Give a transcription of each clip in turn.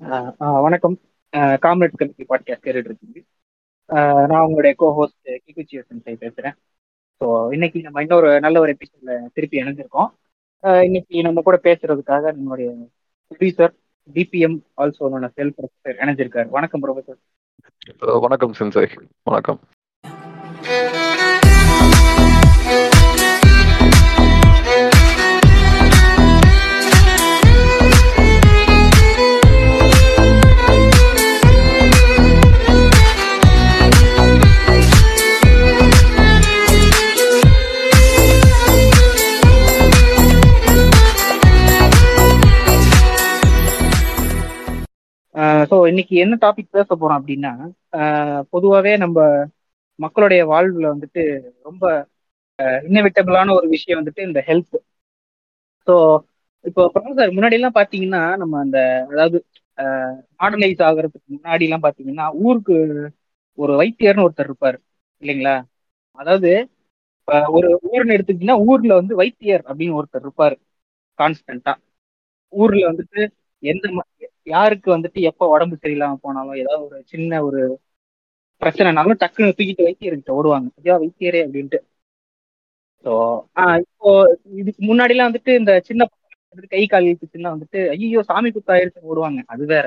ஆஹ் ஆஹ் வணக்கம். காம்ரேட் கல்வி பாட்காஸ்ட் கேட்டுட்டு இருக்கீங்க ஆஹ் நான் உங்களுடைய கோ ஹோஸ்ட் கிகுச்சி சென்சை பேசுறேன். ஸோ இன்னைக்கு நம்ம இன்னொரு நல்ல ஒரு எபிசோட திருப்பி இணைஞ்சிருக்கோம். இன்னைக்கு நம்ம கூட பேசுறதுக்காக நம்மளுடைய ப்ரொடியூசர் டிபிஎம் ஆல்சோ செல் ப்ரொஃபஸர் இணைஞ்சிருக்காரு. வணக்கம் ப்ரொஃபஸர் வணக்கம் சென்சை. வணக்கம். ஸோ இன்னைக்கு என்ன டாபிக் பேச போறோம் அப்படின்னா பொதுவாகவே நம்ம மக்களுடைய வாழ்வுல வந்துட்டு ரொம்ப இன்னவிட்டபிளான ஒரு விஷயம் வந்துட்டு இந்த ஹெல்த் ஸோ இப்போ ப்ரொஃபசர் முன்னாடி எல்லாம் பாத்தீங்கன்னா நம்ம அந்த அதாவது மாடர்னைஸ் ஆகுறதுக்கு முன்னாடி எல்லாம் பாத்தீங்கன்னா ஊருக்கு ஒரு வைத்தியர்னு ஒருத்தர் இருப்பாரு இல்லைங்களா? அதாவது ஒரு ஊர்னு எடுத்துக்கிட்டீங்கன்னா ஊர்ல வந்து வைத்தியர் அப்படின்னு ஒருத்தர் இருப்பாரு கான்ஸ்டன்டா ஊர்ல வந்துட்டு எந்த யாருக்கு வந்துட்டு எப்போ உடம்பு சரியில்லாம போனாலும் ஏதாவது ஒரு சின்ன ஒரு பிரச்சனைனாலும் டக்குன்னு தூக்கிட்டு வைத்தியர்கிட்ட ஓடுவாங்க. ஐயா வைத்தியரே அப்படின்ட்டு. ஸோ இப்போ இதுக்கு முன்னாடிலாம் வந்துட்டு இந்த சின்ன வந்துட்டு கை கால் சின்ன வந்துட்டு ஐயோ சாமி குத்தாயிருச்சு ஓடுவாங்க. அது வேற.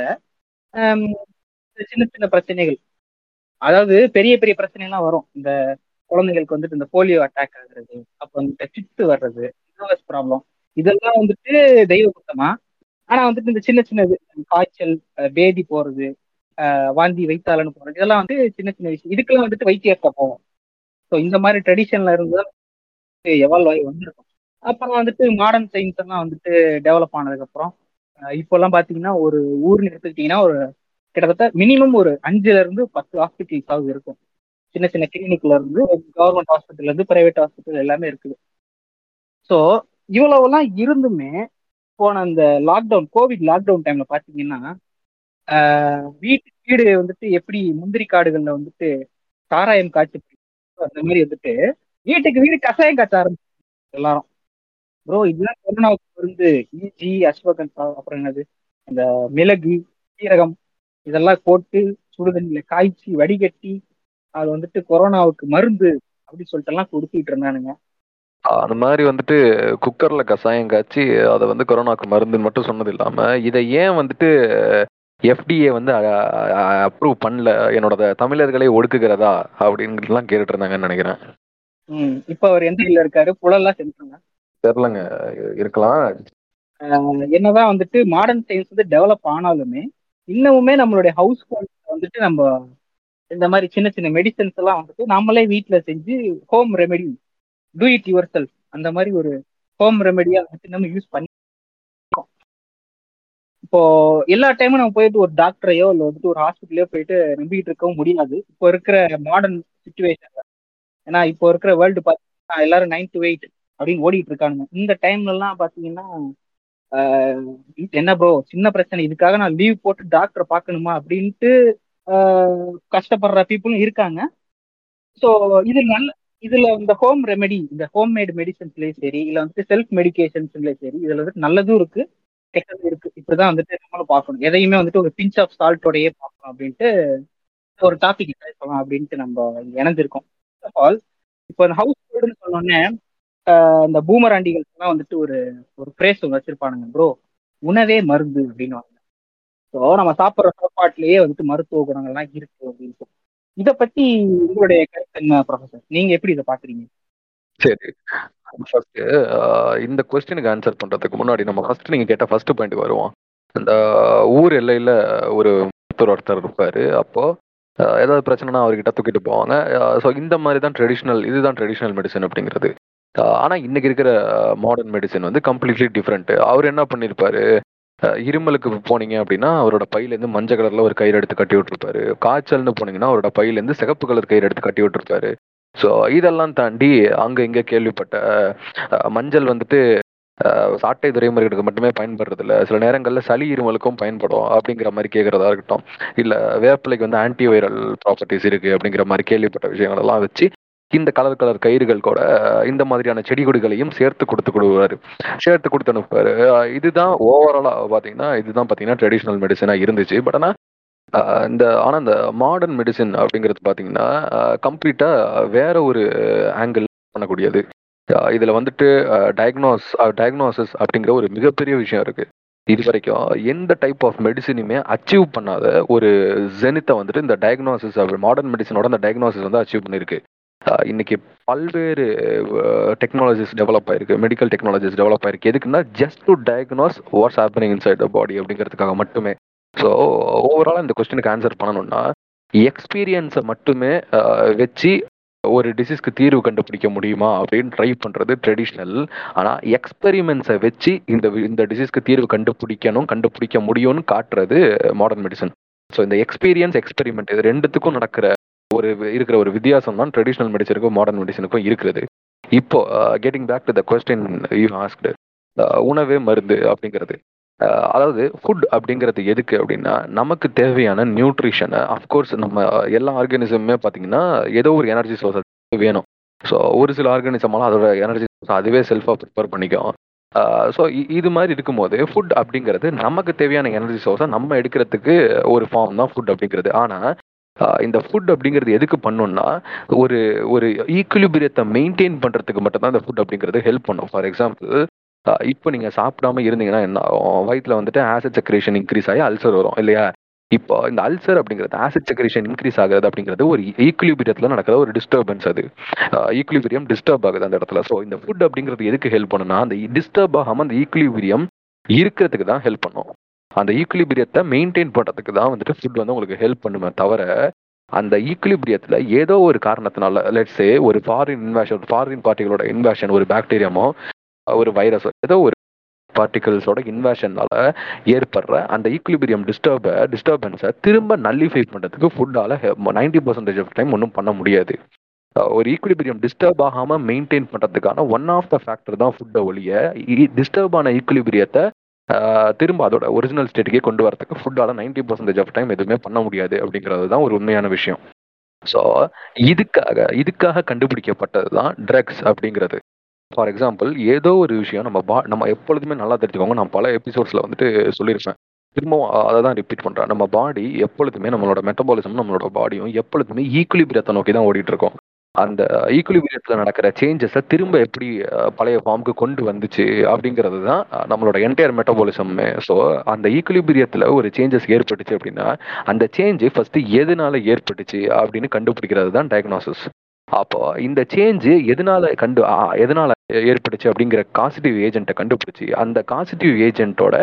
சின்ன சின்ன பிரச்சனைகள். அதாவது பெரிய பெரிய பிரச்சனை எல்லாம் வரும். இந்த குழந்தைங்களுக்கு வந்துட்டு இந்த போலியோ அட்டாக் ஆகுறது அப்போ வந்துட்டு சித்து வர்றது ப்ராப்ளம் இதெல்லாம் வந்துட்டு தெய்வ குத்தமா? ஆனா வந்துட்டு இந்த சின்ன சின்னது காய்ச்சல் பேதி போறது வாந்தி வைத்தாலன்னு போறது இதெல்லாம் வந்து சின்ன சின்ன விஷயம். இதுக்கெல்லாம் வந்துட்டு வைத்தியத்தை போவோம். ஸோ இந்த மாதிரி ட்ரெடிஷன்ல இருந்து எவால்வ் ஆகி வந்திருக்கும். அப்புறம் வந்துட்டு மாடர்ன் சயின்ஸ் எல்லாம் வந்துட்டு டெவலப் ஆனதுக்கு அப்புறம் இப்போல்லாம் பாத்தீங்கன்னா ஒரு ஊர்னு எடுத்துக்கிட்டீங்கன்னா ஒரு கிட்டத்தட்ட மினிமம் ஒரு அஞ்சுல இருந்து பத்து ஹாஸ்பிட்டல்ஸாவது இருக்கும். சின்ன சின்ன கிளினிக்ல இருந்து கவர்மெண்ட் ஹாஸ்பிட்டல்ல இருந்து பிரைவேட் ஹாஸ்பிட்டல் எல்லாமே இருக்குது. ஸோ இவ்வளவுலாம் இருந்துமே போன அந்த லாக்டவுன் கோவிட் லாக்டவுன் டைம்ல பாத்தீங்கன்னா வீட்டு வீடு வந்துட்டு எப்படி முந்திரி காடுகள்ல வந்துட்டு சாராயம் காய்ச்சி அந்த மாதிரி வந்துட்டு வீட்டுக்கு வீடு கஷாயம் காய்ச்ச ஆரம்பிச்சு எல்லாரும். ப்ரோ இதுதான் கொரோனாவுக்கு வந்து இஞ்சி அஸ்வகந்தா அப்புறம் என்னது? இந்த மிளகு சீரகம் இதெல்லாம் போட்டு சுடுதண்ணில காய்ச்சி வடிகட்டி அது வந்துட்டு கொரோனாவுக்கு மருந்து அப்படின்னு சொல்லிட்டு எல்லாம் கொடுத்துட்டு இருந்தானுங்க. அந்த மாதிரி வந்துட்டு குக்கர்ல கசாயம் காய்ச்சி அதை வந்து கொரோனாக்கு மருந்துன்னு மட்டும் சொன்னது இல்லாம இதை ஏன் வந்துட்டு எஃப்டிஏ வந்து அப்ரூவ் பண்ணல? என்னோட தமிழர்களை ஒடுக்குகிறதா? அப்படின்லாம் கேட்டுட்டு இருந்தாங்கன்னு நினைக்கிறேன் இப்ப அவர் எந்த இல்ல இருக்காரு? புலெல்லாம் செஞ்சுருங்க தெரிலங்க. இருக்கலாம். என்னதான் வந்துட்டு மாடர்ன் சயின்ஸ் வந்து டெவலப் ஆனாலுமே இன்னமுமே நம்மளுடைய ஹவுஸ் வந்துட்டு நம்ம இந்த மாதிரி சின்ன சின்ன மெடிசன்ஸ் எல்லாம் வந்துட்டு நம்மளே வீட்டுல செஞ்சு home remedy do it yourself அந்த மாதிரி ஒரு ஹோம் ரெமெடியா வந்து நம்ம யூஸ் பண்ணி இப்போ எல்லா டைமும் நம்ம போயிட்டு ஒரு டாக்டரையோ இல்லை வந்துட்டு ஒரு ஹாஸ்பிட்டலையோ போயிட்டு நம்பிக்கிட்டு இருக்கவும் முடியாது. இப்போ இருக்கிற மாடர்ன் சுச்சுவேஷன்ல ஏன்னா இப்போ இருக்கிற வேர்ல்டு பார்த்தீங்கன்னா எல்லாரும் நைன் டு எயிட் அப்படின்னு ஓடிட்டு இருக்கானுங்க. இந்த டைம்ல எல்லாம் பாத்தீங்கன்னா என்ன ப்ரோ சின்ன பிரச்சனை. இதுக்காக நான் லீவ் போட்டு டாக்டரை பார்க்கணுமா அப்படின்ட்டு கஷ்டப்படுற பீப்புளும் இருக்காங்க. ஸோ இது நல்ல இதுல இந்த ஹோம் ரெமெடி இந்த ஹோம் மேட் மெடிசன்ஸ்லயும் சரி இல்ல வந்துட்டு செல்ஃப் மெடிக்கேஷன்ஸ்லயும் சரி இதுல வந்துட்டு நல்லதும் இருக்கு கெட்டதும் இருக்கு. இப்படிதான் வந்துட்டு நம்மளும் பார்க்கணும். எதையுமே வந்துட்டு ஒரு பிஞ்ச் ஆஃப் சால்ட்டோடயே பார்க்கணும் அப்படின்ட்டு ஒரு டாபிக் பேசலாம் அப்படின்ட்டு நம்ம இணைஞ்சிருக்கோம். ஆல் இப்போ இந்த ஹவுஸ் ஹோல்டுன்னு சொன்னோடனே இந்த பூமராண்டிகள் எல்லாம் வந்துட்டு ஒரு ஒரு பிரேஸ் ஒன்று வச்சிருப்பானுங்க ப்ரோ உணவே மருந்து அப்படின்னு ஸோ நம்ம சாப்பிட்ற சாப்பாட்டுலயே வந்துட்டு மருத்துவ குணங்கள்லாம் இருக்கு அப்படின்னு இத பத்தி உங்களுடைய கருத்து என்ன ப்ரொஃபசர் நீங்க எப்படி இதை பாக்குறீங்க சரி. ஃபர்ஸ்ட் இந்த கொஸ்டினுக்கு ஆன்சர் பண்றதுக்கு முன்னாடி நம்ம ஃபர்ஸ்ட் நீங்க கேட்ட ஃபர்ஸ்ட் பாயிண்ட் வருவோம். அந்த ஊர் எல்லையில ஒரு ஒருத்தர் ஒருத்தர் இருப்பாரு. அப்போ ஏதாவது பிரச்சனைனா அவர்கிட்ட தூக்கிட்டு போவாங்க. ஸோ இந்த மாதிரி தான் ட்ரெடிஷ்னல் இதுதான் ட்ரெடிஷ்னல் மெடிசன் அப்படிங்கிறது. ஆனால் இன்னைக்கு இருக்கிற மாடர்ன் மெடிசன் வந்து கம்ப்ளீட்லி டிஃப்ரெண்ட் அவர் என்ன பண்ணியிருப்பாரு இருமலுக்கு போனீங்க அப்படின்னா அவரோட பையிலேருந்து மஞ்சள் கலர்ல ஒரு கயிறு எடுத்து கட்டி விட்டுருப்பாரு. காய்ச்சல்னு போனீங்கன்னா அவரோட பையிலேருந்து சிகப்பு கலர் கயிறு எடுத்து கட்டி விட்டுருப்பாரு. ஸோ இதெல்லாம் தாண்டி அங்கே இங்கே கேள்விப்பட்ட மஞ்சள் வந்துட்டு சாட்டை துறைமுறைகளுக்கு மட்டுமே பயன்படுறது இல்லை சில நேரங்களில் சளி இருமலுக்கும் பயன்படும் அப்படிங்கிற மாதிரி கேட்குறதா இருக்கட்டும். இல்லை வேப்பிலைக்கு வந்து ஆன்டி வைரல் ப்ராப்பர்ட்டிஸ் இருக்குது அப்படிங்கிற மாதிரி கேள்விப்பட்ட விஷயங்கள் எல்லாம் வச்சு இந்த கலர் கலர் கயிறுகள் கூட இந்த மாதிரியான செடி கொடிகளையும் சேர்த்து கொடுத்து கொடுவாரு சேர்த்து கொடுத்து அனுப்புவாரு. இதுதான் ஓவராலா பாத்தீங்கன்னா இதுதான் பாத்தீங்கன்னா ட்ரெடிஷ்னல் மெடிசனா இருந்துச்சு. பட் ஆனா இந்த ஆனா இந்த மாடர்ன் மெடிசின் அப்படிங்கிறது பாத்தீங்கன்னா கம்ப்ளீட்டா வேற ஒரு ஆங்கிள் பண்ணக்கூடியது. இதில் இதுல வந்துட்டு டயக்னோஸ் டயக்னோசிஸ் அப்படிங்கிற ஒரு மிகப்பெரிய விஷயம் இருக்கு. இது வரைக்கும் எந்த டைப் ஆஃப் மெடிசினுமே அச்சீவ் பண்ணாத ஒரு ஜெனித்தை வந்துட்டு இந்த டயக்னோசிஸ் மாடர்ன் மெடிசனோட அந்த டயக்னோசிஸ் வந்து அச்சீவ் பண்ணியிருக்கு இன்னைக்கு பல்வேறு டெக்னாலஜிஸ் டெவலப் ஆயிருக்கு. மெடிக்கல் டெக்னாலஜிஸ் டெவலப் ஆயிருக்கு. எதுக்குன்னா just to diagnose what's happening inside the body அப்படிங்கிறதுக்காக மட்டுமே. ஸோ ஓவராலாக இந்த கொஸ்டினுக்கு ஆன்சர் பண்ணணும்னா எக்ஸ்பீரியன்ஸை மட்டுமே வச்சு ஒரு டிசீஸ்க்கு தீர்வு கண்டுபிடிக்க முடியுமா அப்படின்னு ட்ரை பண்ணுறது ட்ரெடிஷ்னல் ஆனால் எக்ஸ்பெரிமெண்ட்ஸை வச்சு இந்த இந்த டிசீஸ்க்கு தீர்வு கண்டுபிடிக்கணும் கண்டுபிடிக்க முடியும்னு காட்டுறது மாடர்ன் மெடிசன் ஸோ இந்த எக்ஸ்பீரியன்ஸ் எக்ஸ்பெரிமெண்ட் இது ரெண்டுத்துக்கும் நடக்கிற ஒரு இருக்கிற ஒரு வித்தியாசம் தான் ட்ரெடிஷ்னல் மெடிசனுக்கும் மாடர்ன் மெடிசனுக்கும் இருக்கிறது. இப்போ getting back to the question you asked உணவே மருந்து அப்படிங்கிறது. அதாவது ஃபுட் அப்படிங்கிறது எதுக்கு அப்படின்னா நமக்கு தேவையான நியூட்ரிஷனை அஃப்கோர்ஸ் நம்ம எல்லா ஆர்கானிசமுமே பார்த்தீங்கன்னா ஏதோ ஒரு எனர்ஜி சோர்ஸ் வேணும். ஸோ ஒரு சில ஆர்கானிசமெல்லாம் அதோட எனர்ஜி சோர்ஸ் அதுவே செல்ஃபாக ப்ரிப்பேர் பண்ணிக்கும். ஸோ இது மாதிரி இருக்கும்போது ஃபுட் அப்படிங்கிறது நமக்கு தேவையான எனர்ஜி சோர்ஸை நம்ம எடுக்கிறதுக்கு ஒரு ஃபார்ம் தான் ஃபுட் அப்படிங்கிறது. ஆனால் இந்த ஃபுட் அப்படிங்கிறது எதுக்கு பண்ணோம்னா ஒரு ஒரு ஈக்குலிபிரியத்தை மெயின்டைன் பண்ணுறதுக்கு மட்டும்தான் இந்த ஃபுட் அப்படிங்கிறது ஹெல்ப் பண்ணும். ஃபார் எக்ஸாம்பிள் இப்போ நீங்கள் சாப்பிடாம இருந்தீங்கன்னா என்ன ஆகும்? வயிற்றுல வந்துட்டு ஆசிட் செக்ரேஷன் இன்க்ரீஸ் ஆகி அல்சர் வரும் இல்லையா? இப்போ இந்த அல்சர் அப்படிங்கிறது ஆசிட் செக்ரேஷன் இன்க்ரீஸ் ஆகுது அப்படிங்கிறது ஒரு ஈக்குலிபிரியத்தில் நடக்கிற ஒரு டிஸ்டர்பன்ஸ் அது. ஈக்குலிபிரியம் டிஸ்டர்ப் ஆகுது அந்த இடத்துல. ஸோ இந்த ஃபுட் அப்படிங்கிறது எதுக்கு ஹெல்ப் பண்ணுன்னா அந்த டிஸ்டர்ப் ஆகாமல் அந்த ஈக்குலிபிரியம் இருக்கிறதுக்கு தான் ஹெல்ப் பண்ணும். அந்த ஈக்குலிபிரியத்தை மெயின்டைன் பண்ணுறதுக்கு தான் வந்துட்டு ஃபுட் வந்து உங்களுக்கு ஹெல்ப் பண்ணுமே தவிர அந்த ஈக்குலிபிரியத்தில் ஏதோ ஒரு காரணத்தினால லெட்ஸே ஒரு ஃபாரின் இன்வேஷன் ஃபாரின் பார்ட்டிகளோட இன்வேஷன் ஒரு பாக்டீரியாமோ ஒரு வைரஸோ ஏதோ ஒரு பார்ட்டிகல்ஸோட இன்வேஷனால ஏற்படுற அந்த ஈக்குலிபிரியம் டிஸ்டர்ப டிஸ்டர்பன்ஸை திரும்ப நல்லிஃபை பண்ணுறதுக்கு ஃபுட்டால் நைன்டி பர்சன்டேஜ் ஆஃப் டைம் ஒன்றும் பண்ண முடியாது. ஒரு ஈக்குலிபிரியம் டிஸ்டர்ப் ஆகாமல் மெயின்டைன் பண்ணுறதுக்கான ஒன் ஆஃப் த ஃபேக்டர் தான் ஃபுட்டை ஒழிய டிஸ்டர்ப் ஆன ஈக்குலிபிரியத்தை திரும்ப அதோட ஒரிஜினல் ஸ்டேட்டுக்கே கொண்டு வரதுக்கு ஃபுட்டால நைன்டி பர்சன்டேஜ் ஆஃப் டைம் எதுவுமே பண்ண முடியாது அப்படிங்கிறது தான் ஒரு உண்மையான விஷயம். ஸோ இதுக்காக இதுக்காக கண்டுபிடிக்கப்பட்டது தான் ட்ரக்ஸ் அப்படிங்கிறது. ஃபார் எக்ஸாம்பிள் ஏதோ ஒரு விஷயம் நம்ம பா நம்ம எப்பொழுதுமே நல்லா தெரிஞ்சுக்கோங்க. நான் பல எபிசோட்ஸில் வந்துட்டு சொல்லியிருப்பேன். திரும்பவும் அதை தான் ரிப்பீட் பண்ணுறேன் நம்ம பாடி எப்பொழுதுமே நம்மளோட மெட்டபாலிசம் நம்மளோட பாடியும் எப்பொழுதுமே ஈக்குலிபிரியத்தை நோக்கி தான் ஓடிட்டு இருக்கோம். அந்த ஈக்குலிபிரியத்தில் நடக்கிற சேஞ்சஸை திரும்ப எப்படி பழைய ஃபார்முக்கு கொண்டு வந்துச்சு அப்படிங்கிறது தான் நம்மளோட என்டையர் மெட்டபாலிசம்மே ஸோ அந்த ஈக்குலிபிரியத்தில் ஒரு சேஞ்சஸ் ஏற்பட்டுச்சு அப்படின்னா அந்த சேஞ்சு ஃபஸ்ட்டு எதனால ஏற்பட்டுச்சு அப்படின்னு கண்டுபிடிக்கிறது தான் டயக்னோசிஸ் அப்போ இந்த சேஞ்சு எதனால கண்டு எதனால ஏற்பட்டுச்சு அப்படிங்கிற காசிட்டிவ் ஏஜென்ட்டை கண்டுபிடிச்சி அந்த காசிட்டிவ் ஏஜென்ட்டோட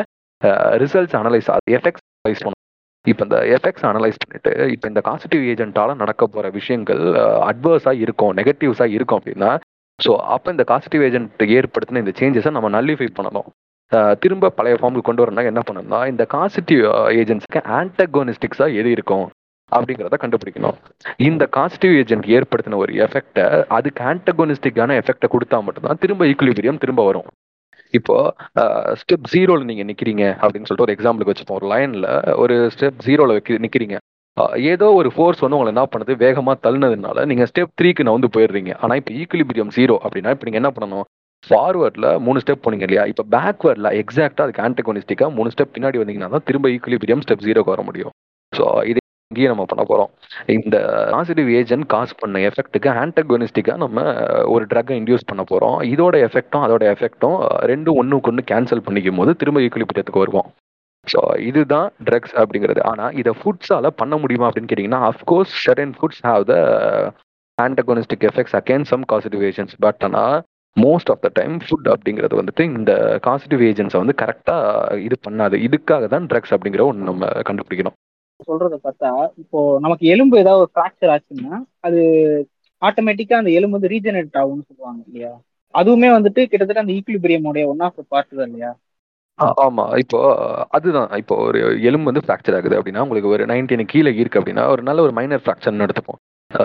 ரிசல்ட்ஸ் அனலைஸ் எஃபெக்ட்ஸ் அனலைஸ் பண்ணணும் இப்போ இந்த எஃபெக்ட்ஸ் அனலைஸ் பண்ணிட்டு இப்போ இந்த காசிட்டிவ் ஏஜென்ட்டால நடக்க போற விஷயங்கள் அட்வர்ஸா இருக்கும் நெகட்டிவ்ஸா இருக்கும் அப்படின்னா ஸோ அப்போ இந்த காசிட்டிவ் ஏஜென்ட் ஏற்படுத்தின இந்த சேஞ்சஸை நம்ம நல்லிஃபை பண்ணணும். திரும்ப பழைய ஃபார்முக்கு கொண்டு வரணும்னா என்ன பண்ணணும்னா இந்த காசிட்டிவ் ஏஜென்ட்ஸ்க்கு ஆன்டகோனிஸ்டிக்ஸாக எது இருக்கும் அப்படிங்கிறத கண்டுபிடிக்கணும். இந்த காசிட்டிவ் ஏஜென்ட் ஏற்படுத்தின ஒரு எஃபெக்டை அதுக்கு ஆன்டகோனிஸ்டிக்கான எஃபெக்டை கொடுத்தா மட்டும்தான் திரும்ப ஈக்குலிபிரியம் திரும்ப வரும். இப்போ ஸ்டெப் ஜீரோல நீங்க நிக்கிறீங்க அப்படின்னு சொல்லிட்டு ஒரு எக்ஸாம்பிளுக்கு வச்சுப்போம். ஒரு லைன்ல ஒரு ஸ்டெப் ஜீரோல நிக்கிறீங்க. ஏதோ ஒரு ஃபோர்ஸ் வந்து உங்களை என்ன பண்ணுது? வேகமா தள்ளினதுனால நீங்க ஸ்டெப் த்ரீக்கு நவுந்து போயிடுறீங்க. ஆனா இப்போ ஈக்குலிபிரியம் ஜீரோ அப்படின்னா இப்போ நீங்க என்ன பண்ணணும்? ஃபார்வர்ட்ல மூணு ஸ்டெப் போனீங்க இல்லையா? இப்போ பேக்வேர்டில் எக்ஸாக்டா அதுக்கு ஆண்டகோனிஸ்டிக்காக மூணு ஸ்டெப் பின்னாடி வந்தீங்கன்னா தான் திரும்ப ஈக்குலிபிரியம் ஸ்டெப் ஜீரோக்கு வர முடியும். ஸோ இது இங்கேயும் நம்ம பண்ண போறோம். இந்த பாசிட்டிவ் ஏஜென்ட் காஸ் பண்ண எஃபெக்ட்டுக்கு ஆன்டகோனிஸ்டிக்கா நம்ம ஒரு ட்ரக்கை இன்டியூஸ் பண்ண போறோம். இதோட எஃபெக்டும் அதோட எஃபெக்டும் ரெண்டும் ஒன்றுக்கு ஒன்று கேன்சல் பண்ணிக்கும் போது திரும்ப ஈக்குலிபிட்டத்துக்கு வருவோம். ஸோ இதுதான் ட்ரக்ஸ் அப்படிங்கிறது. ஆனால் இதை ஃபுட்ஸால் பண்ண முடியுமா அப்படின்னு கேட்டிங்கன்னா of course certain foods have the antagonistic effects again some causative agents but ஆனால் most of the time food அப்படிங்கிறது வந்துட்டு இந்த காசிட்டிவ் ஏஜென்ட்ஸை வந்து கரெக்டாக இது பண்ணாது. இதுக்காக தான் ட்ரக்ஸ் அப்படிங்கிற ஒன்று நம்ம கண்டுபிடிக்கணும். சொல்றத பார்த்தா இப்போ நமக்கு எலும்பு ஏதாவது ஒரு ஃப்ராக்சர் ஆச்சுன்னா அது ஆட்டோமேட்டிக்கா அந்த எலும்பு வந்து ரீஜெனரேட் ஆகும்னு சொல்லுவாங்க இல்லையா? அதுவுமே வந்துட்டு கிட்டத்தட்ட அந்த ஈக்குலிபிரியமோடைய ஒன் ஆஃப் பார்ட் தான் இல்லையா? ஆ- ஆமா. இப்போ அதுதான். இப்போ ஒரு எலும்பு வந்து ஃப்ராக்சர் ஆகுது அப்படின்னா உங்களுக்கு ஒரு நைன்டீன் கீழே இருக்கு அப்படின்னா ஒரு நல்ல ஒரு மைனர் ஃப்ராக்சர்னு எடுத்துப்போம்.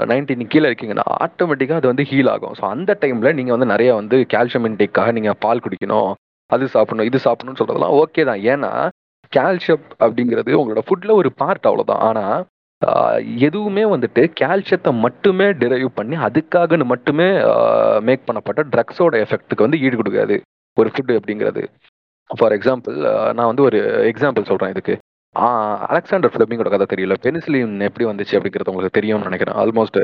நைன்டீன் கீழே இருக்கீங்கன்னா ஆட்டோமேட்டிக்காக அது வந்து ஹீல் ஆகும். ஸோ அந்த டைம்ல நீங்க வந்து நிறைய வந்து கால்சியம் இன்டேக்காக நீங்க பால் குடிக்கணும் அது சாப்பிடணும் இது சாப்பிடணும்னு சொல்றதெல்லாம் ஓகே தான். ஏன்னா கால்சியம் அப்படிங்கிறது உங்களோட ஃபுட்ல ஒரு பார்ட் அவ்வளோதான் ஆனால் எதுவுமே வந்துட்டு கால்சியத்தை மட்டுமே டிரைவ் பண்ணி அதுக்காகன்னு மட்டுமே மேக் பண்ணப்பட்ட ட்ரக்ஸோட எஃபெக்ட்டுக்கு வந்து ஈடு கொடுக்காது. ஒரு ஃபுட்டு அப்படிங்கிறது. ஃபார் எக்ஸாம்பிள் நான் வந்து ஒரு எக்ஸாம்பிள் சொல்கிறேன் இதுக்கு. அலெக்சாண்டர் ஃபிளமிங்கோட கதை தெரியல. பெனிசிலின் எப்படி வந்துச்சு அப்படிங்கிறது உங்களுக்கு தெரியும்னு நினைக்கிறேன். ஆல்மோஸ்ட்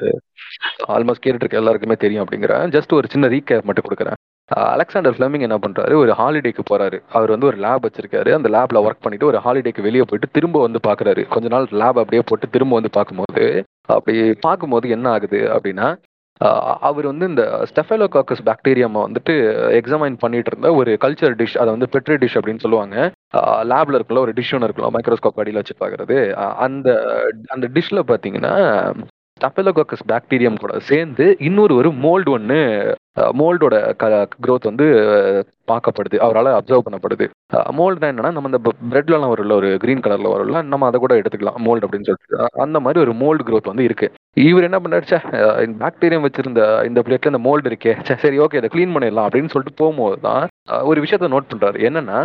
ஆல்மோஸ்ட் கேட்டுட்டு இருக்க எல்லாருக்குமே தெரியும் அப்படிங்கிறேன். ஜஸ்ட் ஒரு சின்ன ரீகேப் மட்டும் கொடுக்குறேன். அலெக்சாண்டர் ஃபிளமிங் என்ன பண்ணுறாரு ஒரு ஹாலிடேக்கு போகிறாரு அவர் வந்து ஒரு லேப் வச்சிருக்காரு. அந்த லேப்ல ஒர்க் பண்ணிட்டு ஒரு ஹாலிடேக்கு வெளியே போயிட்டு திரும்ப வந்து பார்க்குறாரு கொஞ்ச நாள் லேப் அப்படியே போட்டு திரும்ப வந்து பார்க்கும்போது அப்படி பார்க்கும்போது என்ன ஆகுது அப்படின்னா அவர் வந்து இந்த ஸ்டெஃபலோகாக்கஸ் பாக்டீரியாமை வந்துட்டு எக்ஸாமைன் பண்ணிட்டு இருந்த ஒரு கல்ச்சர் டிஷ் அதை வந்து பெட்ரி டிஷ் அப்படின்னு சொல்லுவாங்க. லேப்ல இருக்கல ஒரு டிஷ் ஒன்று இருக்கலாம் மைக்ரோஸ்கோப் அடியில் வச்சு பார்க்கறது அந்த அந்த டிஷ்ல பார்த்தீங்கன்னா ஸ்டெஃபலோகாக்கஸ் பாக்டீரியம் கூட சேர்ந்து இன்னொரு ஒரு மோல்டு ஒன்று மோல்டோட க க்ரோத் வந்து பார்க்கப்படுது. அவரால் அப்சர்வ் பண்ணப்படுது. மோல்டுனா என்னன்னா நம்ம இந்த பிரெட்லலாம் வரும்ல ஒரு கிரீன் கலர்ல வரும்ல நம்ம அதை கூட எடுத்துக்கலாம். மோல்டு அப்படின்னு சொல்லிட்டு. அந்த மாதிரி ஒரு மோல்டு க்ரோத் வந்து இருக்கு. இவர் என்ன பண்ணாருச்சா பாக்டீரியம் வச்சிருந்த இந்த பிளேட்ல இந்த மோல்டு இருக்கே. சரி ஓகே இதை க்ளீன் பண்ணிடலாம் அப்படின்னு சொல்லிட்டு போகும்போது தான் ஒரு விஷயத்த நோட் பண்றாரு. என்னன்னா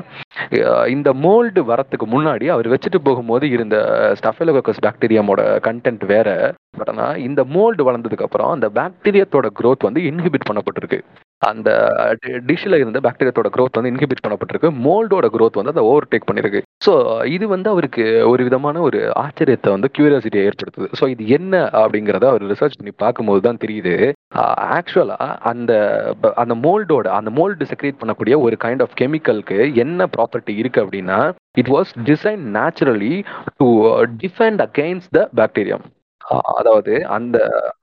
இந்த மோல்டு வரத்துக்கு முன்னாடி அவர் வச்சுட்டு போகும்போது இருந்த ஸ்டஃபெலோகஸ் பாக்டீரியமோட கண்டென்ட் வேற. பட் ஆனால் இந்த மோல்டு வளர்ந்ததுக்கு அப்புறம் அந்த பாக்டீரியத்தோட க்ரோத் வந்து இன்ஹிபிட் பண்ணப்பட்டிருக்கு. அந்த டிஷ்ல இருந்த பாக்டீரியத்தோட க்ரோத் வந்து இன்ஹிபிட் பண்ணப்பட்டிருக்கு. மோல்டோட க்ரோத் வந்து அதை ஓவர் டேக் பண்ணிருக்கு. ஸோ இது வந்து அவருக்கு ஒரு விதமான ஒரு ஆச்சரியத்தை வந்து கியூரியாசிட்டியை ஏற்படுத்துது. ஸோ இது என்ன அப்படிங்கிறத அவர் ரிசர்ச் பண்ணி பார்க்கும்போது தான் தெரியுது. ஆக்சுவலா அந்த அந்த மோல்டோட அந்த மோல்டு செக்ரேட் பண்ணக்கூடிய ஒரு கைண்ட் ஆஃப் கெமிக்கலுக்கு என்ன ப்ராப்பர்ட்டி இருக்கு அப்படின்னா it was design naturally to defend against the bacterium அதாவது அந்த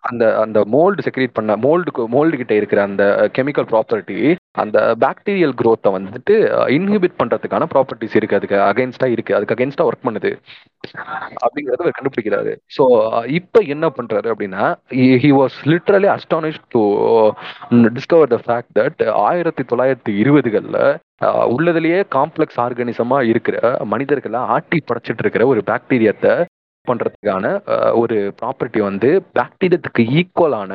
அந்த அந்த மோல்டு செக்ரேட் பண்ண மோல்டுக்கு மோல்டு கிட்ட இருக்கிற அந்த கெமிக்கல் ப்ராப்பர்ட்டி அந்த பாக்டீரியல் க்ரோத்தை வந்துட்டு இன்ஹிபிட் பண்றதுக்கான ப்ராப்பர்ட்டிஸ் இருக்கு. அதுக்கு அகைன்ஸ்டா இருக்கு. அதுக்கு அகைன்ஸ்டா ஒர்க் பண்ணுது. அப்படிங்கறத அவர் கண்டுபிடிக்கிறாரு. ஸோ இப்போ என்ன பண்றாரு அப்படின்னா he was literally astonish to discover the fact that ஆயிரத்தி தொள்ளாயிரத்தி இருபதுகளில் உள்ளதுலயே காம்ப்ளெக்ஸ் ஆர்கானிசமா இருக்கிற மனிதர்களை ஆட்டி படைச்சிட்டு இருக்கிற ஒரு பாக்டீரியத்தை பண்றதுக்கான ஒரு ப்ராப்பர்ட்டி வந்து பாக்டீரியத்துக்கு ஈக்குவலான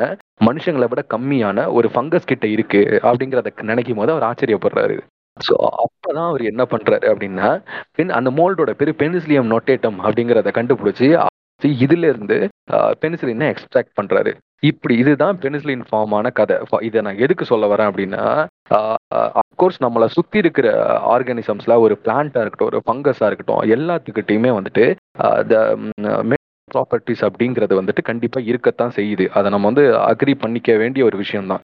மனுஷங்களை விட கம்மியான ஒரு ஃபங்கஸ் கிட்ட இருக்கு அப்படிங்கறத நினைக்கும் போது அவர் ஆச்சரியப்படுறாரு. ஸோ அப்பதான் அவர் என்ன பண்றாரு அப்படின்னா பென் அந்த மோல்டோட பேரு பெனிசிலியம் நோட்டேட்டம் அப்படிங்கிறத கண்டுபிடிச்சி இதுல இருந்து பெனிசிலினை எக்ஸ்ட்ராக்ட் பண்றாரு. இப்படி இதுதான் பெனிசிலின் ஃபார்மான கதை. இதை நான் எதுக்கு சொல்ல வரேன் அப்படின்னா அப்கோர்ஸ் நம்மளை சுற்றி இருக்கிற ஆர்கானிசம்ஸில் ஒரு பிளான்ட்டாக இருக்கட்டும் ஒரு ஃபங்கஸாக இருக்கட்டும் எல்லாத்துக்கிட்டையுமே வந்துட்டு ப்ராப்பர்ட்டிஸ் அப்படிங்கிறது வந்துட்டு கண்டிப்பாக இருக்கத்தான் செய்யுது. அதை நம்ம வந்து அக்ரி பண்ணிக்க வேண்டிய ஒரு விஷயம் தான்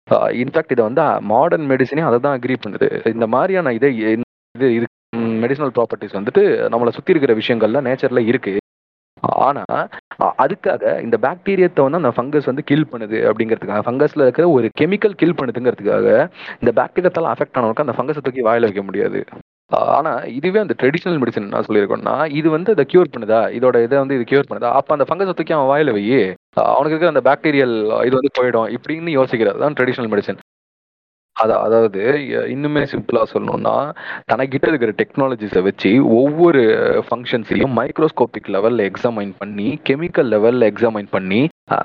இன்ஃபேக்ட் இதை வந்து மாடர்ன் மெடிசனே அதை தான் அக்ரி பண்ணுது. இந்த மாதிரியான இதை இது இருக்கு. மெடிசனல் ப்ராப்பர்ட்டிஸ் வந்துட்டு நம்மளை சுற்றி இருக்கிற விஷயங்கள்ல நேச்சரில் இருக்கு. ஆனா அதுக்காக இந்த பாக்டீரியத்தை வந்து அந்த ஃபங்கஸ் வந்து கில் பண்ணுது அப்படிங்கிறதுக்காக ஃபங்கஸ்ல இருக்கிற ஒரு கெமிக்கல் கில் பண்ணுதுங்கிறதுக்காக இந்த பாக்டீரியத்தால அஃபெக்ட் ஆனவனுக்கு அந்த ஃபங்கஸை தூக்கி வாயில வைக்க முடியாது. ஆனா இதுவே அந்த ட்ரெடிஷனல் மெடிசன் என்ன சொல்லியிருக்கோம்னா இது வந்து அதை கியூர் பண்ணுதா? இதோட இதை வந்து இது கியூர் பண்ணுதா? அப்ப அந்த ஃபங்கஸை தூக்கி அவன் வாயில வை. அவனுக்கு இருக்கிற அந்த பாக்டீரியல் இது வந்து போயிடும் இப்படின்னு யோசிக்கிறது தான் ட்ரெடிஷனல் மெடிசன் அத- அதாவது இன்னுமே சிம்பிளா சொல்லணும்னா தனக்கிட்ட இருக்கிற டெக்னாலஜிஸை வச்சு ஒவ்வொரு ஃபங்க்ஷன்ஸையும் மைக்ரோஸ்கோபிக் லெவல்ல எக்ஸாமைன் பண்ணி கெமிக்கல் லெவல்ல எக்ஸாமைன் பண்ணி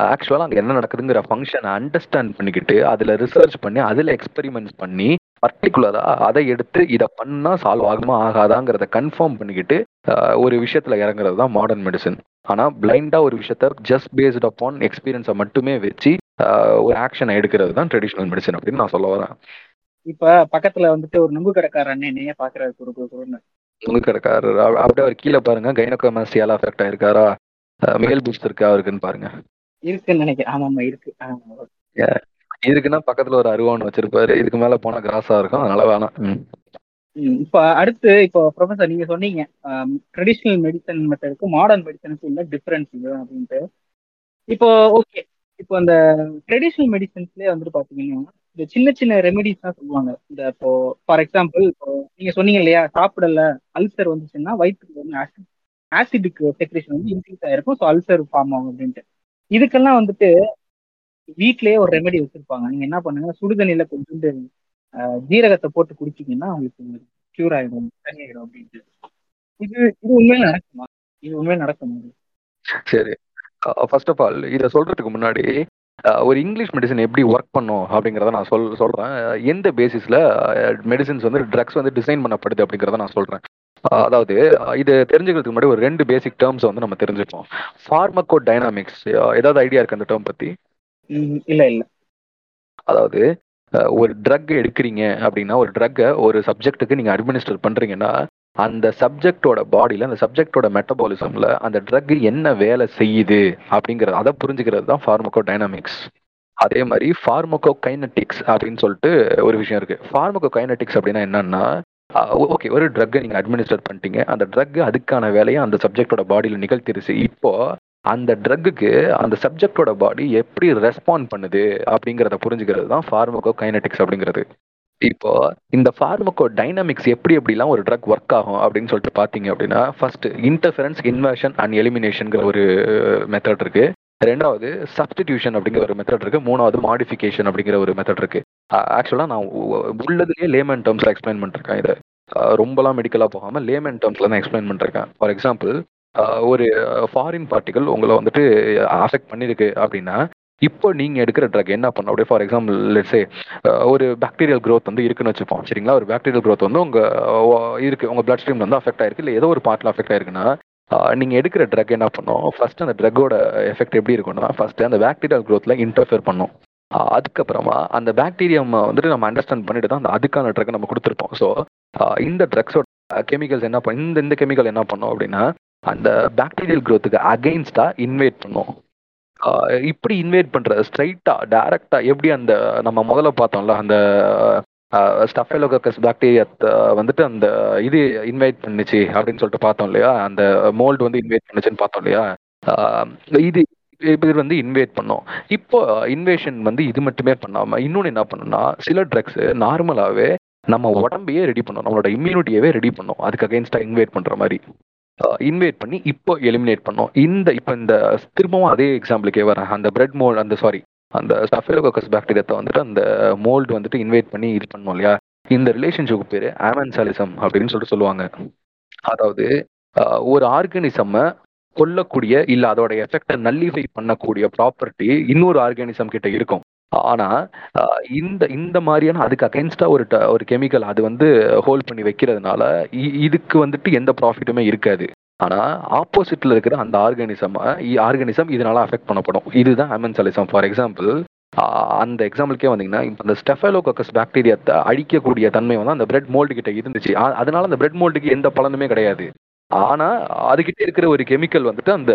ஆக்சுவலாக அங்கே என்ன நடக்குதுங்கிற ஃபங்க்ஷனை அண்டர்ஸ்டாண்ட் பண்ணிக்கிட்டு அதில் ரிசர்ச் பண்ணி அதில் எக்ஸ்பெரிமெண்ட்ஸ் பண்ணி பர்டிகுலராக அதை எடுத்து இதை பண்ணால் சால்வ் ஆகுமா ஆகாதாங்கிறத கன்ஃபார்ம் பண்ணிக்கிட்டு ஒரு விஷயத்துல இறங்குறது தான் மாடர்ன் மெடிசன் ஆனால் பிளைண்டாக ஒரு விஷயத்த ஜஸ்ட் பேஸ்ட் அப்பான் எக்ஸ்பீரியன்ஸை மட்டுமே வச்சு ஒரு ஆக்ஷனை எடுக்கிறது தான் ட்ரெடிஷனல் மெடிசன் அப்படின்னு நான் சொல்ல வரேன். இப்ப பக்கத்துல வந்துட்டு ஒரு நுங்கு கடைக்கார அண்ணன் என்னையே பாக்குறாரு குறு குறு குறுன்னு உங்க கடைக்காரர் அப்படியே அவர் கீழே பாருங்க கைனகோமாஸ்டியால அஃபெக்ட் ஆயிருக்காரா? மேல் பூஸ்ட் இருக்கா அவருக்குன்னு பாருங்க. இருக்குன்னு நினைக்கிறேன். ஆமா ஆமா இருக்கு. ஆமா. இதுக்குன்னா பக்கத்துல ஒரு அருவான்னு வச்சிருப்பாரு. இதுக்கு மேல போனா கிராஸா இருக்கும் அதனால வேணாம். இப்ப அடுத்து இப்போ ப்ரொஃபசர் நீங்க சொன்னீங்க ட்ரெடிஷ்னல் மெடிசன் மெத்தடுக்கும் மாடர்ன் மெடிசனுக்கும் உள்ள டிஃபரன்ஸ் இது அப்படின்ட்டு. இப்போ ஓகே இப்போ அந்த ட்ரெடிஷ்னல் மெடிசன்ஸ்லயே வந்துட்டு பாத்தீங்கன்னா இந்த சின்ன சின்ன ரெமெடிஸ் தான் சொல்லுவாங்க. இந்த இப்போ ஃபார் எக்ஸாம்பிள் இப்போ நீங்க சொன்னீங்க இல்லையா சாப்பிடல அல்சர் வந்துச்சுன்னா வயிற்றுக்கு வந்து ஆசிட் ஆசிடிக் செக்ரேஷன் வந்து இன்க்ரீஸ் ஆயிருக்கும். ஸோ அல்சர் ஃபார்ம் ஆகும் அப்படின்ட்டு. இதுக்கெல்லாம் வந்துட்டு வீட்லயே ஒரு ரெமெடி வச்சிருப்பாங்க. நீங்க என்ன பண்ணுங்க சுடுதண்ணில கொஞ்சோண்டு ஜீரகத்தை போட்டு குடிச்சிங்கன்னா உங்களுக்கு கியூர் ஆயிடும் சரியாயிடும் அப்படின்ட்டு. இது இது உண்மையில நடக்குமா? இது உண்மையில நடக்குமா? சரி. ஃபர்ஸ்ட் ஆஃப் ஆல் இதை சொல்றதுக்கு முன்னாடி ஒரு இங்கிலீஷ் மெடிசன் எப்படி ஒர்க் பண்ணும் அப்படிங்கிறத நான் சொல் சொல்றேன். எந்த பேசிஸ்ல மெடிசின்ஸ் வந்து ட்ரக்ஸ் வந்து டிசைன் பண்ணப்படுது அப்படிங்கிறத நான் சொல்றேன். அஹ் அதாவது இது தெரிஞ்சுக்கிறதுக்கு முன்னாடி ஒரு ரெண்டு பேசிக் டேர்ம்ஸ் வந்து நம்ம தெரிஞ்சுப்போம். ஃபார்மகோ டைனாமிக்ஸ் ஏதாவது ஐடியா இருக்கு அந்த டேர்ம் பத்தி? ம், இல்ல இல்ல. அதாவது ஒரு ட்ரக் எடுக்கிறீங்க அப்படின்னா ஒரு ட்ரக்கை ஒரு சப்ஜெக்ட்டுக்கு நீங்க அட்மினிஸ்டர் பண்றீங்கன்னா அந்த சப்ஜெக்டோட பாடியில் அந்த சப்ஜெக்டோட மெட்டபாலிசம்ல அந்த ட்ரக் என்ன வேலை செய்யுது அப்படிங்கிறது அதை புரிஞ்சுக்கிறது தான் ஃபார்மகோ டைனாமிக்ஸ் அதே மாதிரி ஃபார்மகோ கைனட்டிக்ஸ் அப்படின்னு சொல்லிட்டு ஒரு விஷயம் இருக்கு. ஃபார்மகோ கைனட்டிக்ஸ் அப்படின்னா என்னன்னா ஓகே ஒரு ட்ரக்கை நீங்கள் அட்மினிஸ்டர் பண்ணிட்டீங்க. அந்த ட்ரக் அதுக்கான வேலையை அந்த சப்ஜெக்டோட பாடியில் நிகழ்த்திருச்சு. இப்போ அந்த ட்ரக்குக்கு அந்த சப்ஜெக்டோட பாடி எப்படி ரெஸ்பாண்ட் பண்ணுது அப்படிங்கிறத புரிஞ்சுக்கிறது தான் ஃபார்மகோ கைனட்டிக்ஸ் அப்படிங்கிறது. இப்போ இந்த ஃபார்மக்கோ டைனாமிக்ஸ் எப்படி எப்படிலாம் ஒரு ட்ரக் ஒர்க் ஆகும் அப்படின்னு சொல்லிட்டு பாத்தீங்க அப்படின்னா ஃபர்ஸ்ட் இன்டர்ஃபரன்ஸ் இன்வர்ஷன் அண்ட் எலிமினேஷன்ங்கிற ஒரு மெத்தட் இருக்கு. ரெண்டாவது சப்ஸ்டிடியூஷன் அப்படிங்கிற ஒரு மெத்தட் இருக்கு. மூணாவது மாடிஃபிகேஷன் அப்படிங்கிற ஒரு மெத்தட் இருக்கு. ஆக்சுவலா நான் உ- லேமன் டேர்ம்ஸ்ல எக்ஸ்பிளைன் பண்ணிருக்கேன் இதை. ரொம்பலாம் மெடிக்கலாக போகாமல் லேமன் டேர்ம்ஸ்ல தான் எக்ஸ்பிளைன் பண்ணிருக்கேன். ஃபார் எக்ஸாம்பிள் ஒரு ஃபாரின் பார்ட்டிகல் உங்களை வந்துட்டு அஃபெக்ட் பண்ணியிருக்கு அப்படின்னா இப்போ நீங்க எடுக்கிற ட்ரக் என்ன பண்ணும் அப்படியே ஃபார் எக்ஸாம்பிள் லெட்ஸே ஒரு பாக்டீரியல் க்ரோத் வந்து இருக்குன்னு வச்சுப்போம். சரிங்களா? ஒரு பாக்டீரியல் க்ரோத் வந்து உங்க இருக்குது இருக்கு. உங்க பிளட் ஸ்ட்ரீம்ல வந்து அஃபெக்ட் ஆயிருக்கு. இல்ல ஏதோ ஒரு பார்ட்ல அஃபெக்ட் ஆயிருக்குன்னா நீங்கள் நீங்க எடுக்கிற ட்ரக் என்ன பண்ணும்? ஃபர்ஸ்ட் அந்த ட்ரக்கோட எஃபெக்ட் எப்படி இருக்கும்னா ஃபர்ஸ்ட் அந்த பாக்டீரியல் growthல இன்டர்ஃபியர் பண்ணும். அதுக்கப்புறமா அந்த பாக்டீரியம் வந்துட்டு நம்ம அண்டர்ஸ்டாண்ட் பண்ணிட்டு தான் அந்த அதுக்கான ட்ரக் நம்ம கொடுத்துருப்போம். ஸோ இந்த ட்ரக்ஸோட கெமிக்கல்ஸ் என்ன பண்ண இந்த இந்த கெமிக்கல் என்ன பண்ணும் அப்படின்னா அந்த பாக்டீரியல் க்ரோத்துக்கு அகைன்ஸ்டா இன்வைட் பண்ணும். இப்படி இன்வைட் பண்ற ஸ்ட்ரைட்டா டைரக்டா எப்படி அந்த நம்ம முதல்ல பார்த்தோம்ல அந்த ஸ்டஃபைலோகஸ் பாக்டீரியா வந்துட்டு அந்த இது இன்வைட் பண்ணுச்சு அப்படின்னு சொல்லிட்டு பார்த்தோம் இல்லையா? அந்த மோல்டு வந்து இன்வைட் பண்ணுச்சுன்னு பார்த்தோம் இல்லையா? இது இது வந்து இன்வைட் பண்ணோம். இப்போ இன்வேஷன் வந்து இது மட்டுமே பண்ணாம இன்னொன்னு என்ன பண்ணுன்னா சில ட்ரக்ஸ் நார்மலாவே நம்ம உடம்பையே ரெடி பண்ணும். நம்மளோட இம்யூனிட்டியவே ரெடி பண்ணும். அதுக்கு அகைன்ஸ்டா இன்வைட் பண்ற மாதிரி. இன்வைட் பண்ணி இப்போ எலிமினேட் பண்ணோம். இந்த இப்போ இந்த திரும்பவும் அதே எக்ஸாம்பிளுக்கே வரேன். அந்த பிரெட் மோல்ட் அந்த சாரி அந்த ஸ்டஃபேலோகஸ் பாக்டீரியத்தை வந்துட்டு அந்த மோல்டு வந்துட்டு இன்வைட் பண்ணி இது பண்ணோம் இல்லையா? இந்த ரிலேஷன்ஷிப் பேர் ஆமன்சாலிசம் அப்படின்னு சொல்லிட்டு சொல்லுவாங்க. அதாவது ஒரு ஆர்கனிசம் கொல்லக்கூடிய இல்லை அதோட எஃபெக்டை நல்லிஃபை பண்ணக்கூடிய ப்ராப்பர்ட்டி இன்னொரு ஆர்கானிசம் கிட்ட இருக்கும். ஆனா இந்த இந்த மாதிரியான அதுக்கு அகைன்ஸ்டா ஒரு ட- ஒரு கெமிக்கல் அது வந்து ஹோல்ட் பண்ணி வைக்கிறதுனால இ- இதுக்கு வந்துட்டு எந்த ப்ராஃபிட்டுமே இருக்காது. ஆனா ஆப்போசிட்ல இருக்கிற அந்த ஆர்கானிசம் ஆர்கானிசம் இதனால அஃபெக்ட் பண்ணப்படும். இதுதான் அமென்சலிசம். ஃபார் எக்ஸாம்பிள் அந்த எக்ஸாம்பிளுக்கே வந்தீங்கன்னா இந்த அந்த ஸ்டெஃபலோகஸ் பாக்டீரியாத்தை அழிக்கக்கூடிய தன்மை வந்து அந்த பிரெட் மோல்டு கிட்ட இருந்துச்சு. ஆ- அதனால அந்த பிரெட் மோல்டுக்கு எந்த பலனுமே கிடையாது. ஆனா அதுகிட்ட இருக்கிற ஒரு கெமிக்கல் வந்துட்டு அந்த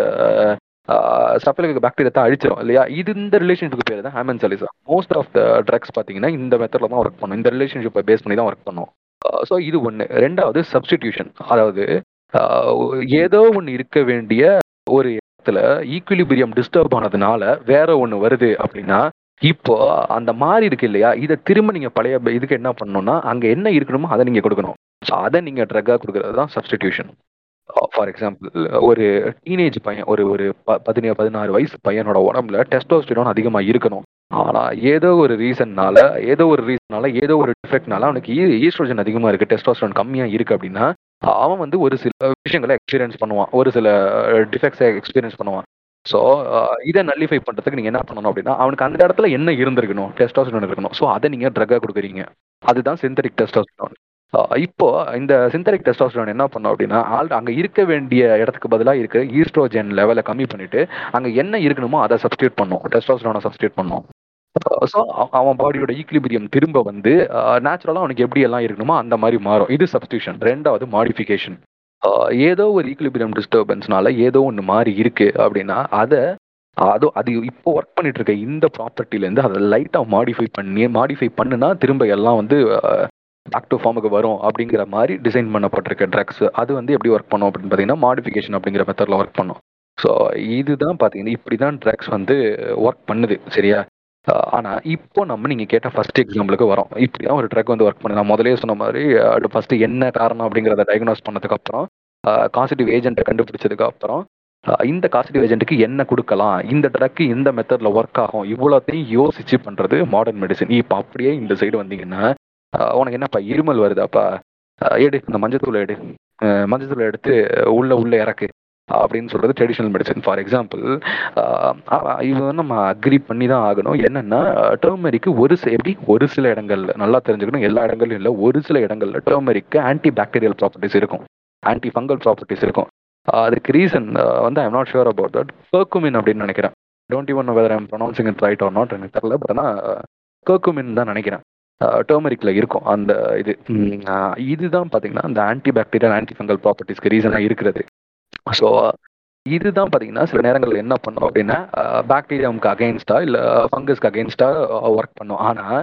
ஸ்டெஃபலோகஸ் பாக்டீரியா தான் அழிச்சிடும் இல்லையா? இது இந்த ரிலேஷன்ஷிப் பேர் தான் ஹேமன்சாலிசம் மோஸ்ட் ஆஃப் த ட்ரக்ஸ் பார்த்தீங்கன்னா இந்த மெத்தடில் தான் ஒர்க் பண்ணும். இந்த ரிலேஷன்ஷிப்பை பேஸ் பண்ணி தான் ஒர்க் பண்ணும். ஸோ இது ஒன்று ரெண்டாவது சப்ஸ்டிடியூஷன் அதாவது ஏதோ ஒன்று இருக்க வேண்டிய ஒரு இடத்துல ஈக்குலிபிரியம் டிஸ்டர்ப் ஆனதுனால வேற ஒன்று வருது அப்படின்னா இப்போ அந்த மாறி இருக்கு இல்லையா? இதை திரும்ப நீங்க பழைய இதுக்கு என்ன பண்ணணும்னா அங்க என்ன இருக்கணுமோ அதை நீங்க கொடுக்கணும். ஸோ அதை நீங்க ட்ரக்கா கொடுக்கறது தான் சப்ஸ்டிடியூஷன் ஃபார் எக்ஸாம்பிள் ஒரு டீனேஜ் பையன் ஒரு ஒரு ப- பதினேழு பதினாறு வயசு பையனோட உடம்புல டெஸ்டோஸ்டிரோன் அதிகமாக இருக்கணும். ஆனா ஏதோ ஒரு ரீசன்னால ஏதோ ஒரு ரீசனால ஏதோ ஒரு டிஃபெக்ட்னால அவனுக்கு ஈஸ்ட்ரோஜன் அதிகமாக இருக்கு டெஸ்டோஸ்டிரோன் கம்மியாக இருக்கு அப்படின்னா அவன் வந்து ஒரு சில விஷயங்களை எக்ஸ்பீரியன்ஸ் பண்ணுவான். ஒரு சில டிஃபெக்ட்ஸை எக்ஸ்பீரியன்ஸ் பண்ணுவான். ஸோ இதை நல்லிஃபை பண்றதுக்கு நீங்கள் என்ன பண்ணணும் அப்படின்னா அவனுக்கு அந்த இடத்துல என்ன இருந்திருக்கணும் டெஸ்டோஸ்டிரோன் இருக்கணும். ஸோ அதை நீங்க ட்ரக்காக கொடுக்குறீங்க. அதுதான் சிந்தரிக் டெஸ்டோஸ்டிரோன் இப்போ இந்த சிந்தரிக் டெஸ்டாஸ்டரான் என்ன பண்ணும் அப்படின்னா ஆல் அங்கே இருக்க வேண்டிய இடத்துக்கு பதிலாக இருக்கிற ஈஸ்ட்ரோஜன் லெவலை கம்மி பண்ணிட்டு அங்கே என்ன இருக்கணுமோ அதை சப்ஸ்டியூட் பண்ணும். டெஸ்டோஸ்டிரோனை சப்ஸ்டியூட் பண்ணும். ஸோ அவன் பாடியோட ஈக்லிபிரியம் திரும்ப வந்து நேச்சுரலாக அவனுக்கு எப்படி எல்லாம் இருக்கணுமோ அந்த மாதிரி மாறும். இது சப்ஸ்டியூஷன் ரெண்டாவது மாடிஃபிகேஷன் ஏதோ ஒரு ஈக்லிபிரியம் டிஸ்டர்பன்ஸ்னால ஏதோ ஒன்று மாறி இருக்கு அப்படின்னா அதை அதோ அது இப்போ ஒர்க் பண்ணிட்டு இருக்க இந்த ப்ராப்பர்ட்டிலேருந்து அதை லைட்டாக மாடிஃபை பண்ணி மாடிஃபை பண்ணுனா திரும்ப எல்லாம் வந்து பேக் ஃபார்முக்கு வரும் அப்படிங்கிற மாதிரி டிசைன் பண்ணப்பட்டிருக்க ட்ரக்ஸ் அது வந்து எப்படி ஒர்க் பண்ணும் அப்படின்னு பார்த்தீங்கன்னா மாடிஃபிகேஷன் அப்படிங்கிற மெத்தடில் ஒர்க் பண்ணும். ஸோ இதுதான் பார்த்தீங்கன்னா இப்படி தான் ட்ரக்ஸ் வந்து ஒர்க் பண்ணுது சரியா? ஆனால் இப்போ நம்ம நீங்கள் கேட்ட ஃபர்ஸ்ட் எக்ஸாம்பிளுக்கு வரோம். இப்படிதான் ஒரு ட்ரக் வந்து ஒர்க் பண்ணுது. நான் முதலே சொன்ன மாதிரி அது ஃபர்ஸ்ட் என்ன காரணம் அப்படிங்கிறத டயக்னோஸ் பண்ணதுக்கப்புறம் காசிட்டிவ் ஏஜென்ட்டை கண்டுபிடிச்சதுக்கு அப்புறம் இந்த காசிட்டிவ் ஏஜென்ட்டுக்கு என்ன கொடுக்கலாம்? இந்த ட்ரக்கு இந்த மெத்தடில் ஒர்க் ஆகும்? இவ்வளோத்தையும் யோசிச்சு பண்ணுறது மாடர்ன் மெடிசன் இப்போ அப்படியே இந்த சைடு வந்தீங்கன்னா உனக்கு என்னப்பா இருமல் வருதாப்பா? எடு இந்த மஞ்சத்தூளை எடு. மஞ்சத்தூளை எடுத்து உள்ள உள்ள இறக்கு அப்படின்னு சொல்றது ட்ரெடிஷ்னல் மெடிசன் ஃபார் எக்ஸாம்பிள் இது வந்து நம்ம அக்ரி பண்ணி தான் ஆகணும். என்னன்னா டர்மரிக்கு ஒரு சில எப்படி? ஒரு சில இடங்கள்ல நல்லா தெரிஞ்சுக்கணும் எல்லா இடங்கள்லையும் இல்லை ஒரு சில இடங்கள்ல டர்மரிக்கு ஆன்டி பாக்டீரியல் ப்ராப்பர்ட்டிஸ் இருக்கும். ஆன்டி ஃபங்கல் ப்ராப்பர்ட்டிஸ் இருக்கும் அதுக்கு ரீசன் வந்து I'm not sure about that curcumin அப்படின்னு நினைக்கிறேன். Don't even whether I'm pronouncing it right or not எனக்கு தெரியல பட் ஆனால் கர்குமின் தான் நினைக்கிறேன். டர்மரிக்ல இருக்கும். அந்த இது. இதுதான் பார்த்தீங்கன்னா அந்த ஆன்டி பாக்டீரியல் ஆன்டி ஃபங்கல் ப்ராப்பர்ட்டிஸ்க்கு ரீசனாக இருக்கிறது. ஸோ இதுதான் பார்த்தீங்கன்னா சில நேரங்களில் என்ன பண்ணும் அப்படின்னா பாக்டீரியாவுக்கு அகெயின்ஸ்டா இல்லை ஃபங்கஸ்க்கு அகெயின்ஸ்டா ஒர்க் பண்ணும். ஆனால்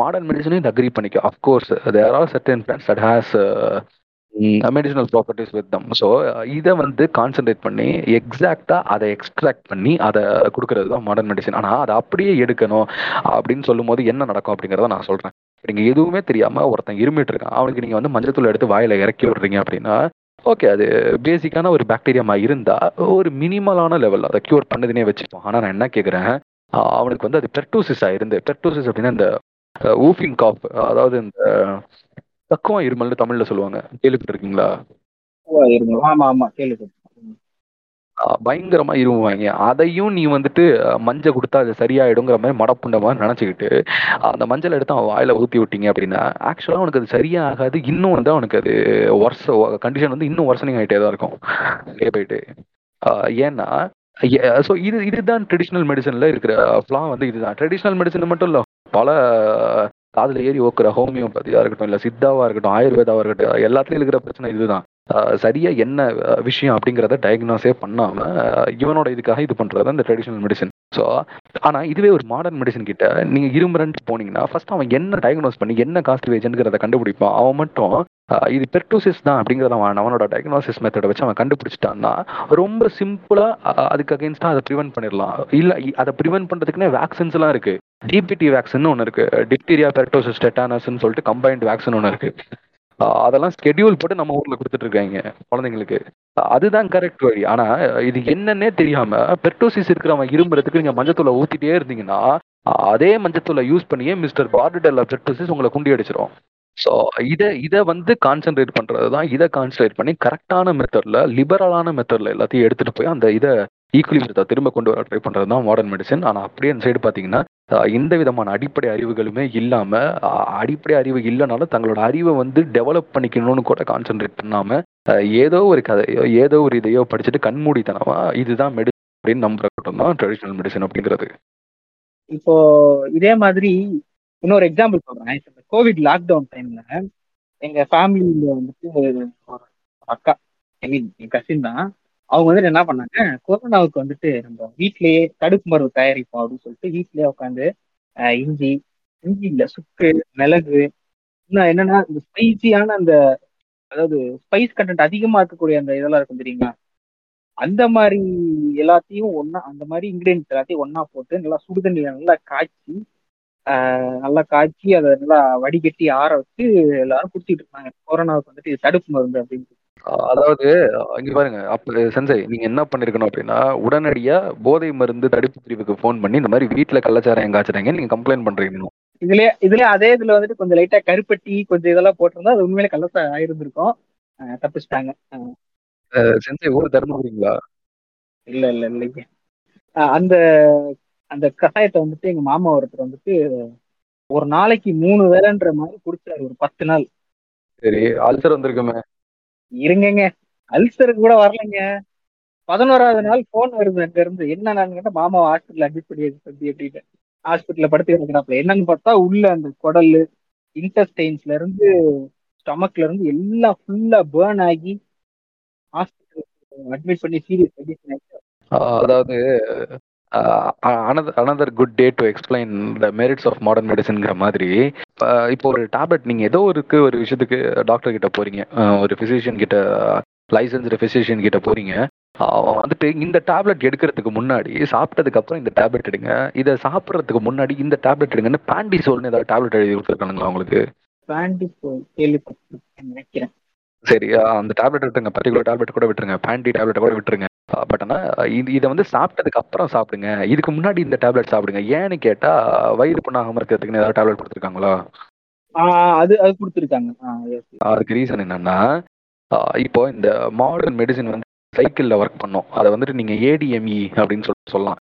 மாடர்ன் மெடிசனும் இது அக்ரி பண்ணிக்கும். Of course there are certain plans that has medicinal properties with them so இதை வந்து கான்சென்ட்ரேட் பண்ணி எக்ஸாக்டாக அதை எக்ஸ்ட்ராக்ட் பண்ணி அதை கொடுக்கறது தான் மாடர்ன் மெடிசன் ஆனால் அதை அப்படியே எடுக்கணும் அப்படின்னு சொல்லும்போது என்ன நடக்கும் அப்படிங்கிறத நான் சொல்கிறேன் நீங்க எதுவுமே தெரியாம ஒருத்தன் இருமிட்டு இருக்கான். அவனுக்கு நீங்க வந்து மஞ்சள் தூள் எடுத்து வாயில இறக்கி விடுறீங்க அப்படின்னா ஓகே அது பேசிக்கான ஒரு பாக்டீரியாமா இருந்தா ஒரு மினிமலான லெவல் அதை கியூர் பண்ணுதுன்னே வச்சுப்போம் ஆனா நான் என்ன கேக்குறேன் அவனுக்கு வந்து அது பெர்டூசிஸ் ஆயிருந்து பெர்டூசிஸ் அப்படின்னா இந்த ஊஃபிங் காஃப் அதாவது இந்த தக்குவம் இருமல்னு தமிழ்ல சொல்லுவாங்க. கேள்விப்பட்டிருக்கீங்களா? ஆமா ஆமா. கேள்வி ஆஹ் பயங்கரமா இருமுவாங்க அதையும் நீ வந்துட்டு மஞ்சள் கொடுத்தா அது சரியாயிடுங்கிற மாதிரி மடப்புண்ட மாதிரி நினைச்சுக்கிட்டு அந்த மஞ்சள் எடுத்து அவன் வாயில ஊத்தி விட்டீங்க அப்படின்னா ஆக்சுவலா அவனுக்கு அது சரியாகாது. இன்னும் வந்து அவனுக்கு அது வருஷ கண்டிஷன் வந்து இன்னும் வருஷனிங் ஆகிட்டே தான் இருக்கும். டே பை டே ஏன்னா ஸோ இது இதுதான் ட்ரெடிஷ்னல் மெடிசன்ல இருக்கிற ஃப்ளா வந்து இதுதான். ட்ரெடிஷ்னல் மெடிசன் மட்டும் இல்ல பல காதில் ஏறி ஓக்குற ஹோமியோபதியா இருக்கட்டும் இல்ல சித்தாவா இருக்கட்டும் ஆயுர்வேதாவா இருக்கட்டும் எல்லாத்துலயும் இருக்கிற பிரச்சனை இதுதான். சரியா என்ன விஷயம் அப்படிங்கிறத டயக்னோஸே பண்ணாம இவனோட இதுக்காக இது பண்றது இந்த ட்ரெடிஷனல் மெடிசன் ஸோ ஆனா இதுவே ஒரு மாடர்ன் மெடிசன் கிட்ட நீங்க இரும்புறன்ட்டு போனீங்கன்னா ஃபர்ஸ்ட் அவன் என்ன டயக்னோஸ் பண்ணி என்ன காஸ்ட் வேஜ்ங்கிறத கண்டுபிடிப்பான். அவன் மட்டும் இது பெர்டோசிஸ் தான் அப்படிங்கிறத அவன் அவனோட டயக்னோசிஸ் மெத்தடை வச்சு அவன் கண்டுபிடிச்சிட்டான்னா ரொம்ப சிம்பிளா அதுக்கு அகேன்ஸ்டா அதை ப்ரிவென்ட் பண்ணிடலாம். இல்ல அதை ப்ரிவென்ட் பண்றதுக்குன்னே வேக்சின்ஸ் எல்லாம் இருக்கு. டிபிடி வேக்சின் ஒன்று இருக்கு. டிப்டீரியா பெர்டோசிஸ் டெட்டானஸ்ன்னு சொல்லிட்டு கம்பைன்ட் வேக்சின் ஒன்று இருக்கு. அதெல்லாம் ஸ்கெடியூல் போட்டு நம்ம ஊர்ல கொடுத்துட்டு இருக்காங்க குழந்தைங்களுக்கு. அதுதான் கரெக்ட் வழி. ஆனா இது என்னன்னே தெரியாம பெர்டோசிஸ் இருக்கிறவன் இரும்புறதுக்கு நீங்க மஞ்சத்தூளை ஊத்திட்டே இருந்தீங்கன்னா அதே மஞ்சத்தூளை யூஸ் பண்ணியே மிஸ்டர் பார்டடெல்லா பெர்டோசிஸ் உங்களை குண்டி அடிச்சிடும் ஸோ இதை இதை வந்து கான்சென்ட்ரேட் பண்ணுறது தான் இதை கான்சென்ட்ரேட் பண்ணி கரெக்டான மெத்தடில் லிபரலான மெத்தடில் எல்லாத்தையும் எடுத்துகிட்டு போய் அந்த இதை ஈக்குவலிபிரத்தை திரும்ப கொண்டு வர ட்ரை பண்ணுறது தான் மாடர்ன் மெடிசன் ஆனால் அப்படியே அந்த சைடு பார்த்தீங்கன்னா எந்த விதமான அடிப்படை அறிவுகளுமே இல்லாம அடிப்படை அறிவு இல்லைனாலும் தங்களோட அறிவை வந்து டெவலப் பண்ணிக்கணும்னு கூட கான்சென்ட்ரேட் பண்ணாம ஏதோ ஒரு கதையோ ஏதோ ஒரு இதையோ படிச்சுட்டு கண்மூடித்தனமா இதுதான் மெடிசன் அப்படின்னு நம்புறதும் தான் ட்ரெடிஷ்னல் மெடிசன் அப்படிங்கிறது. இப்போ இதே மாதிரி இன்னொரு எக்ஸாம்பிள் சொல்றேன். இந்த கோவிட் லாக்டவுன் டைம்ல எங்க ஃபேமிலியில வந்துட்டு ஒரு அக்கா ஐ மீன் என் கசின் தான். அவங்க வந்துட்டு என்ன பண்ணாங்க? கொரோனாவுக்கு வந்துட்டு நம்ம வீட்லயே தடுப்பு மருந்து தயாரிப்போம் அப்படின்னு சொல்லிட்டு வீட்லயே உட்காந்து இஞ்சி இஞ்சி இல்ல சுக்கு மிளகு இன்னும் என்னன்னா இந்த ஸ்பைசியான அந்த அதாவது ஸ்பைஸ் கண்டென்ட் அதிகமா இருக்கக்கூடிய அந்த இதெல்லாம் இருக்கும் தெரியுமா அந்த மாதிரி எல்லாத்தையும் ஒன்னா அந்த மாதிரி இன்கிரீடியன்ஸ் எல்லாத்தையும் ஒன்னா போட்டு நல்லா சுடுதண்ணியில நல்லா காய்ச்சி நல்லா காய்ச்சி அதை நல்லா வடிகட்டி ஆற வச்சு எல்லாரும் குடிச்சிட்டு இருந்தாங்க. கொரோனாவுக்கு வந்துட்டு தடுப்பு மருந்து அப்படின்னு அதாவது இங்க பாருங்க. அப்ப செஞ்சய் நீங்க என்ன பண்ணிருக்கணும் அப்படின்னா உடனடியா போதை மருந்து தடுப்பு பிரிவுக்கு ஃபோன் பண்ணி இந்த மாதிரி வீட்டுல கள்ளச்சாராயம் காய்ச்சறாங்க நீங்க கம்ப்ளைண்ட் பண்றீங்க. இதுலயே இதுலயே அதே இதுல வந்துட்டு கொஞ்சம் லைட்டா கருப்பட்டி கொஞ்சம் இதெல்லாம் போட்டிருந்தா அது உண்மையிலே கள்ளசா ஆயிருந்திருக்கும். ஆஹ் தப்பிச்சிட்டாங்க. ஆஹ் செஞ்சய் ஊர் தருமபுரிங்களா இல்ல இல்ல இல்லைங்க. ஆஹ் அந்த அந்த கஷாயத்தை வந்துட்டு எங்க மாமா ஒருத்தர் வந்துட்டு ஒரு நாளைக்கு மூணு வேலைன்ற மாதிரி குடிச்சாரு ஒரு பத்து நாள். சரி அல்சர் வந்திருக்குமே. இருங்கங்க. அல்சருக்கு கூட வரலைங்க. பதினோராவது நாள் போன் வருது அங்க இருந்து. என்ன நான் கேட்டா மாமா ஹாஸ்பிட்டல் அட்மிட் பண்ணி தம்பி அப்படின்னு ஹாஸ்பிட்டல்ல படுத்து கிடக்கிறாப்ல என்னன்னு பார்த்தா உள்ள அந்த குடல் இன்டஸ்டைன்ஸ்ல இருந்து ஸ்டமக்ல இருந்து எல்லாம் ஃபுல்லா பேர்ன் ஆகி ஹாஸ்பிட்டல் அட்மிட் பண்ணி சீரியஸ் கண்டிஷன் ஆயிடுச்சு அதாவது another good day to explain the merits of modern மெடிசன்ங்கிற மாதிரி. இப்போ ஒரு டேப்லெட் நீங்க ஏதோ ஒரு ஒரு விஷயத்துக்கு டாக்டர் கிட்ட போறீங்க. ஒரு பிசிஷியன் கிட்ட லைசன்ஸ்டு பிசிஷியன் கிட்ட போறீங்க. வந்துட்டு இந்த டேப்லெட் எடுக்கிறதுக்கு முன்னாடி சாப்பிட்டதுக்கு அப்புறம் இந்த டேப்லெட் எடுங்க. இதை சாப்பிட்றதுக்கு முன்னாடி இந்த டேப்லெட் எடுங்கன்னு பேண்டிசோல்னு ஏதாவது டேப்லெட் எழுதி கொடுத்துருக்கானுங்களா உங்களுக்கு? பேண்டி கேள்விப்பட்டிருக்கேன் நினைக்கிறேன். சரி அந்த டேப்லெட் விட்டுருங்க பர்டிகுலர் டேப்லெட் கூட விட்டுருங்க. பேண்டி டேப்லெட் கூட விட்டுருங்க. பட் ஆனால் இது இதை வந்து சாப்பிட்டதுக்கு அப்புறம் சாப்பிடுங்க. இதுக்கு முன்னாடி இந்த டேப்லெட் சாப்பிடுங்க. ஏன்னு கேட்டா வயிறு புண்ணாகாம இருக்கிறதுக்குன்னு ஏதாவது டேப்லெட் கொடுத்துருக்காங்களா? அது அது கொடுத்துருக்காங்க. அதுக்கு ரீசன் என்னன்னா இப்போ இந்த மாடர்ன் மெடிசின் வந்து சைக்கிளில் ஒர்க் பண்ணும். அதை வந்துட்டு நீங்கள் ஏடிஎம்இ அப்படின்னு சொல்லிட்டு சொல்லலாம்.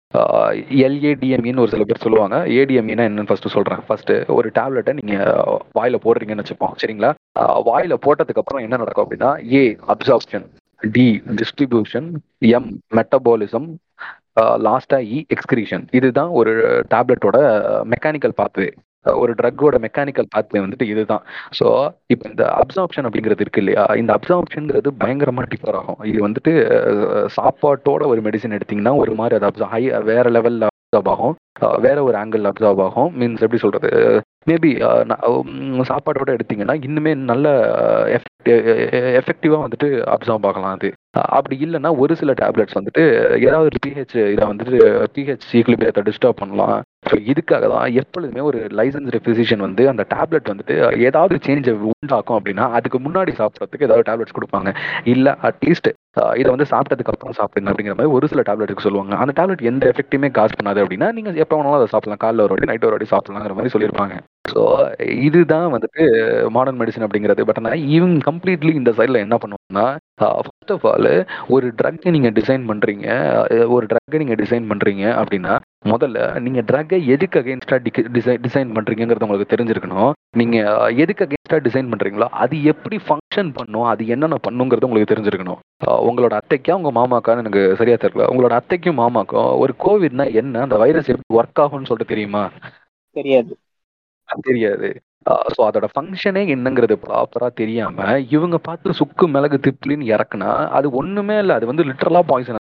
எல்ஏடிஎம்இன்னு ஒரு சில பேர் சொல்லுவாங்க. ஏடிஎம்இனா என்னன்னு ஃபர்ஸ்ட் சொல்கிறேன் ஃபர்ஸ்ட் ஒரு டேப்லெட்டை நீங்கள் வாயில போடுறீங்கன்னு வச்சுப்போம். சரிங்களா? வாயில போட்டதுக்கு அப்புறம் என்ன நடக்கும் அப்படின்னா A absorption D distribution M metabolism லாஸ்டா இ எக்ஸ்கிரீஷன் இதுதான் ஒரு டேப்லெட்டோட மெக்கானிக்கல் பாத்வே ஒரு ட்ரக்கோட மெக்கானிக்கல் பாத்வே வந்துட்டு இதுதான். ஸோ இப்போ இந்த அப்சார்ப்ஷன் அப்படிங்கிறது இருக்கு இல்லையா? இந்த அப்சார்ப்ஷன்ங்கிறது பயங்கரமாக டிஃபர் ஆகும். இது வந்துட்டு uh, சாப்பாட்டோட ஒரு மெடிசன் எடுத்தீங்கன்னா ஒரு மாதிரி அது அப்சா ஹை வேற லெவலில் அப்சார்ப் ஆகும். Uh, வேற ஒரு ஆங்கிள் அப்சார்ப் ஆகும். மீன்ஸ் எப்படி சொல்றது? Uh, மேபி சாப்பாட்டோட எடுத்தீங்கன்னா இன்னுமே நல்ல எஃபெக்டிவா வந்துட்டு அப்சர்வ் ஆகலாம் அது. அப்படி இல்லைன்னா ஒரு சில டேப்லெட்ஸ் வந்துட்டு ஏதாவது ஒரு பிஹெச் இதை வந்துட்டு பிஹெச் ஈக்குலிபியத்தை டிஸ்டர்ப் பண்ணலாம். ஸோ இதுக்காக தான் எப்பொழுதுமே ஒரு லைசன்ஸ்டு ஃபிசிஷியன் வந்து அந்த டேப்லெட் வந்துட்டு ஏதாவது சேஞ்ச் உண்டாக்கும் அப்படின்னா அதுக்கு முன்னாடி சாப்பிட்றதுக்கு ஏதாவது டேப்லெட்ஸ் கொடுப்பாங்க. இல்லை அட்லீஸ்ட் இதை வந்து சாப்பிட்டதுக்கு அப்புறம் சாப்பிடுங்க அப்படிங்கிற மாதிரி ஒரு சில டேப்லெட்டுக்கு சொல்லுவாங்க. அந்த டேப்லெட் எந்த எஃபெக்ட்டுமே காசு பண்ணாது அப்படின்னா நீங்கள் எப்போ வேணாலும் அதை சாப்பிடலாம். காலைல ஒரு வாட்டி நைட் ஒரு வாட்டி சாப்பிடலாங்கிற மாதிரி சொல்லியிருப்பாங்க. ஸோ இதுதான் வந்துட்டு மாடர்ன் மெடிசன் அப்படிங்கிறது. பட் ஆனால் இவங்க கம்ப்ளீட்லி இந்த சைடில் என்ன பண்ணுவாங்கன்னா ஃபர்ஸ்ட் ஆஃப் ஆல் ஒரு ட்ரக்கை நீங்கள் டிசைன் பண்ணுறீங்க ஒரு ட்ரக்கை நீங்கள் டிசைன் பண்ணுறீங்க அப்படின்னா முதல்ல நீங்கள் ட்ரக்கை எதுக்கு அகேன்ஸ்டாக டிசைன் டிசைன் பண்ணுறீங்கிறது உங்களுக்கு தெரிஞ்சிருக்கணும். நீங்கள் எதுக்கு அகேன்ஸ்டாக டிசைன் பண்ணுறீங்களோ அது எப்படி ஃபங்க்ஷன் பண்ணும் அது என்னென்ன பண்ணுங்கிறது உங்களுக்கு தெரிஞ்சிருக்கணும். உங்களோட அத்தைக்கா உங்கள் மாமாக்கான்னு எனக்கு சரியா தெரியல. உங்களோட அத்தைக்கும் மாமாக்கும் ஒரு கோவிட்னா என்ன? அந்த வைரஸ் எப்படி ஒர்க் ஆகும்னு சொல்லிட்டு தெரியுமா? தெரியாது. தெரியாது. ஸோ அதோட ஃபங்க்ஷனே என்னங்கிறது ப்ராப்பரா தெரியாம இவங்க பார்த்து சுக்கு மிளகு திப்ளின்னு இறக்குனா அது ஒண்ணுமே இல்லை. அது வந்து லிட்டரலா பாய்சன்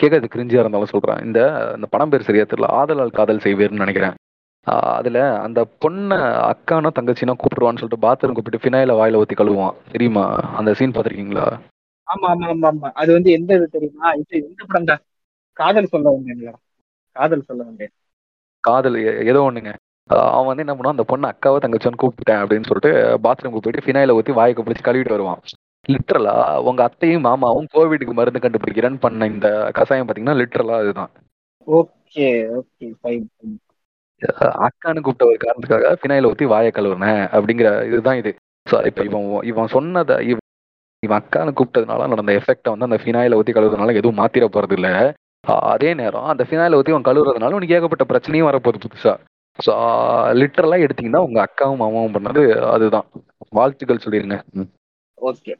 கேட்கறது கிரிஞ்சியா இருந்தாலும் சொல்றேன். இந்த இந்த படம் பேர் சரியா தெரியல. ஆதலால் காதல் செய்வேர்னு நினைக்கிறேன். அதுல அந்த பொண்ணை அக்கானோ தங்கச்சினோ கூப்பிடுவான்னு சொல்லிட்டு பாத்ரூம் கூப்பிட்டு ஃபினாயில வாயில ஊத்தி கழுவுவான். தெரியுமா? அந்த சீன் பாத்திருக்கீங்களா ஆமா ஆமா ஆமா ஆமா. அது வந்து எந்த இது தெரியுமா? இது எந்த படம் காதல் சொல்ல வந்தேன் காதல் சொல்ல வந்தேன். காதல் ஏதோ ஒண்ணுங்க. அவன் வந்து என்ன பண்ணுவான்? அந்த பொண்ணு அக்காவை தங்கச்சின்னு கூப்பிட்டேன் அப்படின்னு சொல்லிட்டு பாத்ரூம் போயிட்டு ஃபினாயில ஊற்றி வாய்க்கு பிடிச்சி கழுவிட்டு வருவான். லிட்ரலா உங்க அத்தையும் மாமாவும் கோவிடுக்கு மருந்து கண்டுபிடிக்கிறேன்னு பண்ண இந்த கசாயம் பாத்தீங்கன்னா லிட்ரலா அதுதான். ஓகே ஓகே ஃபைன் அக்கான்னு கூப்பிட்ட ஒரு காரணத்துக்காக ஃபினாயில ஊற்றி வாயை கழுவுனேன் அப்படிங்கிற இதுதான் இது. ஸோ இப்போ இவன் இவன் சொன்னதை இவன் அக்கான்னு கூப்பிட்டதுனால நடந்த எஃபெக்டை வந்து அந்த ஃபினாயில ஊற்றி கழுவுறதுனால எதுவும் மாத்திர போறது இல்லை அதே நேரம் அந்த ஃபினாயில ஊற்றி அவன் கழுவுறதுனால உனக்கு ஏகப்பட்ட பிரச்சனையும் வரப்போகுது புதுசா. ஸோ லிட்டரலாக uh, எடுத்தீங்கன்னா உங்க அக்காவும் மாமாவும் பண்ணது அதுதான். வாழ்த்துக்கள் சொல்லிருங்க. ஓகே.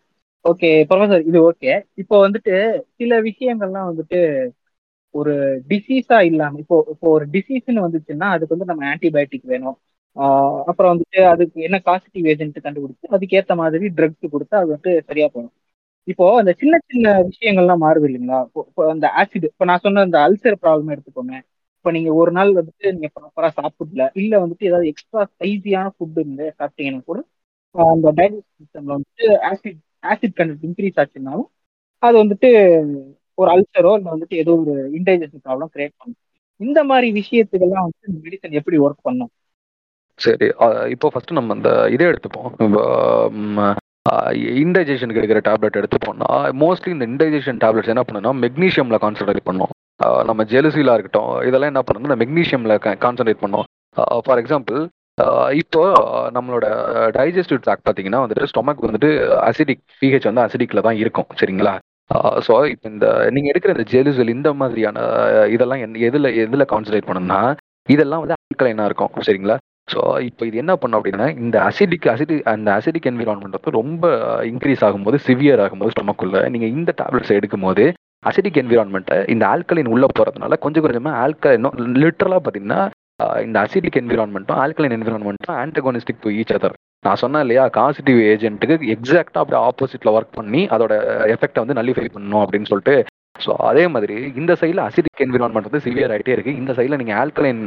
ஓகே ப்ரொஃபசர் இது ஓகே. இப்போ வந்துட்டு சில விஷயங்கள்லாம் வந்துட்டு ஒரு டிசீஸா இல்லாம இப்போ இப்போ ஒரு டிசீஸ்னு வந்துச்சுன்னா அதுக்கு வந்து நம்ம ஆன்டிபயோட்டிக் வேணும். அப்புறம் வந்துட்டு அதுக்கு என்ன காசிட்டிவ் ஏஜென்ட் கண்டுபிடிச்சு அதுக்கேற்ற மாதிரி ட்ரக்ஸ் கொடுத்து அது வந்து சரியா போகணும். இப்போ அந்த சின்ன சின்ன விஷயங்கள்லாம் மாறுது இல்லைங்களா? இப்போ அந்த ஆசிட் இப்போ நான் சொன்ன அந்த அல்சர் ப்ராப்ளம் எடுத்துக்கோங்க இப்போ நீங்க ஒரு நாள் வந்துட்டு நீங்க ப்ராப்பரா சாப்பிடல இல்ல வந்துட்டு ஏதாவது எக்ஸ்ட்ரா ஸ்பைசியான ஃபுட் இருந்து சாப்பிட்டீங்கன்னா கூட அந்த டைஜஸ்ட் சிஸ்டம்ல வந்துட்டு ஆசிட் ஆசிட் கண்டென்ட் இன்க்ரீஸ் ஆச்சுனாலும் அது வந்துட்டு ஒரு அல்சரோ இல்லை வந்துட்டு ஏதோ ஒரு இன்டைஜஷன் ப்ராப்ளம் கிரியேட் பண்ணும். இந்த மாதிரி விஷயத்துக்கெல்லாம் வந்து மெடிசன் எப்படி ஒர்க் பண்ணும்? சரி இப்போ ஃபர்ஸ்ட் நம்ம அந்த இதை எடுத்துப்போம். இன்டைஜஷனுக்கு எடுக்கிற டேப்லெட் எடுத்துப்போம்னா மோஸ்ட்லி இந்த இன்டைஜஷன் டேப்லெட்ஸ் என்ன பண்ணுன்னா மெக்னீஷியம்ல கான்சன்ட்ரேட் பண்ணும். நம்ம ஜெலுசிலாக இருக்கட்டும் இதெல்லாம் என்ன பண்ணணும் மெக்னீஷியமில் கான்சன்ட்ரேட் பண்ணோம் ஃபார் எக்ஸாம்பிள் இப்போ நம்மளோட டைஜஸ்டிவ் ட்ராக் பார்த்தீங்கன்னா வந்துட்டு ஸ்டொமக் வந்துட்டு அசிடிக் பிஹெச் வந்து அசிடிக்கில் தான் இருக்கும் சரிங்களா? ஸோ இப்போ இந்த நீங்கள் எடுக்கிற இந்த ஜெலுசல் இந்த மாதிரியான இதெல்லாம் என் எதில் எதில் கான்சன்ட்ரேட் பண்ணணும்னா இதெல்லாம் வந்து ஆல்கலைனா இருக்கும் சரிங்களா? ஸோ இப்போ இது என்ன பண்ணும் அப்படின்னா இந்த அசிடிக் அசிடி அந்த அசிடிக் என்விரான்மெண்ட் வந்து ரொம்ப இன்க்ரீஸ் ஆகும்போது சிவியர் ஆகும்போது ஸ்டொமக்குள்ள நீங்கள் இந்த டேப்லெட்ஸ் எடுக்கும் போது அசிடிக் என்விரான்மெண்ட்டை இந்த ஆல்கலைன் உள்ளே போகிறதுனால கொஞ்சம் கொஞ்சமாக ஆல்கலைனும் லிட்டரலாக பார்த்தீங்கன்னா இந்த அசிடிக் என்விரான்மெண்ட்டும் ஆல்கலைன் என்விரான்மெண்ட்டும் ஆன்டகோனிஸ்டிக் டு ஈச் அதர் நான் சொன்னேன் இல்லையா காசிட்டிவ் ஏஜென்ட்டுக்கு எக்ஸாக்டாக அப்படியே ஆப்போசிட்டில் ஒர்க் பண்ணி அதோட எஃபெக்டை வந்து நல்லிஃபை பண்ணணும் அப்படின்னு சொல்லிட்டு. ஸோ அதே மாதிரி இந்த சைடில் அசிடிக் என்விரான்மெண்ட் வந்து சிவியர் ஆகிட்டே இருக்குது இந்த சைடில் நீங்கள் ஆல்கலைன்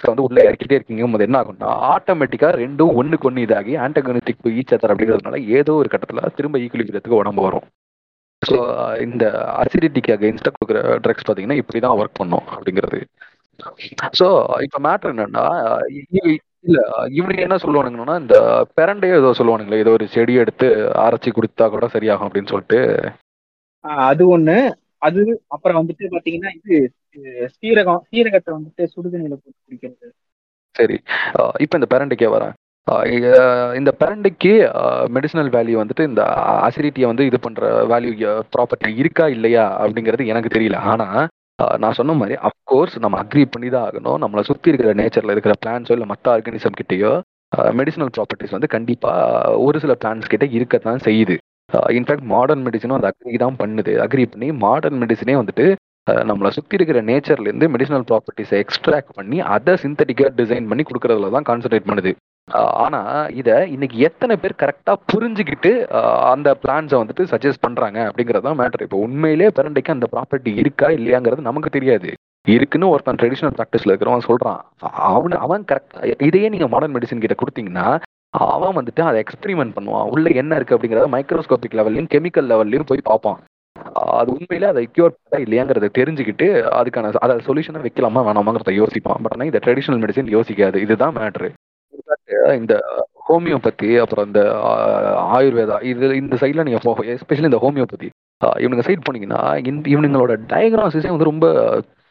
வந்து உள்ள இறக்கிட்டே இருக்கீங்க. போது என்ன ஆகும்னா ஆட்டோமேட்டிக்காக ரெண்டும் ஒன்றுக்கு ஒன்று இதாகி ஆன்டகனிஸ்டிக் ஈச் அதர் அப்படிங்கிறதுனால ஏதோ ஒரு கட்டத்தில் திரும்ப ஈக்குலிபிரியத்துக்கு உடம்பு வரும். ஸோ இந்த அசிடிட்டிக்கு அகைன்ஸ்டாக கொடுக்குற ட்ரக்ஸ் பார்த்தீங்கன்னா இப்படி தான் ஒர்க் பண்ணும் அப்படிங்கிறது. ஸோ இப்போ மேட்ரு என்னன்னா இல்ல இவனுக்கு என்ன சொல்லுவானுங்கன்னா இந்த பெரண்டையோ ஏதோ சொல்லுவானுங்களே ஏதோ ஒரு செடி எடுத்து அரைச்சி கொடுத்தா கூட சரியாகும் அப்படின்னு சொல்லிட்டு. அது ஒண்ணு. அது அப்புறம் வந்துட்டு பாத்தீங்கன்னா இது சீரகம் சீரகத்தை வந்துட்டு சுடுதண்ணில போட்டு குடிக்கிறது. சரி. இப்போ இந்த பெரண்டைக்கே வரேன். இந்த பிரண்டைக்கு மெடிசினல் வேல்யூ வந்துட்டு இந்த அசிடிட்டியை வந்து இது பண்ற வேல்யூ ப்ராப்பர்ட்டி இருக்கா இல்லையா அப்படிங்கிறது எனக்கு தெரியல. ஆனா நான் சொன்ன மாதிரி அஃப்கோர்ஸ் நம்ம அக்ரி பண்ணி தான் ஆகணும். நம்மளை சுத்தி இருக்கிற நேச்சர்ல இருக்கிற பிளான்ஸோ இல்லை மற்ற ஆர்கானிசம் கிட்டயோ மெடிசினல் ப்ராப்பர்ட்டிஸ் வந்து கண்டிப்பா ஒரு சில பிளான்ஸ் கிட்ட இருக்கத்தான் செய்யுது. இன்ஃபேக்ட் மாடர்ன் மெடிசனும் அது அக்ரி தான் பண்ணுது. அக்ரி பண்ணி மாடர்ன் மெடிசனே வந்துட்டு நம்மளை சுத்தி இருக்கிற நேச்சர்ல இருந்து மெடிசனல் ப்ராப்பர்ட்டிஸை எக்ஸ்ட்ராக்ட் பண்ணி அதை சிந்தட்டிக்கா டிசைன் பண்ணி கொடுக்கறதுல தான் கான்சென்ட்ரேட் பண்ணுது. ஆனா இத இன்னைக்கு எத்தனை பேர் கரெக்டா புரிஞ்சுக்கிட்டு அந்த பிளான்ஸை வந்துட்டு சஜஸ்ட் பண்றாங்க அப்படிங்கறது தான் மேட்டர் இப்போ உண்மையிலே பிறண்டைக்கு அந்த ப்ராப்பர்ட்டி இருக்கா இல்லையாங்கிறது நமக்கு தெரியாது. இருக்குன்னு ஒருத்தன் ட்ரெடிஷனல் ப்ராக்டிஸ்ல இருக்கிறவன் சொல்றான். அவனு அவன் கரெக்ட் இதையே நீங்க மாடர்ன் மெடிசன் கிட்ட கொடுத்தீங்கன்னா அவன் வந்துட்டு அதை எக்ஸ்பெரிமெண்ட் பண்ணுவான். உள்ள என்ன இருக்கு அப்படிங்கறத மைக்ரோஸ்கோபிக் லெவல்லையும் கெமிக்கல் லெவல்லையும் போய் பார்ப்பான். அது உண்மையிலே அதை கியூர் பண்ணா இல்லையாங்கிறத தெரிஞ்சுக்கிட்டு அதுக்கான அதை சொல்யூஷனை வைக்கலாமா வேணாமாங்கிறத யோசிப்பான். பட் ஆனால் இந்த ட்ரெடிஷனல் மெடிசன் யோசிக்காது. இதுதான் மேட்ரு இந்த ஹோமியோபதி அப்புறம் இந்த ஆயுர்வேதா இது இந்த சைட்ல நீங்க போக எஸ்பெஷலி இந்த ஹோமியோபதி இவனுங்க சைட் போனீங்கன்னா இவனுங்களோட டயக்னாசிஸே வந்து ரொம்ப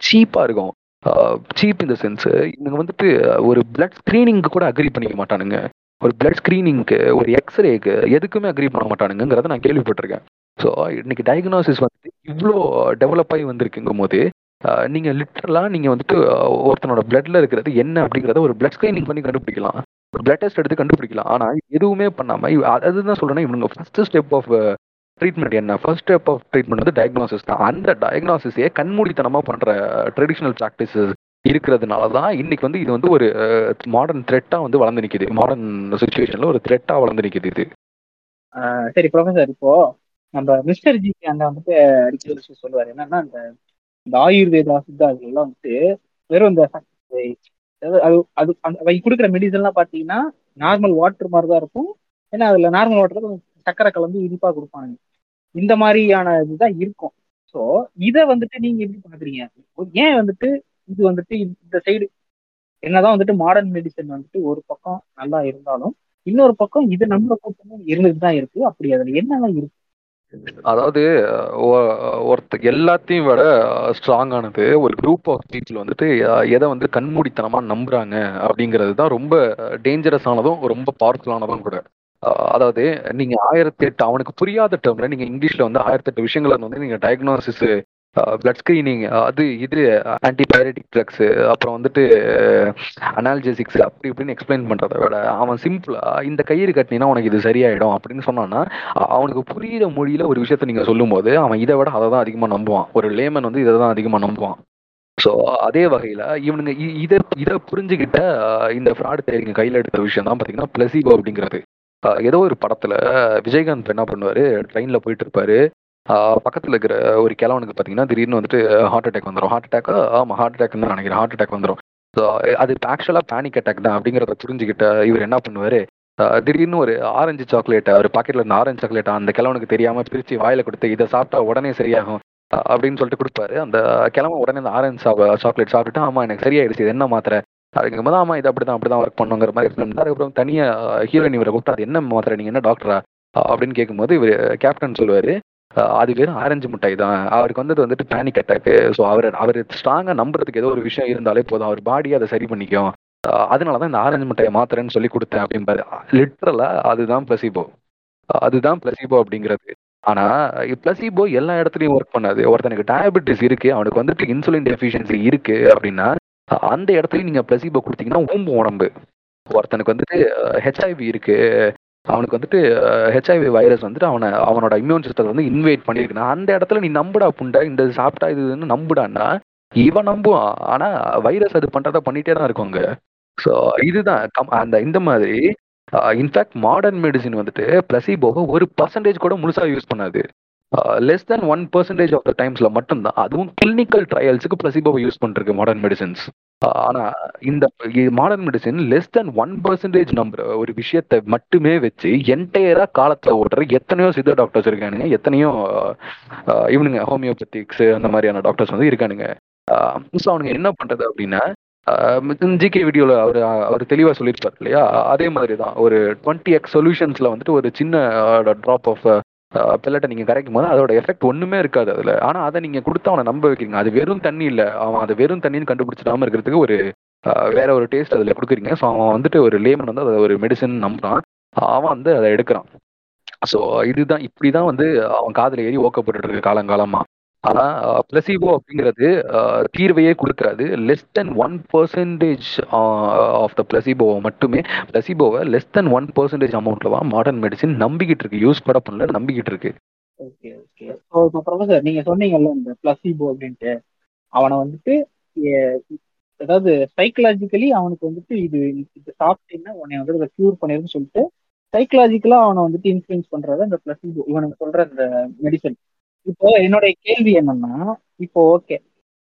சீப்பா இருக்கும். சீப் இந்த சென்ஸ் இவங்க வந்துட்டு ஒரு பிளட் ஸ்கிரீனிங்க்கு கூட அக்ரி பண்ணிக்க மாட்டானுங்க. ஒரு பிளட் ஸ்கிரீனிங்க்கு ஒரு எக்ஸ்ரேக்கு எதுக்குமே அக்ரி பண்ண மாட்டானுங்கிறத நான் கேள்விப்பட்டிருக்கேன். ஸோ இன்னைக்கு டயக்னோசிஸ் வந்துட்டு இவ்வளோ டெவலப் ஆகி வந்திருக்குங்கும் போது ஆஹ், நீங்க லிட்டரலா நீங்க வந்துட்டு ஒருத்தனோட பிளட்ல இருக்கிறது என்ன அப்படிங்கறத ஒரு பிளட் ஸ்கிரீனிங் பண்ணி கண்டுபிடிக்கலாம். பிளட் டெஸ்ட் எடுத்து கண்டுபிடிக்கலாம். ஆனா எதுவுமே பண்ணாம அதுதான் சொல்றேன்னா இவனுங்க ஃபர்ஸ்ட் ஸ்டெப் ஆஃப் ட்ரீட்மெண்ட் என்ன? ஃபர்ஸ்ட் ஸ்டெப் ஆஃப் ட்ரீட்மெண்ட் வந்து டயக்னாசிஸ் தான். அந்த டயக்னாசிஸே கண்மூடித்தனமா பண்ற ட்ரெடிஷனல் ப்ராக்டிசஸ் இருக்கிறதுனால தான் இன்னைக்கு வந்து இது வந்து ஒரு மாடர்ன் த்ரெட்டா வந்து வளர்ந்து நிக்குது. மாடர்ன் சுச்சுவேஷன்ல ஒரு த்ரெட்டா வளர்ந்து நிக்குது இது. ஆஹ் சரி ப்ரொஃபசர் இப்போ நம்ம மிஸ்டர் ஜி அங்க வந்துட்டு அடிக்கடி விஷயம் சொல்லுவாரு. என்னன்னா அந்த இந்த ஆயுர்வேதா சித்தா வந்துட்டு வெறும் இந்த அது அது அவங்க கொடுக்குற மெடிசன்லாம் பார்த்தீங்கன்னா நார்மல் வாட்டர் மாதிரி தான் இருக்கும். ஏன்னா அதுல நார்மல் வாட்டர்ல சக்கரை கலந்து இனிப்பா கொடுப்பாங்க. இந்த மாதிரியான இதுதான் இருக்கும். ஸோ இதை வந்துட்டு நீங்க எப்படி பாக்குறீங்க? ஏன் வந்துட்டு இது வந்துட்டு இந்த சைடு என்னதான் வந்துட்டு மாடர்ன் மெடிசன் வந்துட்டு ஒரு பக்கம் நல்லா இருந்தாலும் இன்னொரு பக்கம் இது நம்ம கூட்டமும் இருந்துட்டு தான் இருக்கு. அப்படி அதுல என்னெல்லாம் இருக்கு? அதாவது ஒருத்த எல்லாத்தையும் விட ஸ்ட்ராங்கானது ஒரு குரூப் ஆஃப் பீப்புள் வந்துட்டு எதை வந்து கண்மூடித்தனமா நம்புறாங்க அப்படிங்கிறது தான் ரொம்ப டேஞ்சரஸ் ஆனதும் ரொம்ப பவர்ஃபுல்லானதும் கூட. அதாவது நீங்க ஆயிரத்தி எட்டு அவனுக்கு புரியாத டேர்ம்ல நீங்க இங்கிலீஷ்ல வந்து ஆயிரத்தி எட்டு விஷயங்களை வந்து நீங்க டயக்னோசிஸ் பிளட் ஸ்கிரீனிங் அது இது ஆன்டிபயோட்டிக் ட்ரக்ஸ் அப்புறம் வந்துட்டு அனால்ஜெசிக்ஸ் அப்படி இப்படின்னு எக்ஸ்பிளைன் பண்ணுறத விட அவன் சிம்பிளா இந்த கயிறு கட்டினா உனக்கு இது சரியாயிடும் அப்படின்னு சொன்னான்னா அவனுக்கு புரியுற மொழியில ஒரு விஷயத்த நீங்க சொல்லும்போது அவன் இதை விட அதை தான் அதிகமா நம்புவான். ஒரு லேமன் வந்து இதை தான் அதிகமா நம்புவான். ஸோ அதே வகையில் இவனுங்க இ- இதை இதை புரிஞ்சுக்கிட்ட இந்த ஃப்ராட் தேரிங்க கையில் எடுத்த விஷயம் தான் பார்த்தீங்கன்னா பிளசிபோ அப்படிங்கிறது. ஏதோ ஒரு படத்தில் விஜயகாந்த் என்ன பண்ணுவார் ட்ரெயினில் போயிட்டு இருப்பாரு. பக்கத்தில் இருக்கிற ஒரு கிழவனுக்கு பார்த்தீங்கன்னா திடீர்னு வந்துட்டு ஹார்ட் அட்டாக் வந்துடும் ஹார்ட் அட்டாக் ஆமாம் ஹார்ட் அட்டாக் தான் நினைக்கிறேன். ஹார்ட் அட்டாக் வந்துடும் ஸோ அது ஆக்சுவலாக பேனிக் அட்டாக் தான் அப்படிங்கிறத புரிஞ்சுக்கிட்ட இவர் என்ன பண்ணுவார்? திடீர்னு ஒரு ஆரஞ்சு சாக்லேட் ஒரு பாக்கெட்டில் இருந்த ஆரஞ்சு சாக்லேட்டை அந்த கிழவனுக்கு தெரியாமல் பிரித்து வாயில் கொடுத்து இதை சாப்பிட்டா உடனே சரியாகும் அப்படின்னு சொல்லிட்டு கொடுப்பாரு. அந்த கிழவன் உடனே அந்த ஆரஞ்சு சாக்லேட் சாப்பிட்டுட்டு ஆமாம் எனக்கு சரியாயிடுச்சு. இது என்ன மாத்திரை? அப்படிங்கும் போது ஆமாம் இது அப்படிதான் அப்படிதான் ஒர்க் பண்ணுங்கிற மாதிரி இருந்தார். அதுக்கப்புறம் தனியாக ஹீரோயின் இவரை கூப்பிட்டு அது என்ன மாத்திரை? நீங்கள் என்ன டாக்டரா அப்படின்னு கேட்கும்போது இவர் கேப்டன் சொல்லுவார் அது வெறும் ஆரஞ்சு மிட்டாய் தான். அவருக்கு வந்தது வந்துட்டு பேனிக் அட்டாக் ஸோ அவர் அவர் ஸ்ட்ராங்காக நம்புறதுக்கு ஏதோ ஒரு விஷயம் இருந்தாலே போதும். அவர் பாடி அதை சரி பண்ணிக்கும். அதனால தான் இந்த ஆரஞ்சு மிட்டாயை மாத்திரன்னு சொல்லி கொடுத்தேன் அப்படிம்பாரு. லிட்டரலா அதுதான் பிளசிபோ அதுதான் பிளசிபோ அப்படிங்கிறது. ஆனா பிளசிபோ எல்லா இடத்துலயும் ஒர்க் பண்ணாது. ஒருத்தனுக்கு டயபெட்டிஸ் இருக்கு அவனுக்கு வந்துட்டு இன்சுலின் டெஃபிஷியன்சி இருக்கு அப்படின்னா அந்த இடத்துலயும் நீங்க பிளசிபோ கொடுத்தீங்கன்னா ஊம்பு உடம்பு. ஒருத்தனுக்கு வந்துட்டு ஹெச்ஐவி இருக்கு. அவனுக்கு வந்துட்டு ஹெச்ஐவி வைரஸ் வந்துட்டு அவனை அவனோட இம்யூன் சிஸ்டத்தை வந்து இன்வைட் பண்ணியிருக்குன்னா அந்த இடத்துல நீ நம்புடா புண்டை இந்த சாப்பிட்டா இதுன்னு நம்புடான்னா இவன் நம்புவான். ஆனா வைரஸ் அது பண்றத பண்ணிட்டே தான் இருக்கும் அங்க. ஸோ இதுதான். கம்- அந்த இந்த மாதிரி இன்ஃபேக்ட் மாடர்ன் மெடிசின் வந்துட்டு பிளசிபோவை ஒரு பர்சன்டேஜ் கூட முழுசா யூஸ் பண்ணாது. Less than one percentage of the டைம்ஸ்ல மட்டும்தான். அதுவும் கிளினிக்கல் ட்ரையல்ஸுக்கு பிளசிபோவை யூஸ் பண்ணிருக்கு மாடர்ன் மெடிசின்ஸ் ஆனா இந்த modern medicine less than one percentage number ஒரு விஷயத்தை மட்டுமே வச்சு என்டையரா காலத்துல ஓட்டுற எத்தனையோ சித்த டாக்டர்ஸ் இருக்கானுங்க. எத்தனையோ uh, uh, இவனுங்க ஹோமியோபதிக்ஸ் அந்த மாதிரியான டாக்டர்ஸ் வந்து இருக்கானுங்க. Uh, ஸோ அவனுங்க என்ன பண்றது அப்படின்னா ஜிகே வீடியோவில் அவர் அவர் தெளிவாக சொல்லியிருப்பார் இல்லையா? அதே மாதிரி தான் ஒரு டுவெண்ட்டி எக்ஸ் சொல்யூஷன்ஸில் வந்துட்டு ஒரு சின்ன ட்ராப் ஆஃப் பெல்லட்டை நீங்க கரைக்கும் போது அதோட எஃபெக்ட் ஒண்ணுமே இருக்காது அதுல. ஆனா அதை நீங்க கொடுத்து அவனை நம்ப வைக்கிறீங்க. அது வெறும் தண்ணி இல்ல. அவன் அதை வெறும் தண்ணின்னு கண்டுபிடிச்சிடாம இருக்கிறதுக்கு ஒரு வேற ஒரு டேஸ்ட் அதுல கொடுக்குறீங்க. ஸோ அவன் வந்துட்டு ஒரு லேமன் வந்து அதை ஒரு மெடிசன் நம்புறான். அவன் வந்து அதை எடுக்கிறான். ஸோ இதுதான் இப்படிதான் வந்து அவன் காதில் ஏறி ஓக்கப்பட்டு இருக்கு காலங்காலமா. ஆனா பிளசிபோ அப்படிங்கிறது தீர்வையே கொடுக்காது. Less than one percentage of the பிளசிபோவை மட்டுமே பிளசிபோவை லெஸ் தென் ஒன் பர்சன்டேஜ் அமௌண்ட்ல தான் மாடர்ன் மெடிசின் நம்பிக்கிட்டு இருக்கு. யூஸ் கூட பண்ணல நம்பிக்கிட்டு இருக்கு. ஓகே ஓகே ஸோ இப்போ ப்ரொஃபசர் நீங்க சொன்னீங்கல்ல இந்த பிளசிபோ அப்படின்ட்டு அவனை வந்துட்டு அதாவது சைக்கலாஜிக்கலி அவனுக்கு வந்துட்டு இது இது சாப்பிட்டீங்கன்னா உன்னை வந்து இதை க்யூர் பண்ணிருன்னு சொல்லிட்டு சைக்கலாஜிக்கலா அவனை வந்துட்டு இன்ஃபுளுன்ஸ் பண்றது இந்த பிளசிபோ இவனுக்கு சொல்ற அந்த மெடிசன் இப்போ என்னுடைய கேள்வி என்னன்னா இப்போ ஓகே.